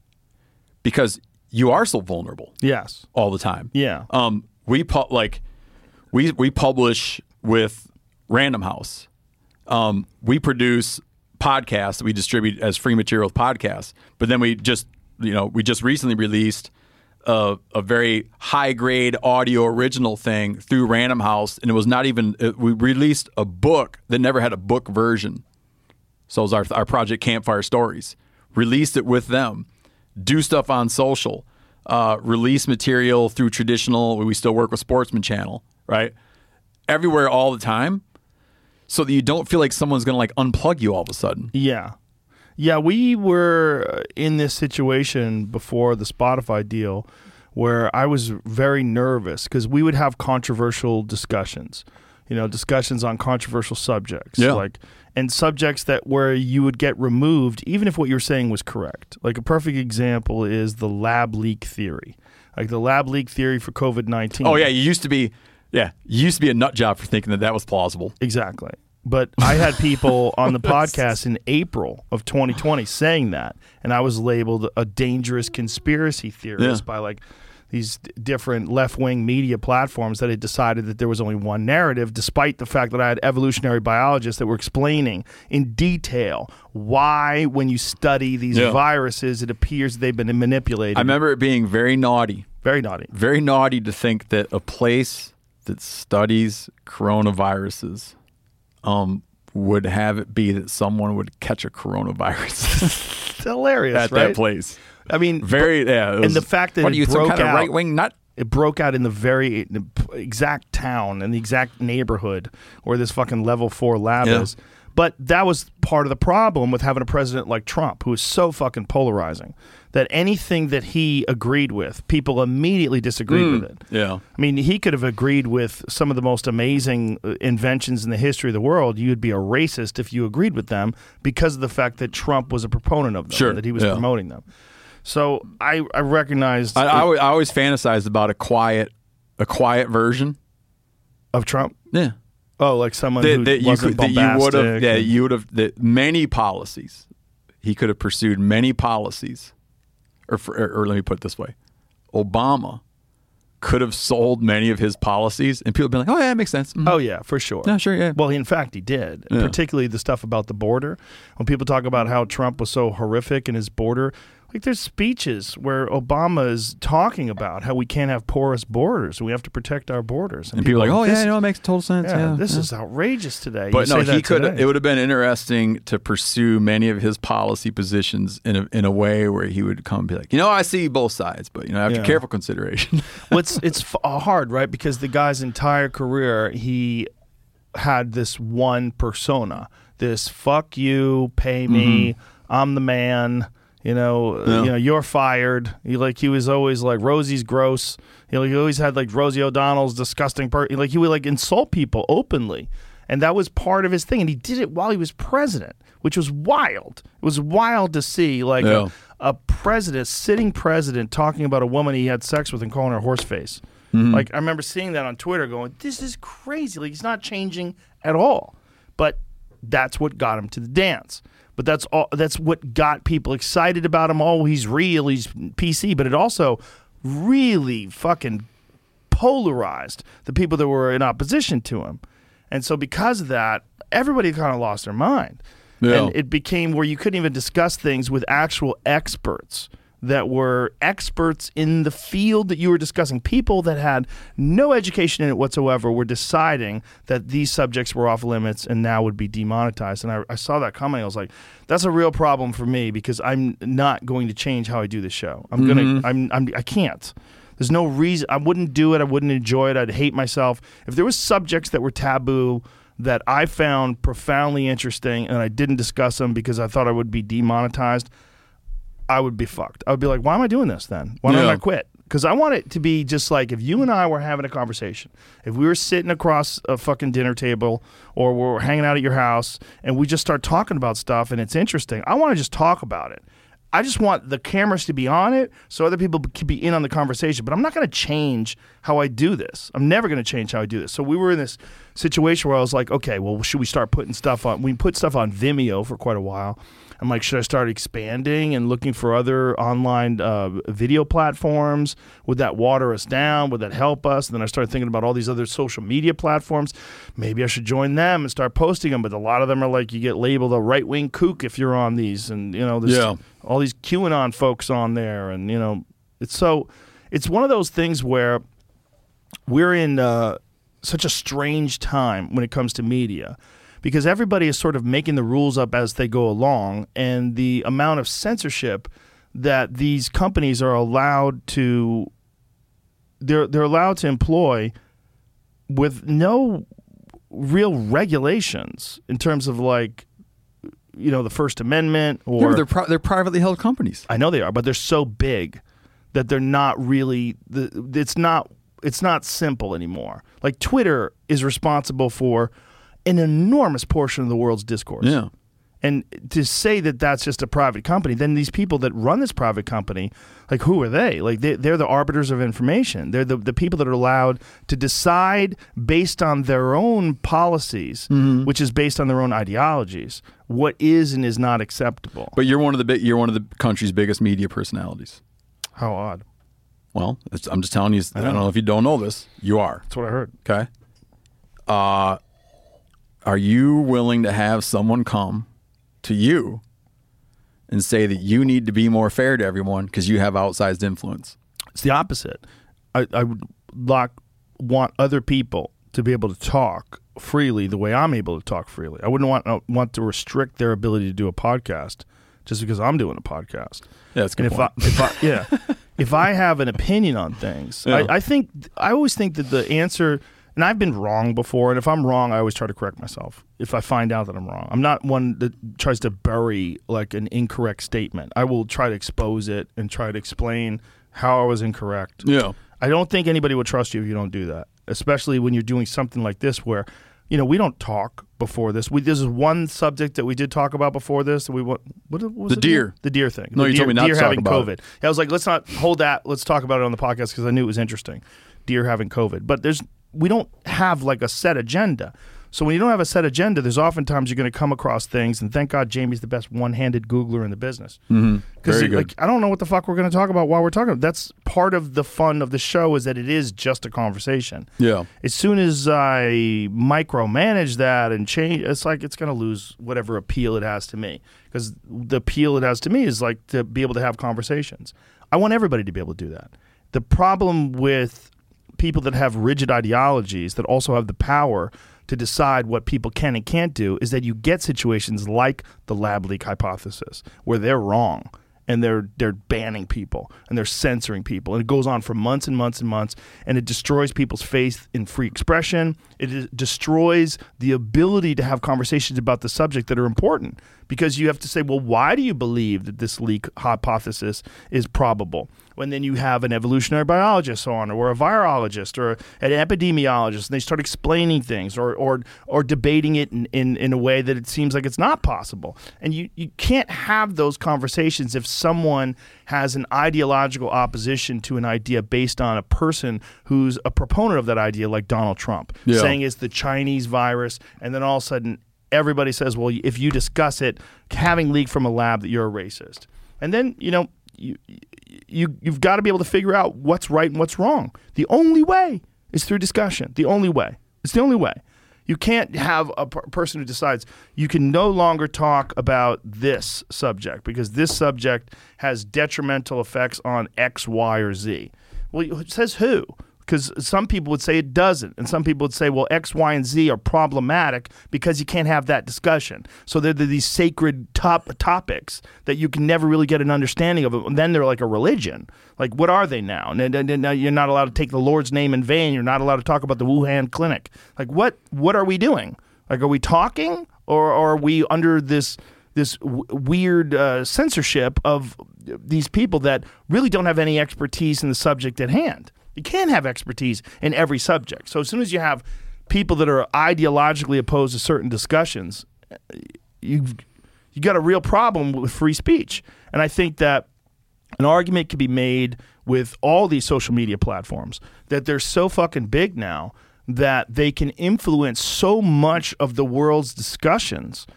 because you are so vulnerable Yes. all the time. Yeah. Um, we pu- like we we publish with Random House. Um, we produce podcasts that we distribute as free material podcasts, but then we just you know we just recently released a, a very high grade audio original thing through Random House, and it was not even it, we released a book that never had a book version. So it was our our project Campfire Stories. Released it with them. Do stuff on social. Uh, release material through traditional. We still work with Sportsman Channel, right? Everywhere, all the time, so that you don't feel like someone's gonna like unplug you all of a sudden. Yeah. Yeah, we were uh, in this situation before the Spotify deal where I was very nervous because we would have controversial discussions, you know, discussions on controversial subjects. Yeah. Like, and subjects that where you would get removed, even if what you're saying was correct. Like, a perfect example is the lab leak theory. Like, the lab leak theory for COVID 19. Oh yeah, you used to be, yeah, you used to be a nut job for thinking that that was plausible. Exactly. But I had people on the podcast in April of 2020 saying that, and I was labeled a dangerous conspiracy theorist Yeah. by like these d- different left wing media platforms that had decided that there was only one narrative, despite the fact that I had evolutionary biologists that were explaining in detail why, when you study these Yeah. viruses, it appears they've been manipulated. I remember it being very naughty, Very naughty. very naughty to think that a place that studies coronaviruses um, would have it be that someone would catch a coronavirus It's hilarious, at right? that place. I mean, Very, yeah. it and the fact that what it you, broke kind of out- right wing nut? It broke out in the very exact town and the exact neighborhood where this fucking level four lab Yeah. is. But that was part of the problem with having a president like Trump, who is so fucking polarizing that anything that he agreed with, people immediately disagreed with it. Yeah. I mean, he could have agreed with some of the most amazing uh, inventions in the history of the world. You'd be a racist if you agreed with them because of the fact that Trump was a proponent of them, Sure, that he was yeah. promoting them. So I, I recognized I, I, always- I always fantasized about a quiet, a quiet version. of Trump. Yeah. Oh, like someone that, who that you could, that you would have, yeah, you would have that many policies. He could have pursued many policies or, for, or, or let me put it this way, Obama could have sold many of his policies, and people would be like, "Oh yeah, it makes sense." Mhm. Oh yeah, for sure. Yeah, sure, yeah. Well, in fact, he did. Yeah. Particularly the stuff about the border. When people talk about how Trump was so horrific in his border, like there's speeches where Obama is talking about how we can't have porous borders and we have to protect our borders. and people are like, "Oh yeah, no, it makes total sense." yeah, Yeah, this yeah. is outrageous today. But You no, he could. today. It would have been interesting to pursue many of his policy positions in a in a way where he would come and be like, you know, I see both sides, but you know, after Yeah. careful consideration. well, it's it's f- uh, hard, right? Because the guy's entire career, he had this one persona, this "fuck you, pay me, I'm the man." You know, uh. Yeah. you know, you're fired. He, like he was always like Rosie's gross. You know, he always had like Rosie O'Donnell's disgusting. Per- like he would like insult people openly, and that was part of his thing. And he did it while he was president, which was wild. It was wild to see like Yeah. a, a president, sitting president, talking about a woman he had sex with and calling her horse face. Mm-hmm. Like I remember seeing that on Twitter, going, "This is crazy." Like he's not changing at all, but that's what got him to the dance. But that's all. That's what got people excited about him. Oh, he's real. He's PC. But it also really fucking polarized the people that were in opposition to him. And so because of that, everybody kind of lost their mind. Yeah. And it became where you couldn't even discuss things with actual experts that were experts in the field that you were discussing. People that had no education in it whatsoever were deciding that these subjects were off limits and now would be demonetized. And I, I saw that comment. I was like, that's a real problem for me because I'm not going to change how I do the show. I'm gonna. Mm-hmm. I'm. I'm. I can't. There's no reason I wouldn't do it. I wouldn't enjoy it. I'd hate myself if there was subjects that were taboo that I found profoundly interesting and I didn't discuss them because I thought I would be demonetized. I would be fucked. I would be like, why am I doing this then? Why don't Yeah. I quit? Because I want it to be just like if you and I were having a conversation, if we were sitting across a fucking dinner table or we're hanging out at your house and we just start talking about stuff and it's interesting, I want to just talk about it. I just want the cameras to be on it so other people can be in on the conversation. But I'm not going to change how I do this. I'm never going to change how I do this. So we were in this situation where I was like, okay, well, should we start putting stuff on? We put stuff on Vimeo for quite a while. I'm like, should I start expanding and looking for other online uh, video platforms? Would that water us down? Would that help us? And then I started thinking about all these other social media platforms. Maybe I should join them and start posting them. But a lot of them are like, you get labeled a right wing kook if you're on these. And, you know, there's Yeah. all these QAnon folks on there. And, you know, it's so, it's one of those things where we're in uh, such a strange time when it comes to media because everybody is sort of making the rules up as they go along, and the amount of censorship that these companies are allowed to they're they're allowed to employ with no real regulations in terms of like you know the First Amendment or Remember, they're pri- they're privately held companies. I know they are, but they're so big that they're not really. The, it's not. It's not simple anymore. Like Twitter is responsible for an enormous portion of the world's discourse. Yeah. And to say that that's just a private company, then these people that run this private company, like who are they? Like they, they're the arbiters of information. They're the, the people that are allowed to decide based on their own policies, which is based on their own ideologies, what is and is not acceptable. But you're one of the big, you're one of the country's biggest media personalities. How odd. Well, it's, I'm just telling you. I don't know if you don't know this. You are That's what I heard. okay. Uh, are you willing to have someone come to you and say that you need to be more fair to everyone because you have outsized influence? It's the opposite. I, I would like, want other people to be able to talk freely the way I'm able to talk freely. I wouldn't want uh, want to restrict their ability to do a podcast just because I'm doing a podcast. Yeah, that's a good and if point. I, if I, yeah, if I have an opinion on things, Yeah. I, I think I always think that the answer, and I've been wrong before, and if I'm wrong, I always try to correct myself. If I find out that I'm wrong, I'm not one that tries to bury like an incorrect statement. I will try to expose it and try to explain how I was incorrect. Yeah. I don't think anybody would trust you if you don't do that, especially when you're doing something like this where, you know, we don't talk before this. We this is one subject that we did talk about before this. We what what was The it deer. the deer thing. No, the you deer, told me not deer to talk having about COVID. it. I was like, let's not hold that. Let's talk about it on the podcast because I knew it was interesting. Deer having COVID, but there's we don't have like a set agenda. So when you don't have a set agenda, there's oftentimes you're going to come across things, and thank God Jamie's the best one-handed Googler in the business. Mm-hmm. Very good. like I don't know what the fuck we're going to talk about while we're talking. That's part of the fun of the show is that it is just a conversation. Yeah. As soon as I micromanage that and change, it's like it's going to lose whatever appeal it has to me. Because the appeal it has to me is like to be able to have conversations. I want everybody to be able to do that. The problem with people that have rigid ideologies that also have the power to decide what people can and can't do is that you get situations like the lab leak hypothesis where they're wrong and they're they're banning people and they're censoring people. And it goes on for months and months and months and it destroys people's faith in free expression. It destroys the ability to have conversations about the subject that are important because you have to say well why do you believe that this leak hypothesis is probable when then you have an evolutionary biologist on or a virologist or an epidemiologist and they start explaining things or or or debating it in, in, in a way that it seems like it's not possible and you, you can't have those conversations if someone has an ideological opposition to an idea based on a person who's a proponent of that idea like Donald Trump Yeah. saying it's the Chinese virus and then all of a sudden everybody says well if you discuss it having leaked from a lab that you're a racist and then you know you you you've got to be able to figure out what's right and what's wrong. The only way is through discussion. The only way. It's the only way. You can't have a per- person who decides you can no longer talk about this subject because this subject has detrimental effects on X, Y, or Z. Well, it says who? Because some people would say it doesn't, and some people would say, well, X, Y, and Z are problematic because you can't have that discussion. So they're, they're these sacred top topics that you can never really get an understanding of. And then they're like a religion. Like, what are they now? And now you're not allowed to take the Lord's name in vain. You're not allowed to talk about the Wuhan clinic. Like, what what are we doing? Like, are we talking, or, or are we under this? this w- weird uh, censorship of these people that really don't have any expertise in the subject at hand. You can't have expertise in every subject. So as soon as you have people that are ideologically opposed to certain discussions, eh, you've you got a real problem with free speech. And I think that an argument can be made with all these social media platforms that they're so fucking big now that they can influence so much of the world's discussions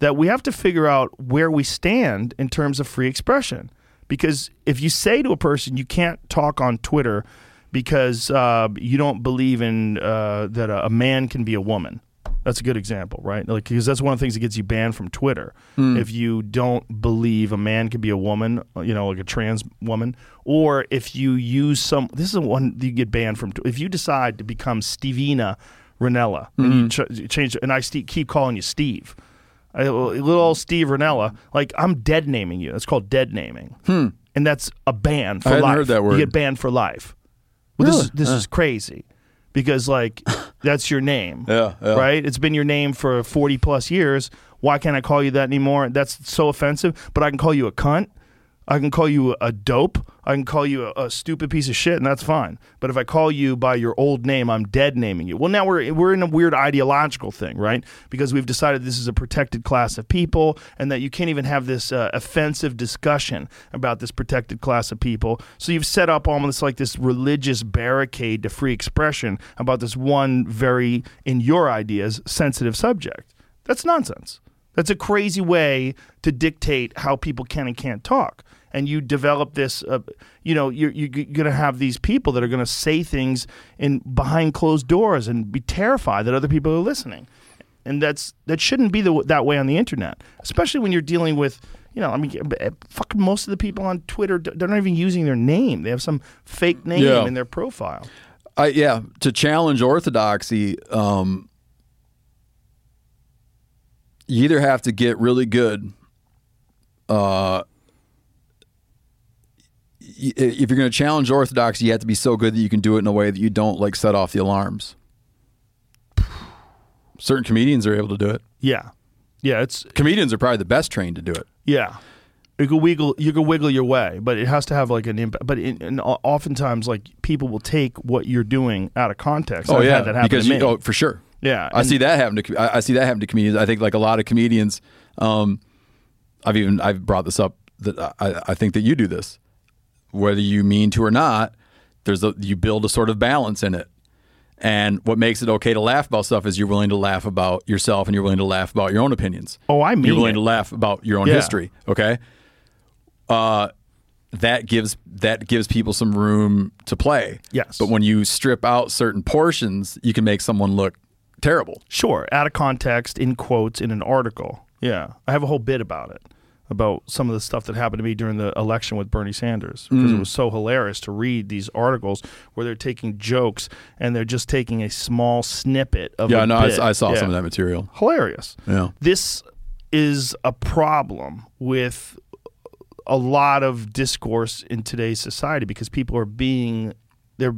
that we have to figure out where we stand in terms of free expression. Because if you say to a person you can't talk on Twitter because uh, you don't believe in uh, that a, a man can be a woman, that's a good example, right? Like because that's one of the things that gets you banned from Twitter. If you don't believe a man can be a woman, you know, like a trans woman, or if you use some, this is one you get banned from. If you decide to become Stevina Rinella, and you ch- change, and I st- keep calling you Steve, I, little old Steve Rinella, like I'm dead naming you. That's called dead naming, and that's a ban for I life. heard that word. You get banned for life. Well, this is this is crazy because like that's your name. Yeah, yeah. Right? It's been your name for 40 plus years. Why can't I call you that anymore? That's so offensive. But I can call you a cunt. I can call you a dope. I can call you a, a stupid piece of shit, and that's fine. But if I call you by your old name, I'm dead naming you. Well, now we're we're in a weird ideological thing, right? Because we've decided this is a protected class of people, and that you can't even have this uh, offensive discussion about this protected class of people. So you've set up almost like this religious barricade to free expression about this one very, in your ideas, sensitive subject. That's nonsense. That's a crazy way to dictate how people can and can't talk. And you develop this, uh, you know, you're, you're going to have these people that are going to say things in behind closed doors and be terrified that other people are listening. And that's that shouldn't be the, that way on the internet, especially when you're dealing with, you know, I mean, uh, fucking most of the people on Twitter, they're not even using their name. They have some fake name Yeah. in their profile. I, yeah, to challenge orthodoxy, um, you either have to get really good. Uh, if you're going to challenge orthodoxy, you have to be so good that you can do it in a way that you don't like set off the alarms. Certain comedians are able to do it. Yeah, yeah, it's Comedians are probably the best trained to do it. Yeah. You can wiggle. You can wiggle your way, but it has to have like an impact. But and oftentimes, like people will take what you're doing out of context. Oh I've yeah, that happen because to you, me. oh for sure. Yeah, I see that happen to I I see that happen to comedians. I think like a lot of comedians. Um, I've even I've brought this up that I, I think that you do this, whether you mean to or not. There's a you build a sort of balance in it, And what makes it okay to laugh about stuff is you're willing to laugh about yourself and you're willing to laugh about your own opinions. Oh, I mean You're willing it. to laugh about your own Yeah. history. Okay. Uh, that gives that gives people some room to play. Yes. But when you strip out certain portions, you can make someone look terrible. Sure, out of context, in quotes, in an article. Yeah, I have a whole bit about it, about some of the stuff that happened to me during the election with Bernie Sanders, because Mm. it was so hilarious to read these articles where they're taking jokes and they're just taking a small snippet of. Yeah, no, I. I saw Yeah. some of that material. Hilarious. Yeah. This is a problem with a lot of discourse in today's society because people are being they're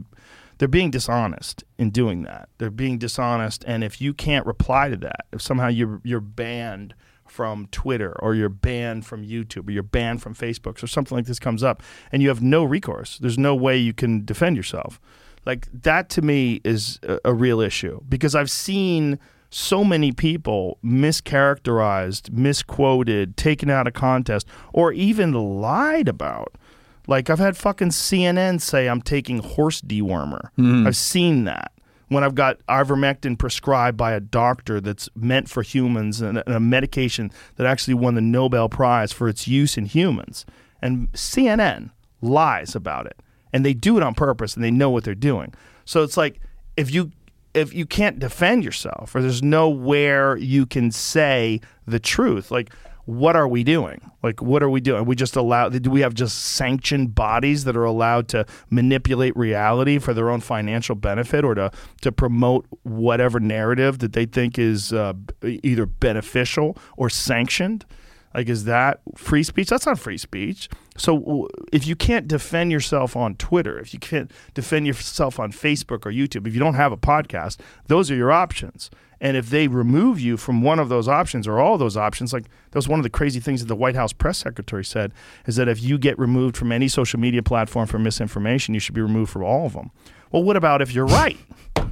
they're being dishonest in doing that. They're being dishonest and if you can't reply to that, if somehow you're you're banned from Twitter or you're banned from YouTube or you're banned from Facebook or something like this comes up and you have no recourse. There's no way you can defend yourself. Like that to me is a, a real issue because I've seen so many people mischaracterized, misquoted, taken out of context, or even lied about. Like I've had fucking CNN say I'm taking horse dewormer. Hmm. I've seen that when I've got ivermectin prescribed by a doctor that's meant for humans and a, and a medication that actually won the Nobel Prize for its use in humans. And CNN lies about it. And they do it on purpose and they know what they're doing. So it's like if you if you can't defend yourself or there's nowhere you can say the truth, like what are we doing? Like what are we doing? Are we just allow do we have just sanctioned bodies that are allowed to manipulate reality for their own financial benefit or to to promote whatever narrative that they think is uh, either beneficial or sanctioned? Like, is that free speech? That's not free speech. So, if you can't defend yourself on Twitter, if you can't defend yourself on Facebook or YouTube, if you don't have a podcast, those are your options. And if they remove you from one of those options or all those options, like that was one of the crazy things that the White House press secretary said, is that if you get removed from any social media platform for misinformation, you should be removed from all of them. Well, what about if you're right?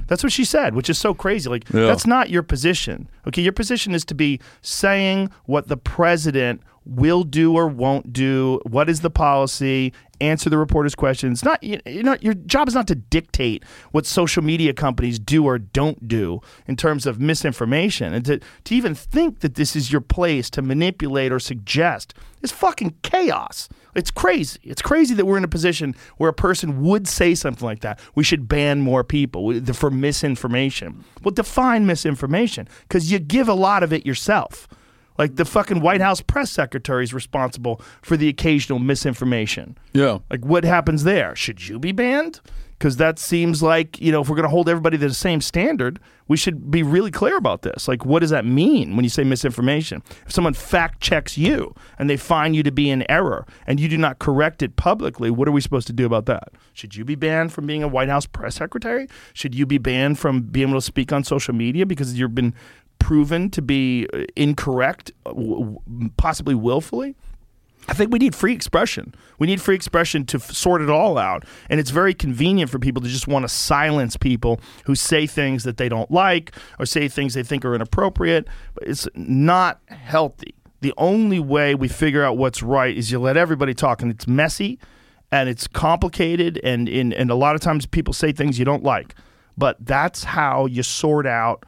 That's what she said, which is so crazy. Like, Yeah. that's not your position. Okay, your position is to be saying what the president will do or won't do. What is the policy? Answer the reporter's questions. Not you know your job is not to dictate what social media companies do or don't do in terms of misinformation, and to to even think that this is your place to manipulate or suggest is fucking chaos. It's crazy. It's crazy that we're in a position where a person would say something like that. We should ban more people for misinformation. Well, define misinformation because you give a lot of it yourself. Like the fucking White House press secretary is responsible for the occasional misinformation. Yeah. Like what happens there? Should you be banned? Because that seems like you know if we're going to hold everybody to the same standard, we should be really clear about this. Like what does that mean when you say misinformation? If someone fact checks you and they find you to be in error and you do not correct it publicly, what are we supposed to do about that? Should you be banned from being a White House press secretary? Should you be banned from being able to speak on social media because you've been proven to be uh, incorrect, uh, possibly willfully? I think we need free expression. We need free expression to f- sort it all out. And it's very convenient for people to just want to silence people who say things that they don't like or say things they think are inappropriate. But it's not healthy. The only way we figure out what's right is you let everybody talk, and it's messy and it's complicated. And, and, and a lot of times people say things you don't like. But that's how you sort out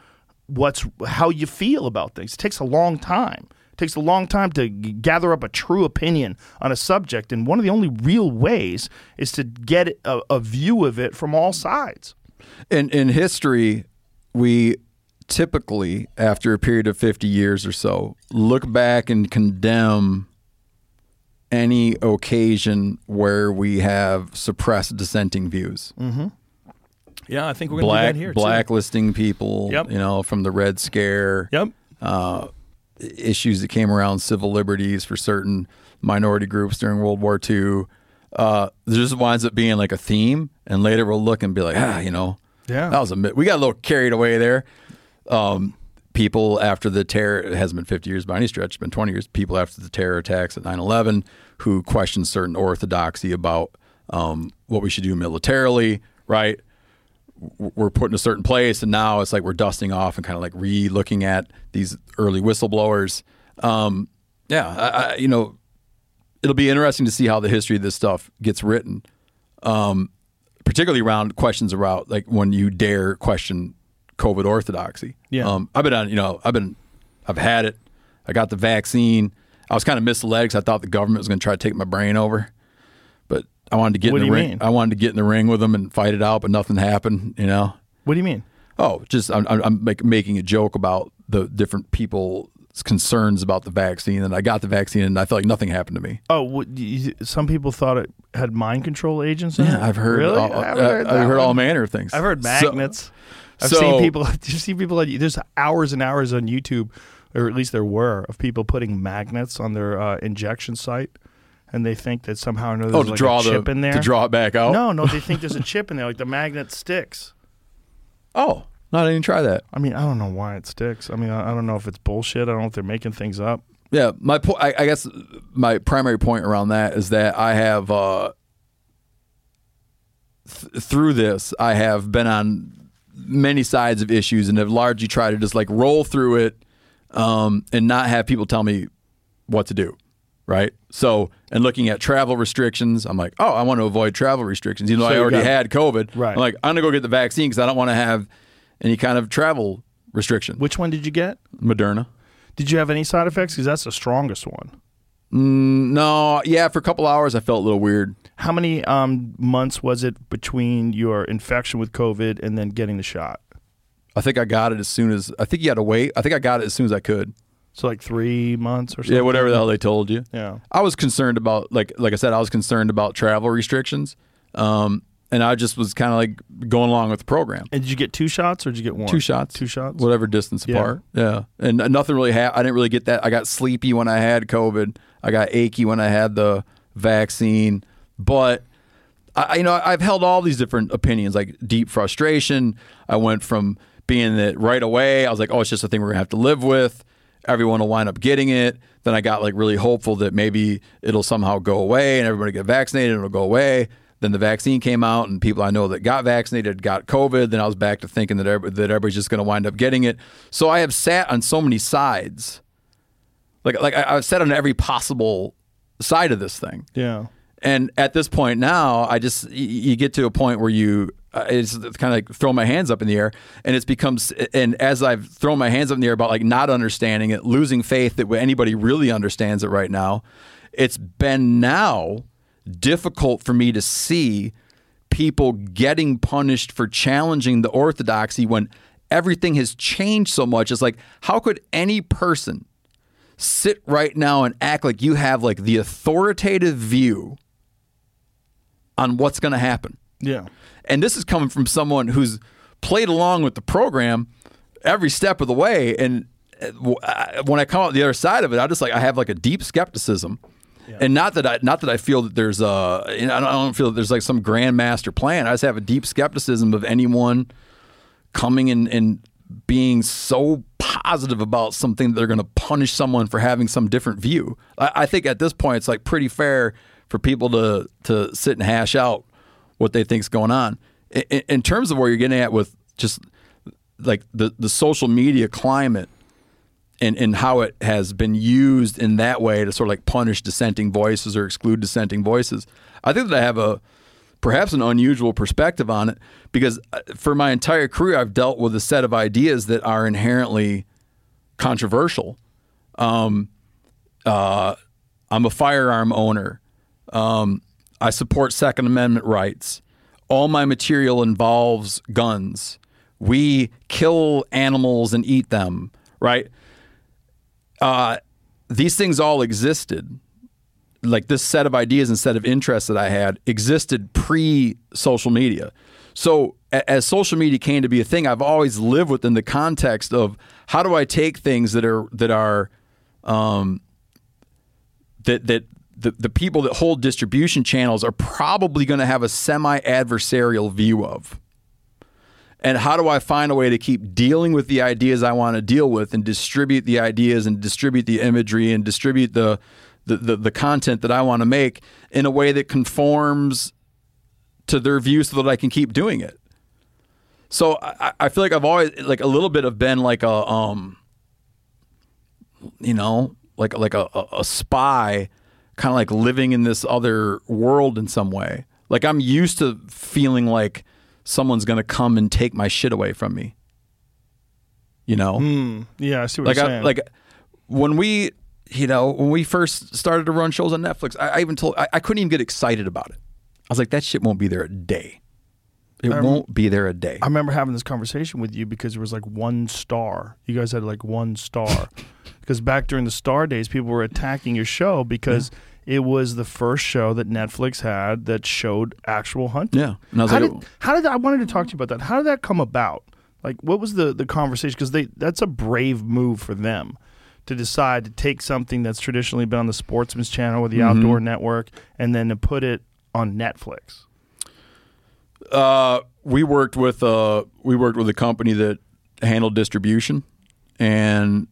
what's how you feel about things. It takes a long time. It takes a long time to g- gather up a true opinion on a subject, and one of the only real ways is to get a, a view of it from all sides. In in history, we typically, after a period of fifty years or so, look back and condemn any occasion where we have suppressed dissenting views. Mm-hmm. Yeah, I think we're Black blacklisting people, Yep. you know, from the Red Scare. Yep. issues that came around civil liberties for certain minority groups during World War II. Uh, just winds up being like a theme, and later we'll look and be like, ah, you know, Yeah. that was a we got a little carried away there. Um, people after the terror, it hasn't been 50 years by any stretch, it's been 20 years. People after the terror attacks at 9/11 who questioned certain orthodoxy about um, what we should do militarily, right? Were put in a certain place, and now it's like we're dusting off and kind of like re-looking at these early whistleblowers. Um, yeah, I, I, you know, it'll be interesting to see how the history of this stuff gets written. Um, particularly around questions about like when you dare question COVID orthodoxy. Yeah. Um, I've been on, you know, I've been, I've had it. I got the vaccine. I was kind of misled 'cause I thought the government was going to try to take my brain over, I wanted to get What in the ring. mean? I wanted to get in the ring with them and fight it out, but nothing happened. You know. What do you mean? Oh, just I'm, I'm- make, making a joke about the different people's concerns about the vaccine, and I got the vaccine, and I felt like nothing happened to me. Oh, what, you, some people thought it had mind control agents. Yeah, I've heard. Really? All, I haven't uh, heard I've heard all manner of things. I've heard So- magnets. I've so- seen people. You see people? On, there's hours and hours on YouTube, or at least there were, of people putting magnets on their uh, injection site, and they think that somehow or another Oh, there's to like draw a chip the in there to draw it back out. No, no, they think there's a chip in there, like the magnet sticks. Oh, no, I didn't even try that. I mean, I don't know why it sticks. I mean, I, I don't know if it's bullshit. I don't know if they're making things up. Yeah, my po- I, I guess my primary point around that is that I have uh, th- through this I have been on many sides of issues and have largely tried to just like roll through it um, and not have people tell me what to do. Right. So, and looking at travel restrictions, I'm like, oh, I want to avoid travel restrictions, even though So I already got- had COVID. Right. I'm like, I'm gonna go get the vaccine because I don't want to have any kind of travel restriction. Which one did you get? Moderna. Did you have any side effects? Because that's the strongest one. No, yeah, for a couple hours I felt a little weird. How many um, months was it between your infection with COVID and then getting the shot? I think I got it as soon as I think you had to wait. I think I got it as soon as I could. So like three months or something. Yeah, whatever the hell they told you. Yeah. I was concerned about like like I said, I was concerned about travel restrictions. Um, and I just was kind of like going along with the program. And did you get two shots or did you get one? Two shots, Two shots. whatever distance Yeah. apart. Yeah, and nothing really happened. I didn't really get that. I got sleepy when I had COVID. I got achy when I had the vaccine. But I, you know, I've held all these different opinions, like deep frustration. I went from being that right away. I was like, oh, it's just a thing we're gonna have to live with. Everyone will wind up getting it. Then I got like really hopeful that maybe it'll somehow go away and everybody get vaccinated and it'll go away. Then the vaccine came out and people I know that got vaccinated got COVID. Then I was back to thinking that everybody, that everybody's just going to wind up getting it. So I have sat on so many sides. Like like I, I've sat on every possible side of this thing. Yeah. And at this point now, I just you get to a point where you Uh, it's kind of like throw my hands up in the air, and it's becomes and as I've thrown my hands up in the air about like not understanding it, losing faith that anybody really understands it right now, it's been now difficult for me to see people getting punished for challenging the orthodoxy when everything has changed so much. It's like how could any person sit right now and act like you have like the authoritative view on what's going to happen. Yeah. And this is coming from someone who's played along with the program every step of the way. And uh, I- when I come out the other side of it, I just like I have like a deep skepticism. And not that I not that I feel that there's a know, I don't, I don't feel that there's like some grand master plan. I just have a deep skepticism of anyone coming in and being so positive about something that they're going to punish someone for having some different view. I, I think at this point it's like pretty fair for people to to sit and hash out what they think's going on. In, in- terms of where you're getting at with just like the the social media climate and, and how it has been used in that way to sort of like punish dissenting voices or exclude dissenting voices. I think that I have a perhaps an unusual perspective on it because uh, for my entire career I've dealt with a set of ideas that are inherently controversial. Um, uh, I'm a firearm owner. Um, I support Second Amendment rights. All my material involves guns. We kill animals and eat them, right? Uh, these things all existed. Like this set of ideas and set of interests that I had existed pre social media. So as social media came to be a thing, I've always lived within the context of how do I take things that are that are um, that that the, the people that hold distribution channels are probably going to have a semi adversarial view of. And how do I find a way to keep dealing with the ideas I want to deal with and distribute the ideas and distribute the imagery and distribute the the, the, the content that I want to make in a way that conforms to their view so that I can keep doing it. So I, I feel like I've always like a little bit of been like a um you know, like like a, a, a spy, kind of like living in this other world in some way. Like I'm used to feeling like someone's gonna come and take my shit away from me. You know, hmm. Yeah, I see what like you're I, saying. like when we, you know, when we first started to run shows on Netflix, I, I even told I, I couldn't even get excited about it. I was like, that shit won't be there a day. It won't be there a day. I remember having this conversation with you because there was like one star. You guys had like one star. because back during the star days, people were attacking your show because it was the first show that Netflix had that showed actual hunting. Yeah, and I was how like, did how did I wanted to talk to you about that? How did that come about? Like, what was the the conversation? Because they that's a brave move for them to decide to take something that's traditionally been on the Sportsman's Channel or the Mm-hmm. Outdoor Network and then to put it on Netflix. Uh, we worked with uh, we worked with a company that handled distribution, and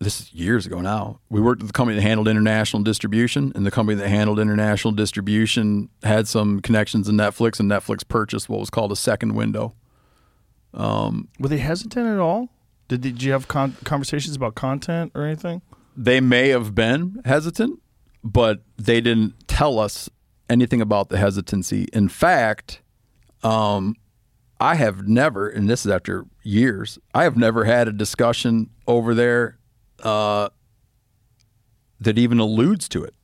this is years ago now. We worked with the company that handled international distribution, and the company that handled international distribution had some connections in Netflix, and Netflix purchased what was called a second window. Were they hesitant at all? Did, did you have con- conversations about content or anything? They may have been hesitant, but they didn't tell us anything about the hesitancy. In fact, um, I have never, and this is after years, I have never had a discussion over there uh, that even alludes to it.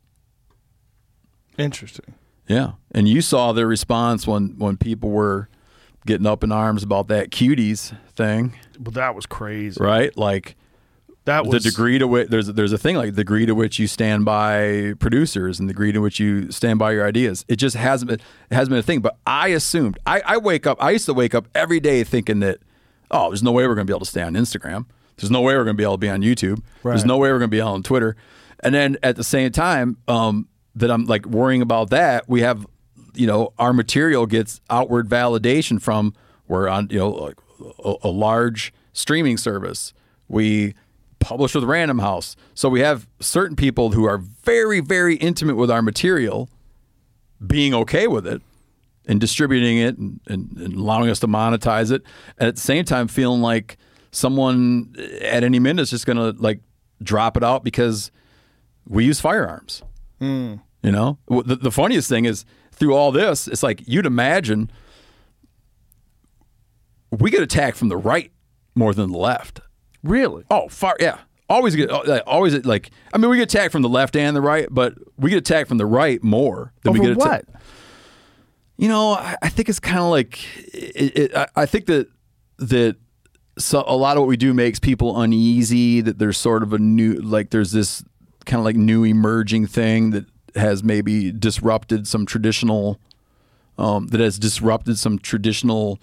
Interesting. Yeah, and you saw their response when when people were getting up in arms about that cuties thing, Well, that was crazy. right? Like That was the degree to which there's there's a thing like the degree to which you stand by producers and the degree to which you stand by your ideas. It just hasn't been it hasn't been a thing. But I assumed I, I wake up I used to wake up every day thinking that oh there's no way we're gonna be able to stay on Instagram. There's no way we're gonna be able to be on YouTube. There's no way we're gonna be on Twitter. And then at the same time, um, that I'm like worrying about that, we have you know, our material gets outward validation from we're on, you know, like a, a large streaming service. We publish with Random House. So we have certain people who are very, very intimate with our material being okay with it and distributing it and, and, and allowing us to monetize it. And at the same time, feeling like someone at any minute is just going to like drop it out because we use firearms. You know, the, the funniest thing is through all this, it's like you'd imagine we get attacked from the right more than the left. really. Oh, far yeah. Always get uh, like, always like. I mean, we get attacked from the left and the right, but we get attacked from the right more than we Over get what? attacked. You know, I, I think it's kind of like it, it, I, I think that that so a lot of what we do makes people uneasy. That there's sort of a new like there's this kind of like new emerging thing that has maybe disrupted some traditional um, that has disrupted some traditional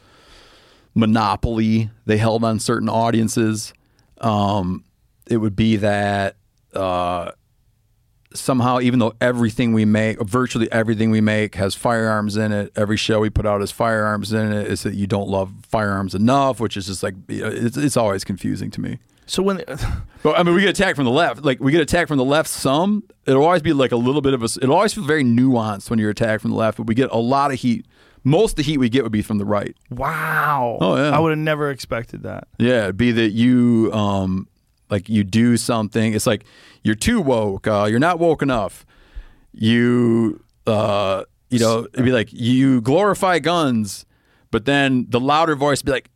monopoly they held on certain audiences. Um, it would be that uh, somehow, even though everything we make, virtually everything we make, has firearms in it, every show we put out has firearms in it, is that you don't love firearms enough, which is just like it's, it's always confusing to me. So when But I mean, we get attacked from the left. Like we get attacked from the left some. It'll always be like a little bit of a. It'll always feel very nuanced when you're attacked from the left. But we get a lot of heat. Most of the heat we get would be from the right. wow, Oh, yeah. I would have never expected that. Yeah, it'd be that you um like you do something. It's like you're too woke. Uh, you're not woke enough. You uh you know it'd be like you glorify guns, but then the louder voice be like,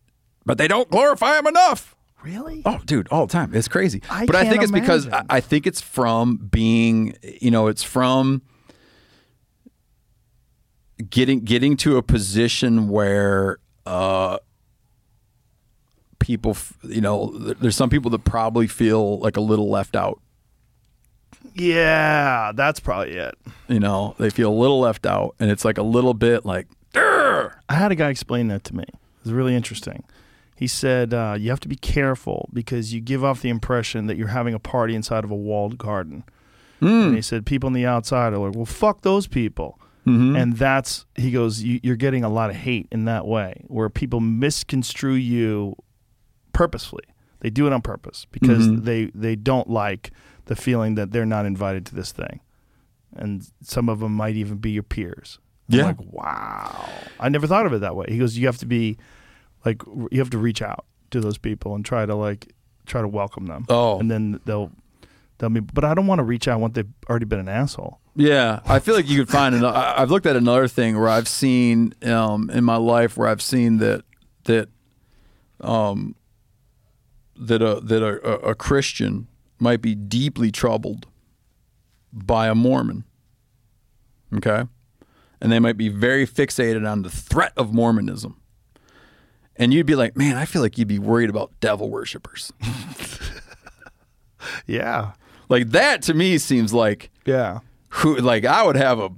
but they don't glorify them enough. Really? Oh, dude, all the time. It's crazy. I but I think it's because I. I think it's from being, you know, it's from getting getting to a position where uh people, f- you know, th- there's some people that probably feel like a little left out. Yeah, that's probably it. You know, they feel a little left out, and it's like a little bit like, "Grr." I had a guy explain that to me. It was really interesting. He said uh, you have to be careful because you give off the impression that you're having a party inside of a walled garden. Hmm. And he said people on the outside are like, "Well, fuck those people," mm-hmm. and that's he goes, you, "You're getting a lot of hate in that way, where people misconstrue you purposefully. They do it on purpose because mm-hmm. they they don't like the feeling that they're not invited to this thing, and some of them might even be your peers." I'm Yeah. like, wow. I never thought of it that way. He goes, you have to be like, you have to reach out to those people and try to like, try to welcome them. Oh. and then they'll, They'll be, but I don't want to reach out once they've already been an asshole. Yeah, I feel like you could find. An, I've looked at another thing where I've seen um, in my life where I've seen that that um, that a that a, a- a Christian might be deeply troubled by a Mormon. Okay, and they might be very fixated on the threat of Mormonism. And you'd be like, man, I feel like you'd be worried about devil worshippers. Yeah, like that to me seems like yeah, who like I would have a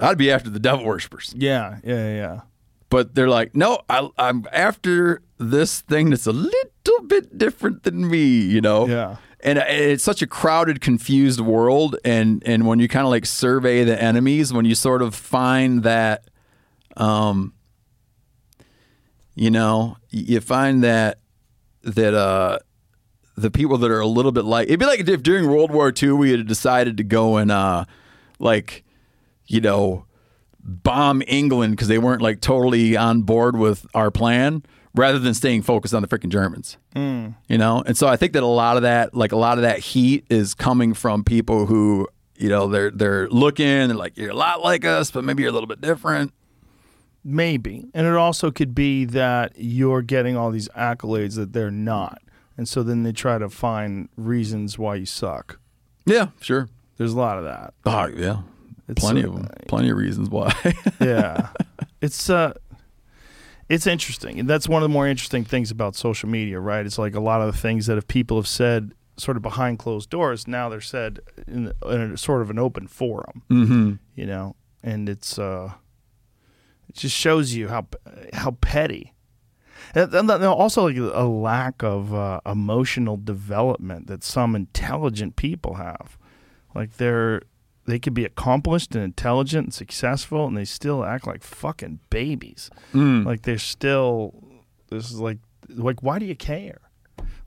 I'd be after the devil worshippers. yeah, yeah, yeah. But they're like, no, I, I'm after this thing that's a little bit different than me, you know? Yeah. And it's such a crowded, confused world. And, and when you kind of like survey the enemies, when you sort of find that, um, you know, you find that, that, uh, the people that are a little bit like, it'd be like if during World War II we had decided to go and, uh, like, you know, bomb England because they weren't like totally on board with our plan rather than staying focused on the freaking Germans. You know? And so I think that a lot of that, like a lot of that heat is coming from people who, you know, they're they're looking and like, you're a lot like us, but maybe you're a little bit different. Maybe. And it also could be that you're getting all these accolades that they're not. And so then they try to find reasons why you suck. Yeah, sure. There's a lot of that. Oh, yeah. It's plenty uh, of them. Plenty of reasons why. Yeah. it's uh it's interesting. And that's one of the more interesting things about social media, right? It's like a lot of the things that if people have said sort of behind closed doors, now they're said in, in a sort of an open forum. mm-hmm. you know, and it's uh, it just shows you how how petty, and and also like a lack of uh, emotional development that some intelligent people have, like they're they could be accomplished and intelligent and successful, and they still act like fucking babies. Mm. Like they're still this is like like why do you care?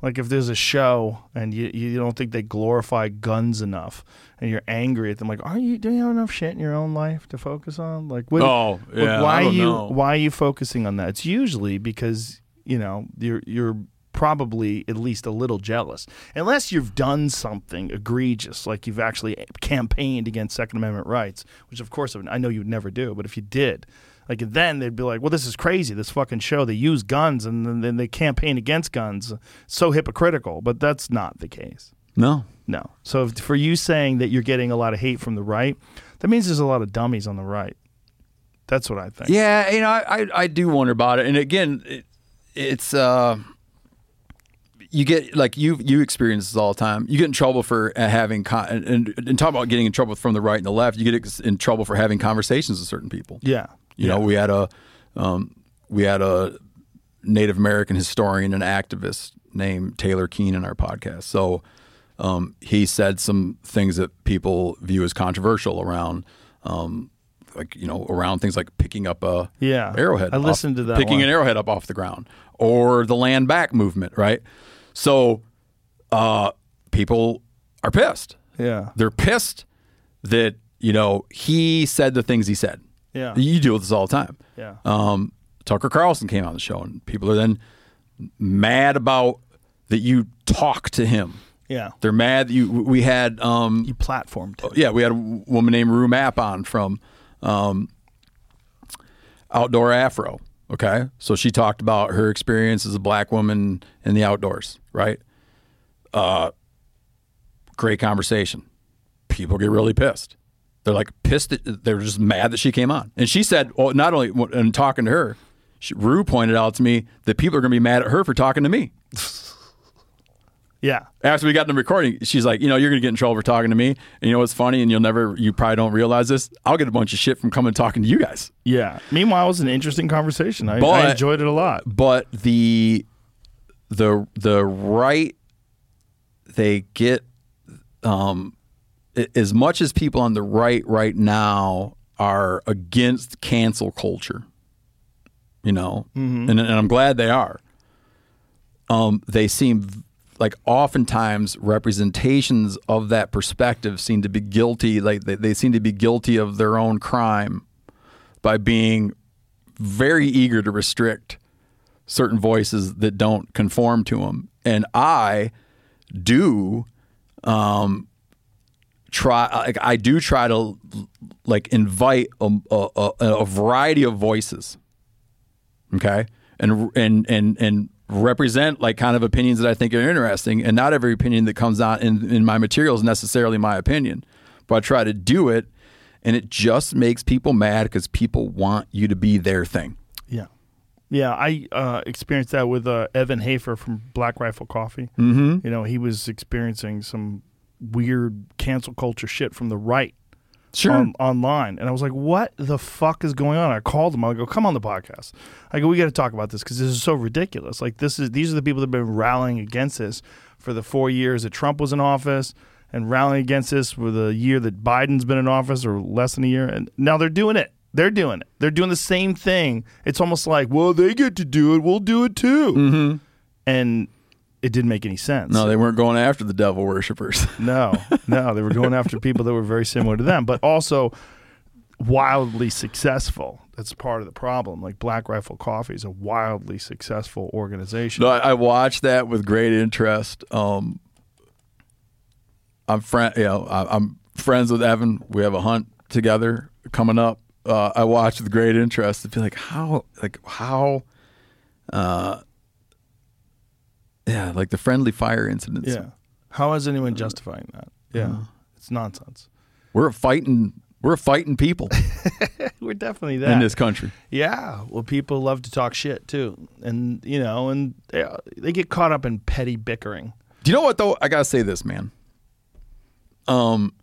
Like if there's a show and you you don't think they glorify guns enough, and you're angry at them, like, are you do you have enough shit in your own life to focus on? Like, what, Oh, like, yeah, why are you know. why are you focusing on that? It's usually because you know you're you're probably at least a little jealous, unless you've done something egregious, like you've actually campaigned against Second Amendment rights, which of course I know you would never do, but if you did. Like then they'd be like, "Well, this is crazy. This fucking show. They use guns and then, then they campaign against guns. So hypocritical." But that's not the case. No. No. So if, for you saying that you're getting a lot of hate from the right, that means there's a lot of dummies on the right. That's what I think. Yeah, you know, I, I, I do wonder about it. And again, it, it's uh, you get like you you experience this all the time. You get in trouble for uh, having con- and, and, and talk about getting in trouble from the right and the left. You get in trouble for having conversations with certain people. Yeah. You know, we had a um, we had a Native American historian and activist named Taylor Keen in our podcast. So um, he said some things that people view as controversial around, um, like you know, around things like picking up a Yeah. arrowhead. I off- listened to that Picking one. an arrowhead up off the ground, or the land back movement, right? So uh, people are pissed. Yeah. They're pissed that you know he said the things he said. Yeah. You deal with this all the time. Yeah. Um, Tucker Carlson came on the show, and people are then mad about that you talk to him. Yeah. They're mad that you. We had, um, You platformed. it. yeah, we had a woman named Rue Mapp on from um, Outdoor Afro. Okay, so she talked about her experience as a black woman in the outdoors. Right. Uh, great conversation. People get really pissed. They're like pissed. That, they're just mad that she came on. And she said, well, not only and talking to her, she, Rue pointed out to me that people are going to be mad at her for talking to me. Yeah. After we got in the recording, she's like, you know, you're going to get in trouble for talking to me. And you know what's funny? And you'll never, you probably don't realize this. I'll get a bunch of shit from coming talking to you guys. Yeah. Meanwhile, it was an interesting conversation. I, I enjoyed it a lot. but the the the right they get um a- as much as people on the right right now are against cancel culture you know and, and i'm glad they are um they seem like oftentimes representations of that perspective seem to be guilty like they, they seem to be guilty of their own crime by being very eager to restrict certain voices that don't conform to them. And I do um, try like I do try to like invite a, a, a, variety of voices. Okay, and and and and represent like kind of opinions that I think are interesting, and not every opinion that comes out in in my material is necessarily my opinion, but I try to do it, and it just makes people mad because people want you to be their thing. Yeah. Yeah, I uh, experienced that with uh, Evan Hafer from Black Rifle Coffee. Mm-hmm. You know, he was experiencing some weird cancel culture shit from the right on, online. And I was like, what the fuck is going on? I called him. I go, come on the podcast. I go, we got to talk about this because this is so ridiculous. Like, this is these are the people that have been rallying against this for the four years that Trump was in office and rallying against this for the year that Biden's been in office or less than a year. And now they're doing it. They're doing it. They're doing the same thing. It's almost like, well, they get to do it. We'll do it too. Mm-hmm. And it didn't make any sense. No, they weren't going after the devil worshippers. No, no, they were going after people that were very similar to them, but also wildly successful. That's part of the problem. Like Black Rifle Coffee is a wildly successful organization. No, I, I watched that with great interest. Um, I'm friend, you know, I, I'm friends with Evan. We have a hunt together coming up. Uh, I watched with great interest to be like, how, like how, uh, yeah, like the friendly fire incidents. yeah. How is anyone justifying that? Yeah. It's nonsense. We're fighting. We're fighting people We're definitely that. in this country. Yeah, well, people love to talk shit too, and you know, and they, they get caught up in petty bickering. Do you know what though? I gotta say this, man. Um,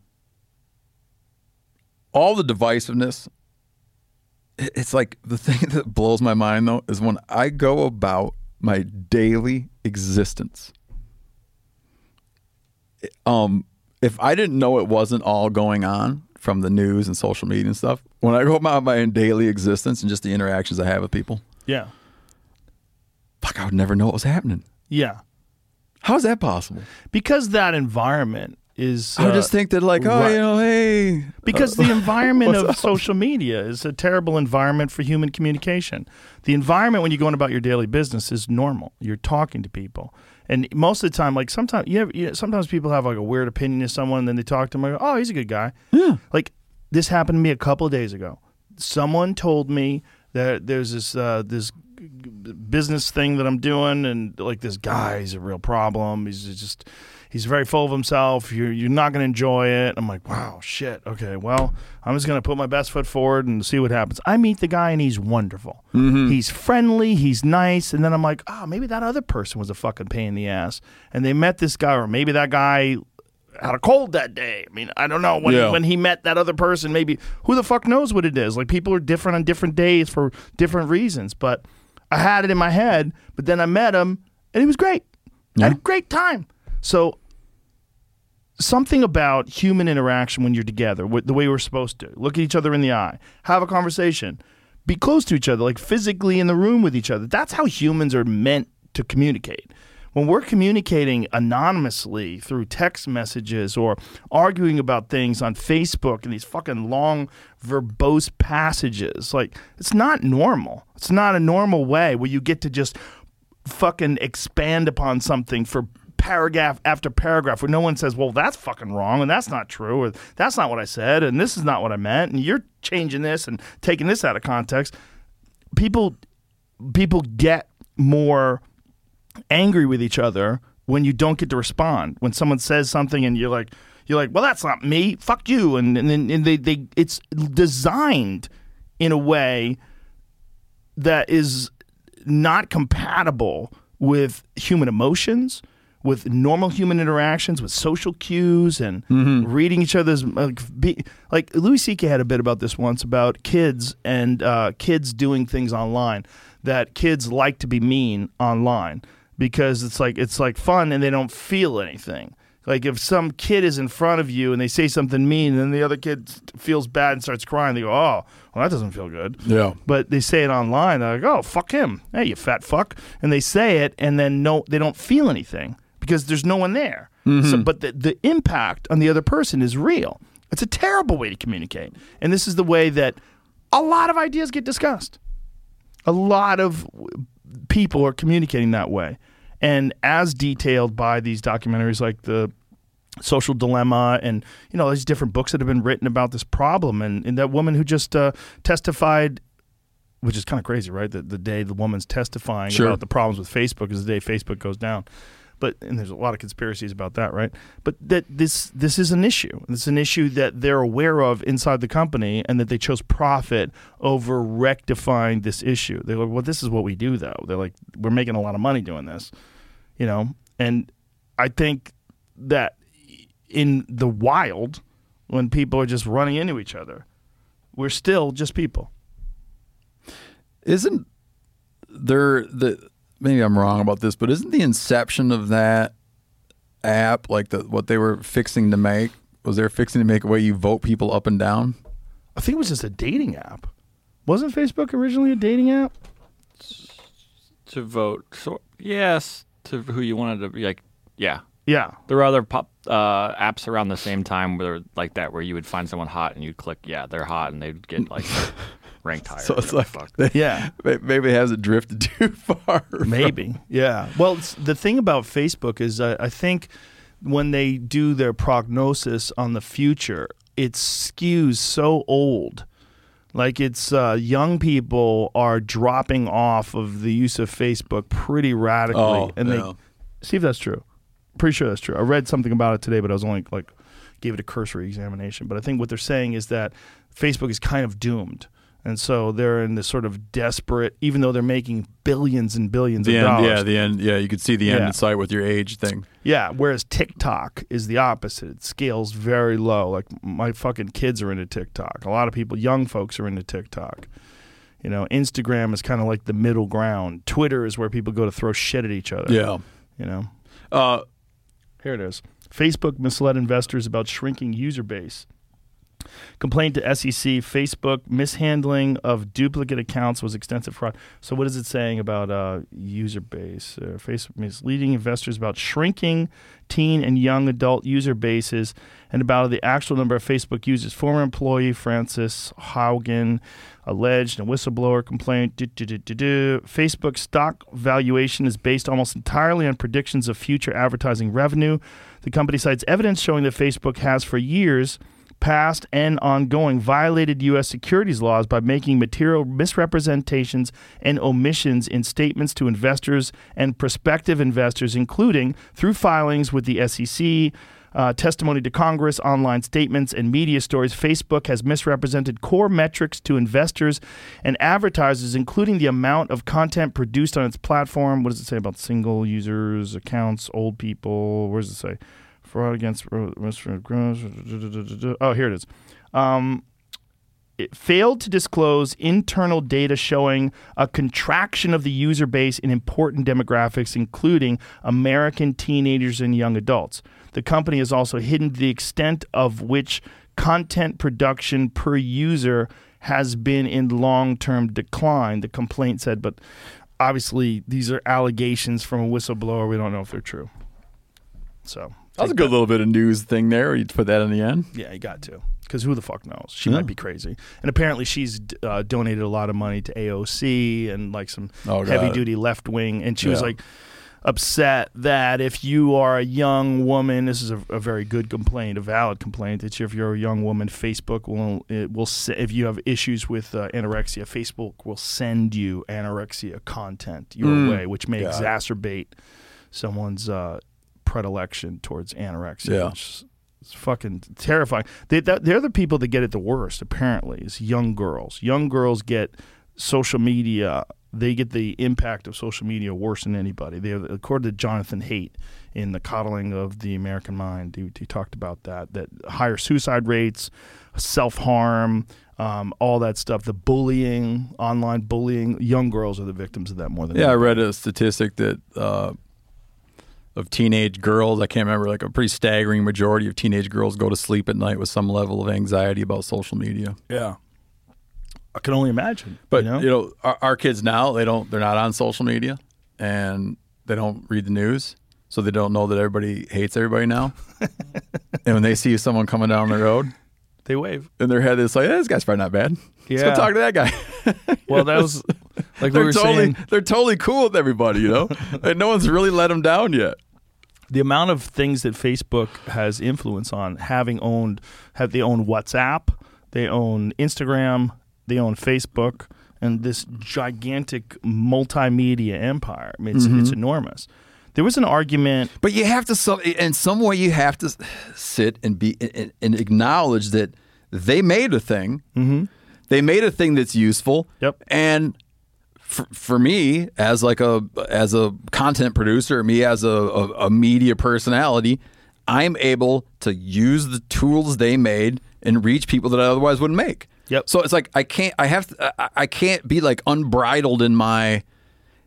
all the divisiveness. It's like the thing that blows my mind though is when I go about my daily existence. Um, if I didn't know it wasn't all going on from the news and social media and stuff, when I go about my daily existence and just the interactions I have with people, Yeah, fuck, I would never know what was happening. yeah, How is that possible? because that environment is. I uh, just think that like, oh, right. you know, hey, because the environment of social media is a terrible environment for human communication. The environment when you're going about your daily business is normal. You're talking to people, and most of the time, like sometimes, you, have, you sometimes people have like a weird opinion of someone, and then they talk to them. Like, oh, he's a good guy. Yeah. Like this happened to me a couple of days ago. Someone told me that there's this uh, this business thing that I'm doing, and like this guy, he's a real problem. He's just he's very full of himself. You're you're not going to enjoy it. I'm like, wow, shit. Okay, well, I'm just going to put my best foot forward and see what happens. I meet the guy, and he's wonderful. Mm-hmm. He's friendly. He's nice. And then I'm like, oh, maybe that other person was a fucking pain in the ass, and they met this guy, or maybe that guy had a cold that day. I mean, I don't know when Yeah. when he met that other person. Maybe who the fuck knows what it is? Like people are different on different days for different reasons. But I had it in my head. But then I met him, and he was great. I had a great time. So something about human interaction when you're together, the way we're supposed to look at each other in the eye, have a conversation, be close to each other, like physically in the room with each other. That's how humans are meant to communicate. When we're communicating anonymously through text messages or arguing about things on Facebook and these fucking long, verbose passages, like it's not normal. It's not a normal way where you get to just fucking expand upon something for paragraph after paragraph where no one says, well, that's fucking wrong and that's not true or that's not what I said and this is not what I meant and you're changing this and taking this out of context. People people get more angry with each other when you don't get to respond. When someone says something and you're like you're like, well, that's not me. Fuck you. And and and they, they it's designed in a way that is not compatible with human emotions, with normal human interactions, with social cues, and reading each other's like, be, like Louis C.K. had a bit about this once about kids and uh, kids doing things online that kids like to be mean online because it's like it's like fun and they don't feel anything. Like if some kid is in front of you and they say something mean, and then the other kid feels bad and starts crying, they go, "Oh, well, that doesn't feel good." Yeah. But they say it online. They're like, "Oh, fuck him! Hey, you fat fuck!" And they say it, and then no, they don't feel anything because there's no one there. So, but the the impact on the other person is real. It's a terrible way to communicate, and this is the way that a lot of ideas get discussed. A lot of people are communicating that way, and as detailed by these documentaries like the social dilemma and you know these different books that have been written about this problem and, and that woman who just uh, testified which is kind of crazy right that the day the woman's testifying Sure. about the problems with facebook is the day facebook goes down but and there's a lot of conspiracies about that right but that this this is an issue it's an issue that they're aware of inside the company and that they chose profit over rectifying this issue they're like well this is what we do though they're like we're making a lot of money doing this you know and i think that in the wild when people are just running into each other. We're still just people. Isn't there the maybe I'm wrong about this, but isn't the inception of that app like the what they were fixing to make? Was they fixing to make a way you vote people up and down? I think it was just a dating app. Wasn't Facebook originally a dating app? to vote. So yes, to who you wanted to be like. Yeah, Yeah. there were other pop uh, apps around the same time where like that, where you would find someone hot and you'd click, yeah, they're hot, and they'd get like ranked higher. So it's like the fuck. Yeah. maybe it hasn't drifted too far. from- Maybe. Yeah. Well, the thing about Facebook is uh, I think when they do their prognosis on the future, it skews so old. Like it's uh, young people are dropping off of the use of Facebook pretty radically, Oh, and yeah. they see if that's true. Pretty sure that's true. I read something about it today, but I was only like gave it a cursory examination. But I think what they're saying is that Facebook is kind of doomed. And so they're in this sort of desperate, even though they're making billions and billions The of end, dollars. yeah, the end, yeah. You could see the end Yeah. in sight with your age thing. Yeah, whereas TikTok is the opposite. It scales very low. Like my fucking kids are into TikTok. A lot of people, young folks, are into TikTok. You know, Instagram is kind of like the middle ground. Twitter is where people go to throw shit at each other. Yeah. You know, Uh, here it is. Facebook misled investors about shrinking user base. Complaint to SEC. Facebook mishandling of duplicate accounts was extensive fraud. So, what is it saying about uh, user base? Uh, Facebook misleading investors about shrinking teen and young adult user bases and about the actual number of Facebook users. Former employee Frances Haugen alleged in a whistleblower complaint. Do. Facebook stock valuation is based almost entirely on predictions of future advertising revenue. The company cites evidence showing that Facebook has for years past and ongoing violated U.S. securities laws by making material misrepresentations and omissions in statements to investors and prospective investors, including through filings with the SEC. Uh, testimony to Congress, online statements, and media stories, Facebook has misrepresented core metrics to investors and advertisers, including the amount of content produced on its platform. What does it say about single users, accounts, old people? Where does it say? Fraud against oh here it is. Um, it failed to disclose internal data showing a contraction of the user base in important demographics, including American teenagers and young adults. The company has also hidden the extent of which content production per user has been in long term decline, the complaint said. But obviously, these are allegations from a whistleblower. We don't know if they're true. So that was a good little bit of news thing there. You put that in the end. yeah, you got to. Because who the fuck knows? She Yeah. might be crazy. And apparently, she's uh, donated a lot of money to AOC and like some Oh, heavy duty left wing. And she was like upset that if you are a young woman, this is a, a very good complaint, a valid complaint. That if you're a young woman, Facebook will it will if you have issues with uh, anorexia, Facebook will send you anorexia content your Mm. way, which may exacerbate someone's uh, predilection towards anorexia. Yeah. which it's fucking terrifying. They, that, they're the people that get it the worst. Apparently, is young girls. Young girls get social media. They get the impact of social media worse than anybody. They, according to Jonathan Haidt in the coddling of the American mind, he, he talked about that. That higher suicide rates, self harm, um, all that stuff. The bullying, online bullying. Young girls are the victims of that more than Yeah, I read a statistic that uh, of teenage girls, I can't remember, like a pretty staggering majority of teenage girls go to sleep at night with some level of anxiety about social media. Yeah, I can only imagine. But you know? you know, our, our kids now they don't they're not on social media and they don't read the news, so they don't know that everybody hates everybody now. and when they see someone coming down the road they wave. in their head, it's like, eh, this guy's probably not bad. Let's Yeah. go talk to that guy. Well, that was like we they're were totally saying. they're totally cool with everybody, you know. and no one's really let them down yet. The amount of things that Facebook has influence on, having owned, have they own WhatsApp, they own Instagram, they own Facebook, and this gigantic multimedia empire. I mean, it's, it's enormous. There was an argument. But you have to, in some way, you have to sit and be and, and acknowledge that they made a thing. Mm-hmm. They made a thing that's useful. Yep. And for, for me, as like a as a content producer, me as a, a, a media personality, I'm able to use the tools they made and reach people that I otherwise wouldn't make. Yep. So it's like I can't. I have. To, I, I can't be like unbridled in my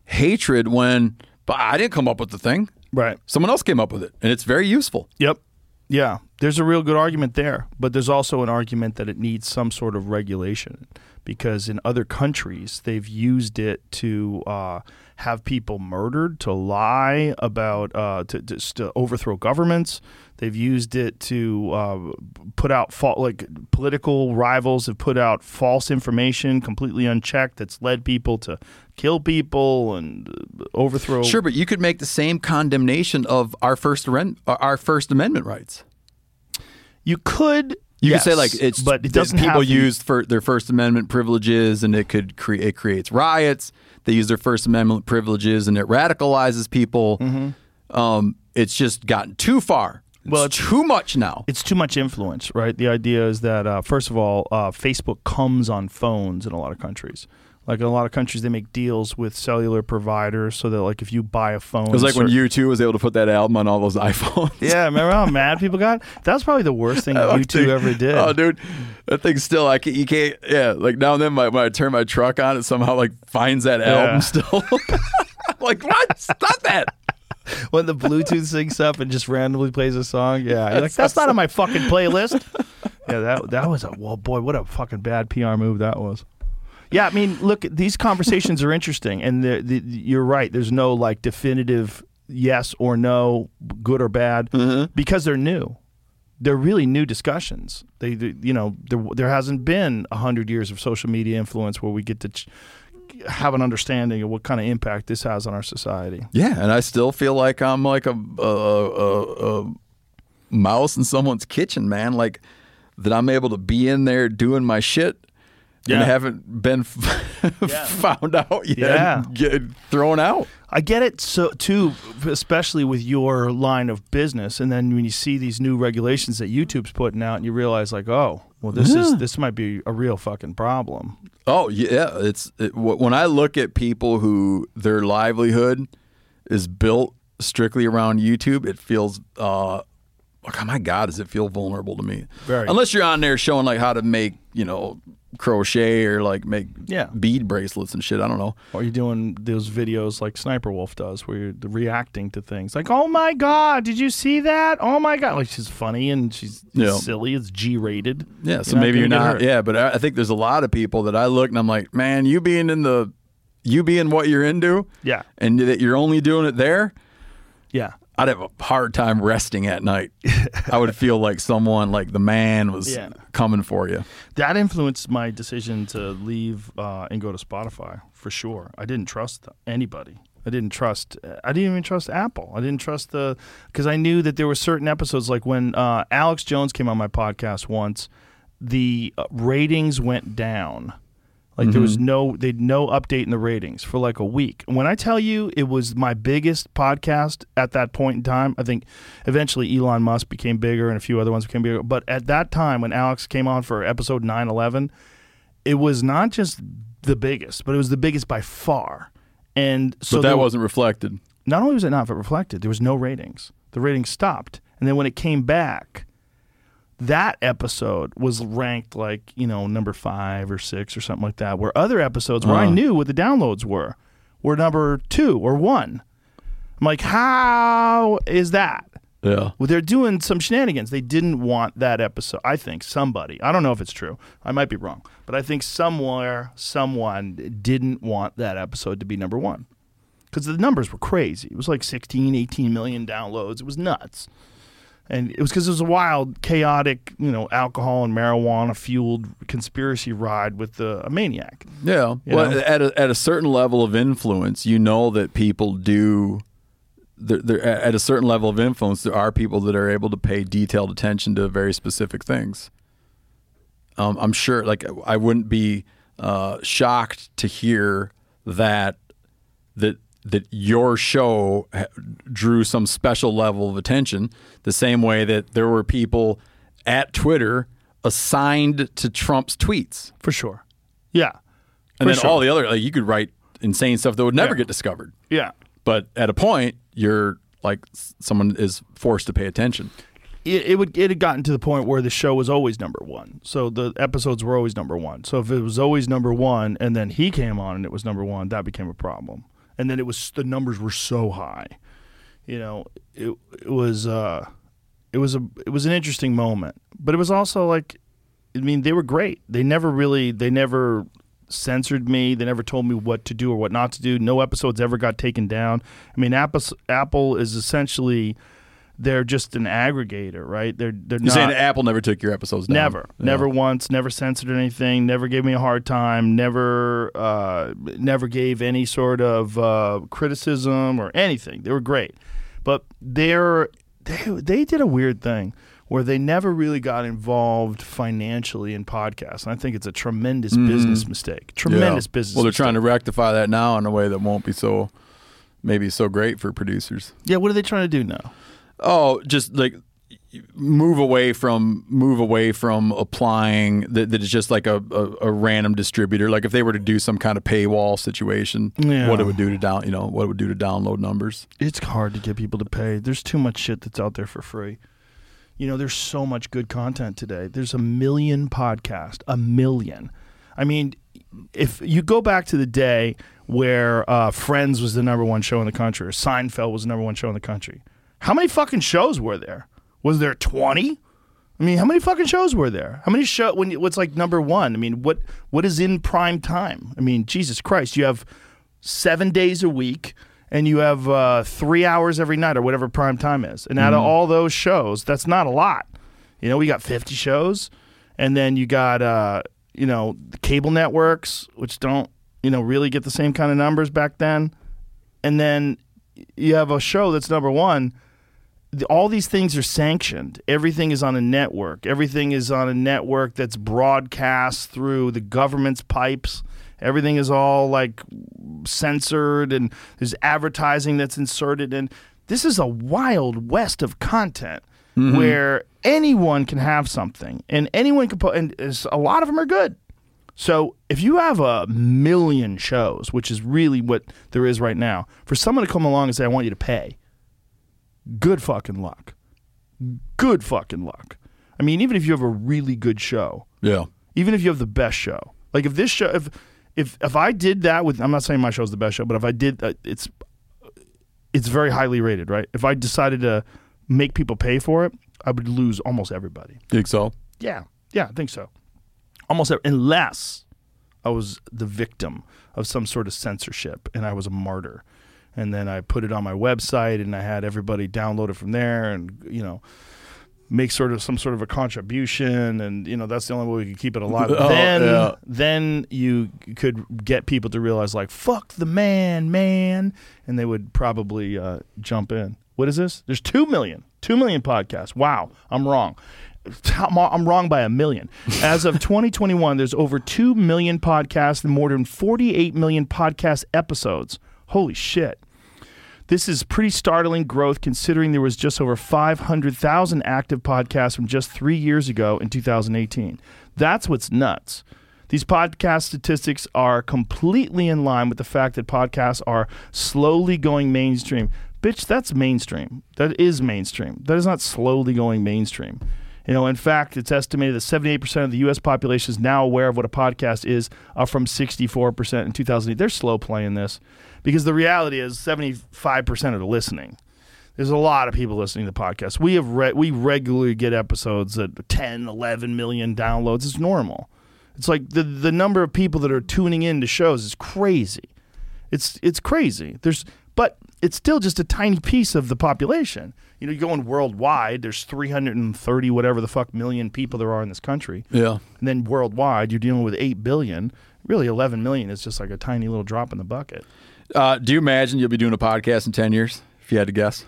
hatred when. But I didn't come up with the thing. Right. Someone else came up with it, and it's very useful. Yep. Yeah. There's a real good argument there, but there's also an argument that it needs some sort of regulation because in other countries they've used it to uh, have people murdered, to lie about, uh, to just to overthrow governments. They've used it to uh, put out fa- like political rivals have put out false information completely unchecked that's led people to kill people and uh, overthrow. Sure, but you could make the same condemnation of our first our First Amendment rights. You could. You yes, could say like it's but it doesn't people the- used for their First Amendment privileges, and it could create it creates riots. They use their First Amendment privileges, and it radicalizes people. Um, it's just gotten too far. Mm-hmm. Well, it's too much now. it's too much influence, right? The idea is that uh, first of all, uh, Facebook comes on phones in a lot of countries. Like in a lot of countries, they make deals with cellular providers so that like if you buy a phone, It was like when certain- U2 was able to put that album on all those iPhones. yeah, remember how mad people got? That was probably the worst thing that U2 ever did. Oh, dude, that thing still I can't, you can't. Yeah, like now and then my, when I turn my truck on, it somehow like finds that Yeah. album still. Like what? Stop that. when the Bluetooth syncs up and just randomly plays a song. Yeah, you're like that's not on my fucking playlist. yeah, that that was a well, boy, what a fucking bad PR move that was. Yeah, I mean, look, these conversations are interesting, and the, the, you're right. There's no like definitive yes or no, good or bad, mm-hmm. because they're new. They're really new discussions. They, they you know, there there hasn't been a hundred years of social media influence where we get to. Ch- have an understanding of what kind of impact this has on our society. Yeah, and I still feel like I'm like a a, a, a mouse in someone's kitchen, man. Like that I'm able to be in there doing my shit. Yeah. And haven't been found out yet, Yeah. get thrown out. I get it so too, especially with your line of business. And then when you see these new regulations that YouTube's putting out, and you realize like, oh, well, this is this might be a real fucking problem. Oh yeah, it's it, when I look at people who their livelihood is built strictly around YouTube, it feels uh like oh my god, does it feel vulnerable to me? Very. Unless you're on there showing like how to make you know crochet or like make Yeah. bead bracelets and shit. I don't know. Or you're doing those videos like Sniper Wolf does, where you're reacting to things like, "Oh my god, did you see that? Oh my god!" Like she's funny and she's Yeah. silly. It's G-rated. Yeah, so maybe you're gonna get not. Yeah, but I I think there's a lot of people that I look and I'm like, man, you being in the, you being what you're into, Yeah. and that you're only doing it there. Yeah. I'd have a hard time resting at night. I would feel like someone, like the man, was Yeah. coming for you. That influenced my decision to leave uh, and go to Spotify for sure. I didn't trust anybody. I didn't trust. I didn't even trust Apple. I didn't trust the because I knew that there were certain episodes like when uh, Alex Jones came on my podcast once, the uh, ratings went down. Like there was mm-hmm. no they no update in the ratings for like a week. When I tell you it was my biggest podcast at that point in time, I think eventually Elon Musk became bigger and a few other ones became bigger. But at that time when Alex came on for episode 911, it was not just the biggest, but it was the biggest by far. And so but that there- wasn't reflected. not only was it not reflected, there was no ratings. The ratings stopped. And then when it came back, that episode was ranked like, you know, number five or six or something like that, where other episodes where I Uh. knew what the downloads were were number two or one. I'm like, how is that? Yeah. Well, they're doing some shenanigans. They didn't want that episode. I think somebody, I don't know if it's true. I might be wrong. But I think somewhere, someone didn't want that episode to be number one. Because the numbers were crazy. It was like 16, 18 million downloads. It was nuts. And it was because it was a wild, chaotic, you know, alcohol and marijuana fueled conspiracy ride with uh, a maniac. Yeah. Well, know? at a, at a certain level of influence, you know that people do there, there, at a certain level of influence, there are people that are able to pay detailed attention to very specific things. Um, I'm sure, like, I wouldn't be uh, shocked to hear that that that your show drew some special level of attention, the same way that there were people at Twitter assigned to Trump's tweets, for sure. Yeah, and then sure. all the other, like, you could write insane stuff that would never Yeah. get discovered. yeah. But at a point, you're like someone is forced to pay attention. it, it would it had gotten to the point where the show was always number one. So the episodes were always number one. So if it was always number one, and then he came on and it was number one, that became a problem. And then it was the numbers were so high, you know, it it was uh, it was a it was an interesting moment, but it was also like, I mean, they were great. They never really they never censored me. They never told me what to do or what not to do. No episodes ever got taken down. I mean, Apple Apple is essentially they're just an aggregator, right? They're they're You're not saying Apple never took your episodes down? never, Yeah. never once, never censored anything, never gave me a hard time, never uh, never gave any sort of uh, criticism or anything. They were great, but they're they they did a weird thing where they never really got involved financially in podcasts, and I think it's a tremendous business mistake. Tremendous Yeah. business. Well, they're trying to rectify that now in a way that won't be so, maybe so great for producers. Yeah, what are they trying to do now? Oh, just like move away from move away from applying that, that it's just like a, a, a random distributor. Like if they were to do some kind of paywall situation, Yeah. what it would do to down, you know, what it would do to download numbers. it's hard to get people to pay. There's too much shit that's out there for free. You know, there's so much good content today. There's a million podcasts, a million. I mean, if you go back to the day where uh, Friends was the number one show in the country, or Seinfeld was the number one show in the country, how many fucking shows were there? Was there 20? I mean, how many fucking shows were there? How many show when you- what's like number one? I mean, what what is in prime time? I mean, Jesus Christ, you have seven days a week and you have uh, three hours every night or whatever prime time is. And out of all those shows, that's not a lot. You know, we got 50 shows and then you got, uh, you know, the cable networks, which don't, you know, really get the same kind of numbers back then. And then you have a show that's number one the- all these things are sanctioned. Everything is on a network. Everything is on a network that's broadcast through the government's pipes. Everything is all like censored and there's advertising that's inserted and this is a wild west of content mm-hmm. where anyone can have something and anyone can put and a lot of them are good. So if you have a million shows, which is really what there is right now, for someone to come along and say I want you to pay, good fucking luck. Good fucking luck. I mean, even if you have a really good show, Yeah. even if you have the best show, like if this show, if if if I did that with, I'm not saying my show's the best show, but if I did, uh, it's it's very highly rated, right? If I decided to make people pay for it, I would lose almost everybody. Think so? Yeah, yeah, I think so. Almost every, unless I was the victim of some sort of censorship and I was a martyr, and then I put it on my website and I had everybody download it from there, and you know, make sort of some sort of a contribution, and you know that's the only way we could keep it alive. Oh, then, yeah. then you could get people to realize like fuck the man, man, and they would probably uh, jump in. What is this? There's two million, two million podcasts. Wow, I'm wrong. I'm I'm wrong by a million. As of 2021, there's over 2 million podcasts and more than 48 million podcast episodes. Holy shit. This is pretty startling growth considering there was just over 500,000 active podcasts from just three years ago in 2018. That's what's nuts. These podcast statistics are completely in line with the fact that podcasts are slowly going mainstream. Bitch, that's mainstream. That is mainstream. That is not slowly going mainstream. You know, in fact, it's estimated that 78% of the U.S. population is now aware of what a podcast is, up from 64% in 2008. They're slow playing this because the reality is 75% of are listening. There's a lot of people listening to podcasts. We have re- we regularly get episodes at 10, 11 million downloads. It's normal. It's like the the number of people that are tuning in to shows is crazy. It's it's crazy. There's but it's still just a tiny piece of the population. You know, you go in worldwide, there's 330 whatever the fuck million people there are in this country. Yeah. And then worldwide, you're dealing with 8 billion. Really 11 million is just like a tiny little drop in the bucket. Uh, do you imagine you'll be doing a podcast in 10 years If you had to guess,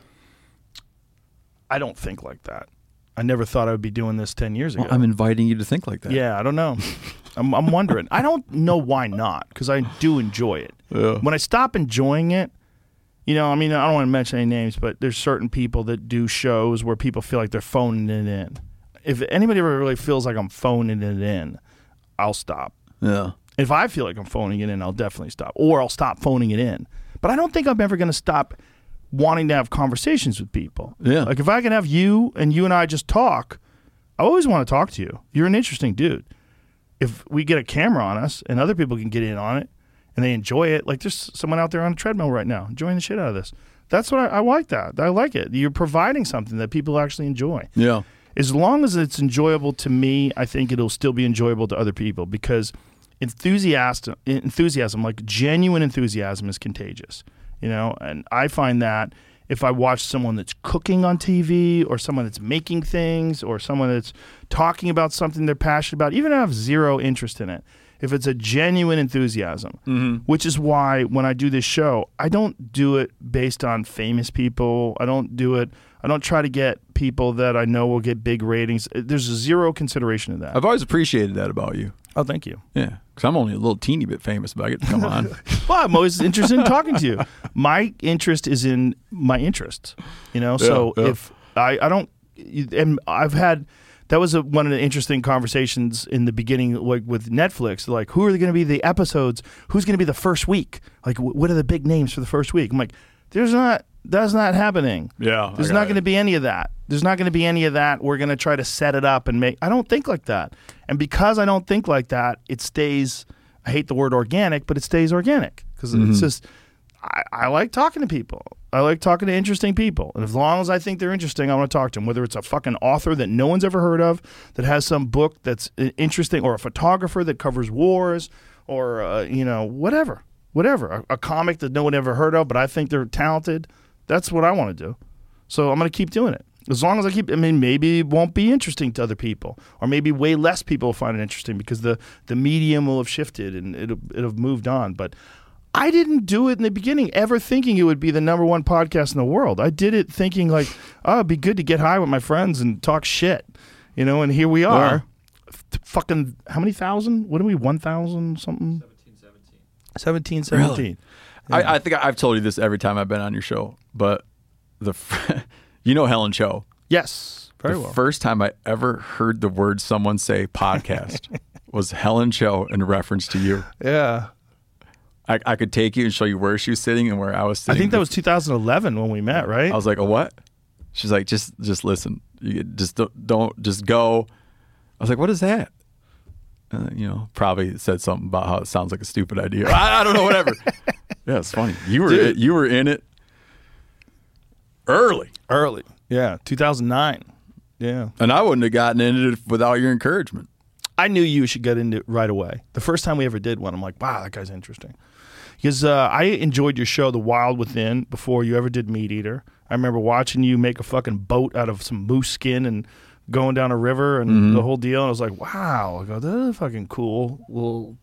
I don't think like that. I never thought I would be doing this 10 years ago. well, I'm inviting you to think like that. Yeah, I don't know. I'm, I'm wondering. I don't know why not, because I do enjoy it. Yeah. When I stop enjoying it, you know, I mean, I don't want to mention any names, but there's certain people that do shows where people feel like they're phoning it in. If anybody ever really feels like I'm phoning it in, I'll stop. Yeah. If I feel like I'm phoning it in, I'll definitely stop, or I'll stop phoning it in. But I don't think I'm ever going to stop wanting to have conversations with people. Yeah. Like if I can have you and you and I just talk, I always want to talk to you. You're an interesting dude. If we get a camera on us and other people can get in on it and they enjoy it, like there's someone out there on a treadmill right now enjoying the shit out of this. That's what I, I like. That I like it. You're providing something that people actually enjoy Yeah. as long as it's enjoyable to me, I think it'll still be enjoyable to other people because enthusiasm, enthusiasm, like genuine enthusiasm, is contagious. You know, and I find that if I watch someone that's cooking on TV or someone that's making things or someone that's talking about something they're passionate about, even if I have zero interest in it, if it's a genuine enthusiasm, mm-hmm. which is why when I do this show, I don't do it based on famous people. I don't do it. I don't try to get people that I know will get big ratings. There's zero consideration of that. I've always appreciated that about you. oh, thank you. Yeah. Because I'm only a little teeny bit famous, but I get to come on. Well, I'm always interested in talking to you. My interest is in my interests, you know. so Yeah, yeah. if I, I don't, and I've had that was a, one of the interesting conversations in the beginning, like with Netflix. Like, who are they going to be the episodes? Who's going to be the first week? Like, wh- what are the big names for the first week? I'm like, there's not. That's not happening. Yeah, there's not going to be any of that. There's not going to be any of that. We're going to try to set it up and make. I don't think like that. And because I don't think like that, it stays. I hate the word organic, but it stays organic because Mm-hmm. it's just. I, I like talking to people. I like talking to interesting people. And as long as I think they're interesting, I want to talk to them. Whether it's a fucking author that no one's ever heard of, that has some book that's interesting, or a photographer that covers wars, or uh, you know whatever, whatever, a, a comic that no one ever heard of, but I think they're talented. That's what I want to do. So I'm going to keep doing it. As long as I keep, I mean, maybe it won't be interesting to other people, or maybe way less people will find it interesting because the, the medium will have shifted and it'll, it'll have moved on. But I didn't do it in the beginning ever thinking it would be the number one podcast in the world. I did it thinking like, oh, it'd be good to get high with my friends and talk shit, you know. And here we are, F- fucking how many thousand? What are we? One thousand something? 17, 17. I, I think I've told you this every time I've been on your show, but the f- you know Helen Cho. Yes, very the well. first time I ever heard the word someone say podcast was Helen Cho in reference to you. yeah, I, I could take you and show you where she was sitting and where I was sitting. I think that was 2011 when we met, right? I was like, a what? She's like, just just listen. You just don't, don't just go. I was like, what is that? Uh, you know, probably said something about how it sounds like a stupid idea. I, I don't know, whatever. yeah, it's funny. You were Dude. you were in it early, Early, yeah, 2009. Yeah, and I wouldn't have gotten into it without your encouragement. I knew you should get into it right away. The first time we ever did one, I'm like, wow, that guy's interesting. Because uh, I enjoyed your show, The Wild Within, before you ever did MeatEater. I remember watching you make a fucking boat out of some moose skin and going down a river and the whole deal. And I was like, wow, I go, this is a fucking cool little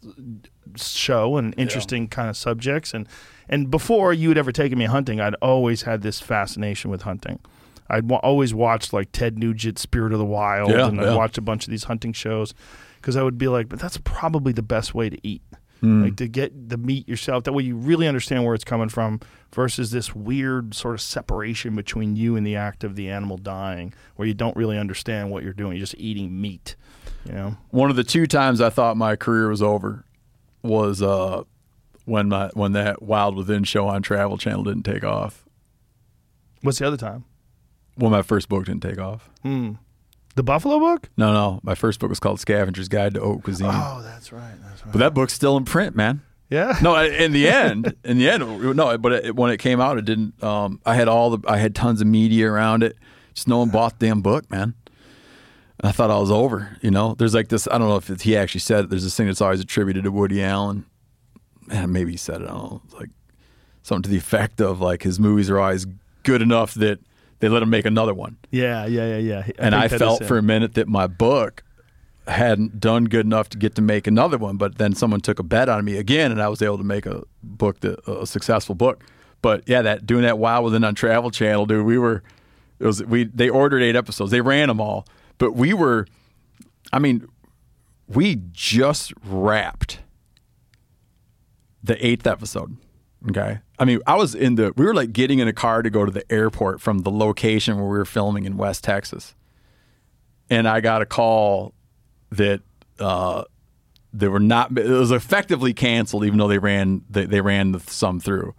show and interesting kind of subjects. And and before you had ever taken me hunting, I'd always had this fascination with hunting. I'd wa- always watched like Ted Nugent, Spirit of the Wild, Yeah, and yeah. I'd watched a bunch of these hunting shows because I would be like, but that's probably the best way to eat. Hmm. Like to get the meat yourself. That way you really understand where it's coming from versus this weird sort of separation between you and the act of the animal dying where you don't really understand what you're doing. You're just eating meat, you know? One of the two times I thought my career was over was uh, when my when that Wild Within show on Travel Channel didn't take off. What's the other time? When my first book didn't take off. The Buffalo book? No, no, my first book was called Scavenger's Guide to Haute Cuisine. Oh, that's right. That's right. But that book's still in print, man. Yeah. No, in the end, in the end, no. But it, when it came out, it didn't. Um, I had all the, I had tons of media around it. Just no one bought the damn book, man. I thought I was over. You know, there's like this. I don't know if it's, he actually said it. There's this thing that's always attributed to Woody Allen. Man, maybe he said it. I don't know. It's like something to the effect of like his movies are always good enough that they let him make another one. Yeah, yeah, yeah, yeah. and I felt for a minute that my book hadn't done good enough to get to make another one. But then someone took a bet on me again, and I was able to make a book that a successful book. But yeah, that doing that Wild Within on Travel Channel, dude. We were it was we they ordered eight episodes. They ran them all, but we were, I mean, we just wrapped the eighth episode. Okay. I mean, I was in the, we were like getting in a car to go to the airport from the location where we were filming in West Texas. And I got a call that, uh, they were not, it was effectively canceled, even though they ran, they, they ran the, some through.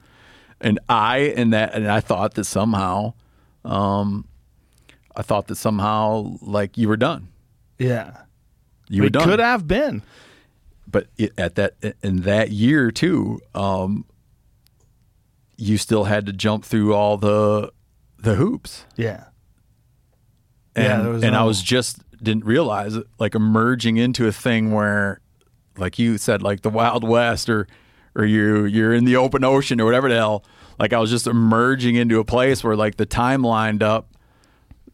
And I, and that, and I thought that somehow, um, I thought that somehow like you were done. Yeah. You we were done. could have been. but it, at that in that year too, um, you still had to jump through all the the hoops. Yeah. And, Yeah, and I was just didn't realize it, like emerging into a thing where, like you said, like the Wild West or or you you're in the open ocean or whatever the hell. Like I was just emerging into a place where like the time lined up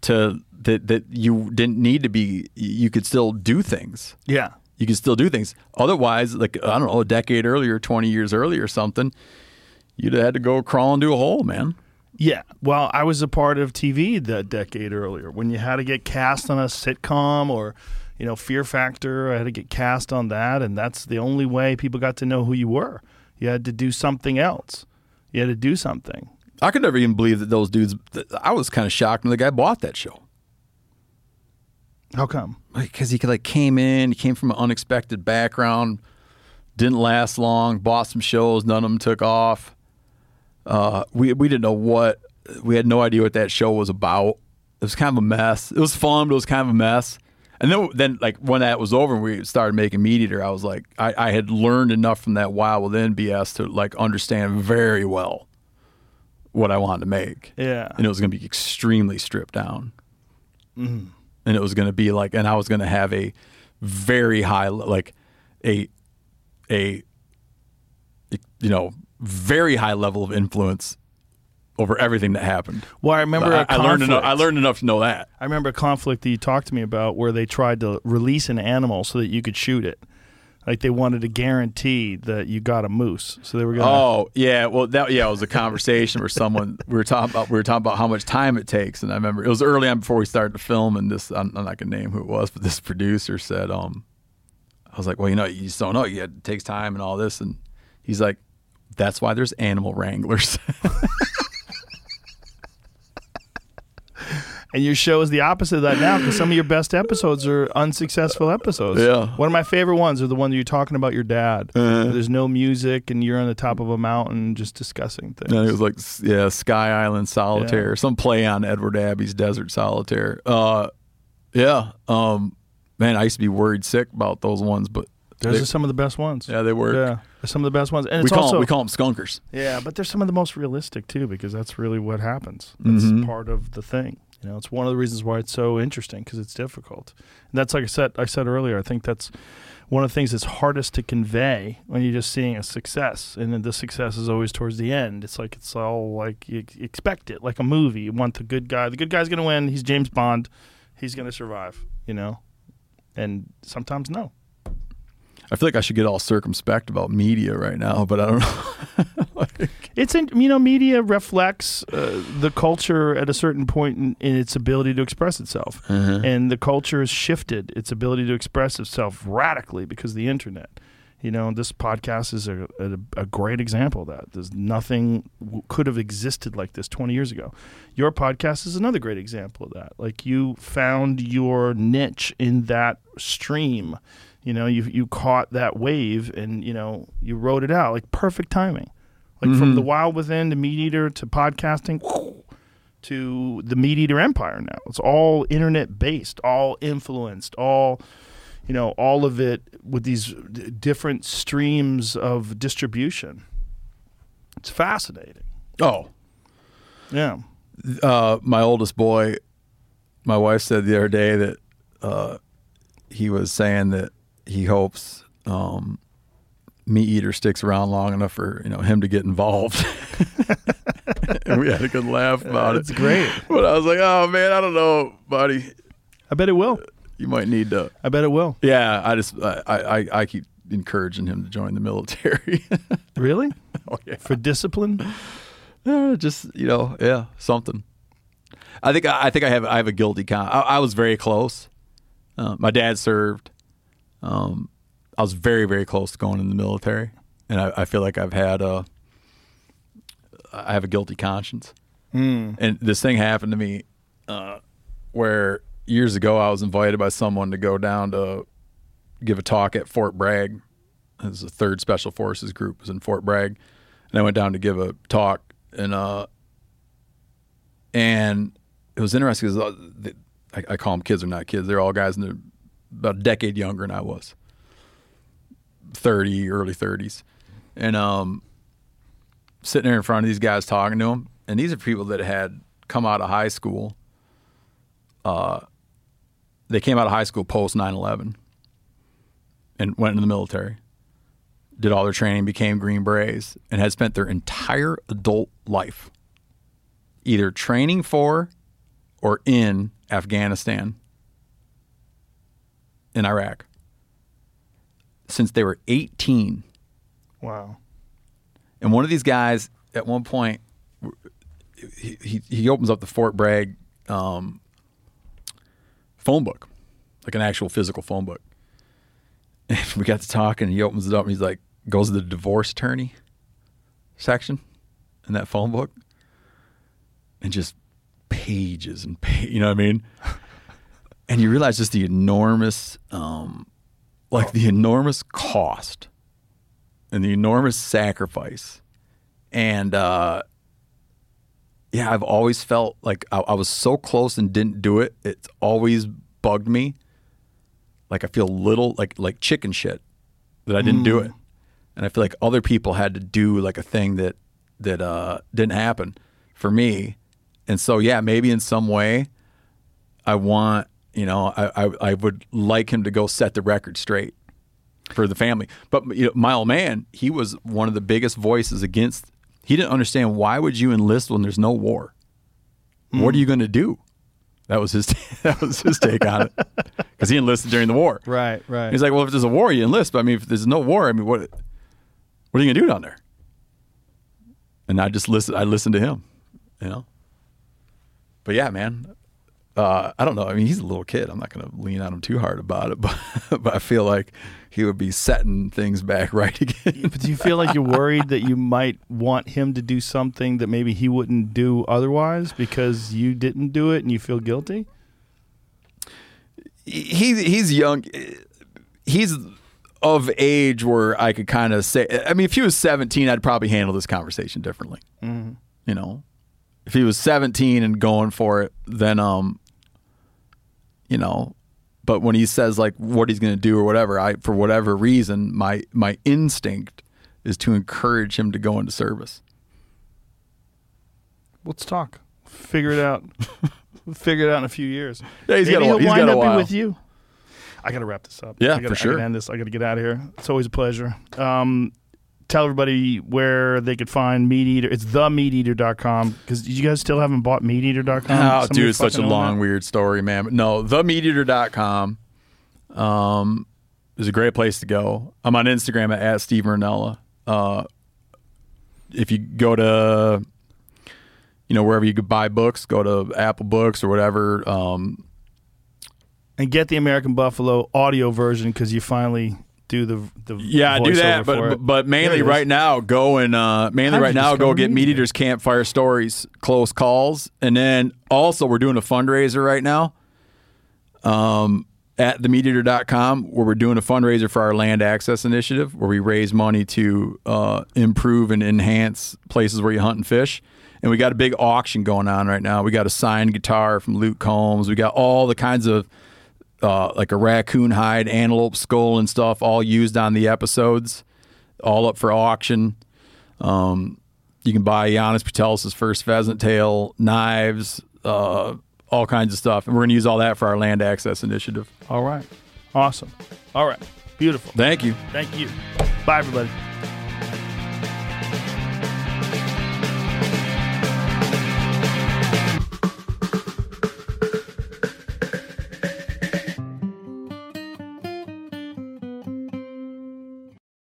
to that that you didn't need to be. You could still do things Yeah. you could still do things. Otherwise, like I don't know, a decade earlier, twenty years earlier, or something, you'd have had to go crawl into a hole, man. Yeah. Well, I was a part of TV that decade earlier when you had to get cast on a sitcom or, you know, Fear Factor. I had to get cast on that. And that's the only way people got to know who you were. You had to do something else. You had to do something. I could never even believe that those dudes. I was kind of shocked when the guy bought that show How come? because he like came in, he came from an unexpected background, didn't last long, bought some shows, none of them took off. Uh, we we didn't know what we had no idea what that show was about. It was kind of a mess. It was fun, but it was kind of a mess. And then then like when that was over and we started making MeatEater, I was like I, I had learned enough from that Wild Within BS to like understand very well what I wanted to make. Yeah. And it was going to be extremely stripped down. Mm-hmm. And it was going to be like, and I was going to have a very high, like a, a, you know, very high level of influence over everything that happened. Well, I remember I, a I learned enough. I learned enough to know that. I remember a conflict that you talked to me about where they tried to release an animal so that you could shoot it. Like they wanted to guarantee that you got a moose. So they were going. Oh yeah, well that yeah it was a conversation where someone we were talking about we were talking about how much time it takes, and I remember it was early on before we started to film, and this I'm, I'm not gonna name who it was, but this producer said, um, I was like, well you know you just don't know, it takes time and all this, and he's like, that's why there's animal wranglers. And your show is the opposite of that now because some of your best episodes are unsuccessful episodes. Yeah. One of my favorite ones are the ones you're talking about your dad. Uh-huh. There's no music and you're on the top of a mountain just discussing things. And it was like, yeah, Sky Island Solitaire, Yeah. some play on Edward Abbey's Desert Solitaire. Uh, yeah, um, man, I used to be worried sick about those ones, but Those they- are some of the best ones. yeah, they work. Yeah. They're some of the best ones. And We it's call also them, we call them skunkers. Yeah, but they're some of the most realistic too, because that's really what happens. That's Mm-hmm. part of the thing. You know, it's one of the reasons why it's so interesting because it's difficult. And that's like I said. I said earlier. I think that's one of the things that's hardest to convey when you're just seeing a success, and then the success is always towards the end. It's like it's all like you expect it, like a movie. You want the good guy. The good guy's going to win. He's James Bond. He's going to survive. You know, and sometimes no. I feel like I should get all circumspect about media right now, but I don't know. It's in, you know, media reflects uh, the culture at a certain point in, in its ability to express itself, and the culture has shifted its ability to express itself radically because of the internet. You know, this podcast is a, a, a great example of that. There's nothing w- could have existed like this 20 years ago. Your podcast is another great example of that. Like you found your niche in that stream. You know, you you caught that wave and you know you wrote it out like perfect timing. Like from the Wild Within to MeatEater to podcasting to the MeatEater Empire now. It's all internet based, all influenced, all you know, all of it with these d- different streams of distribution. It's fascinating. oh, Yeah. uh, my oldest boy, my wife said the other day that uh, he was saying that he hopes um, MeatEater sticks around long enough for you know him to get involved. and we had a good laugh about That's it. It's great. But I was like, oh man, I don't know, buddy. I bet it will. You might need to. I bet it will. Yeah, I just I I, I keep encouraging him to join the military. Really? oh yeah. For discipline? Uh, just you know, yeah, something. I think I think I have I have a guilty con. I, I was very close. Uh, my dad served. Um, I was very very close to going in the military, and I, I feel like I've had a I have a guilty conscience. And this thing happened to me uh, where years ago I was invited by someone to go down to give a talk at Fort Bragg. It was the third Special Forces group was in Fort Bragg, and I went down to give a talk, and uh, and it was interesting because I, I call them kids, they're not kids. They're all guys in the, about a decade younger than I was, thirty, early thirties, and um, sitting there in front of these guys talking to them, and these are people that had come out of high school. Uh, they came out of high school post 9-11 and went into the military did all their training became green berets and had spent their entire adult life either training for or in afghanistan in iraq since they were 18 Wow. and one of these guys at one point he, he, he opens up the fort bragg um, phone book like an actual physical phone book. And we got to talking and he opens it up and he's like goes to the divorce attorney section in that phone book and just pages and pa- you know what i mean and you realize just the enormous um like the enormous cost and the enormous sacrifice. And uh yeah i've always felt like I, I was so close and didn't do it it's always bugged me. Like I feel little like like chicken shit that I didn't do it, and I feel like other people had to do like a thing that that uh, didn't happen for me, and so yeah, maybe in some way, I want you know I I, I would like him to go set the record straight for the family, but you know, my old man he was one of the biggest voices against. He didn't understand why would you enlist when there's no war. What are hmm. you going to do? That was his. That was his take on it, because he enlisted during the war. Right, right. He's like, well, if there's a war, you enlist. But I mean, if there's no war, I mean, what? What are you gonna do down there? And I just listen. I listened to him, you know. But yeah, man. Uh, I don't know. I mean, he's a little kid. I'm not gonna lean on him too hard about it, but but I feel like he would be setting things back right again. But do you feel like you're worried that you might want him to do something that maybe he wouldn't do otherwise because you didn't do it and you feel guilty? he's he's young. He's of age where I could kind of say. I mean, if he was 17, I'd probably handle this conversation differently. You know, if he was 17 and going for it, then um, you know. But when he says like what he's going to do or whatever, I for whatever reason, my my instinct is to encourage him to go into service. Let's talk. Figure it out. Figure it out in a few years. Yeah, he's Maybe got a- he'll he's wind got a up while. with you. I got to wrap this up. Yeah, I gotta, for sure. I gotta end this. I got to get out of here. It's always a pleasure. Um, tell everybody where they could find MeatEater. It's themeateater.com because you guys still haven't bought meateater.com. Oh, dude, it's such a long, that? weird story, man. But no, themeateater.com um, is a great place to go. I'm on Instagram at, at Steven Rinella. Uh, if you go to, you know, wherever you could buy books, go to Apple Books or whatever. Um, And get the American Buffalo audio version because you finally do the the yeah, do that. But but mainly right now, go and uh, mainly How'd right now, go get Meat MeatEater's Campfire Stories, Close Calls, and then also we're doing a fundraiser right now. Um, at themeateater.com where we're doing a fundraiser for our land access initiative where we raise money to uh, improve and enhance places where you hunt and fish and we got a big auction going on right now we got a signed guitar from luke combs we got all the kinds of uh, like a raccoon hide antelope skull and stuff all used on the episodes all up for auction um, you can buy Janis Putelis' first pheasant tail, knives, uh, all kinds of stuff. And we're going to use all that for our land access initiative. All right. Awesome. All right. Beautiful. Thank you. Thank you. Bye, everybody.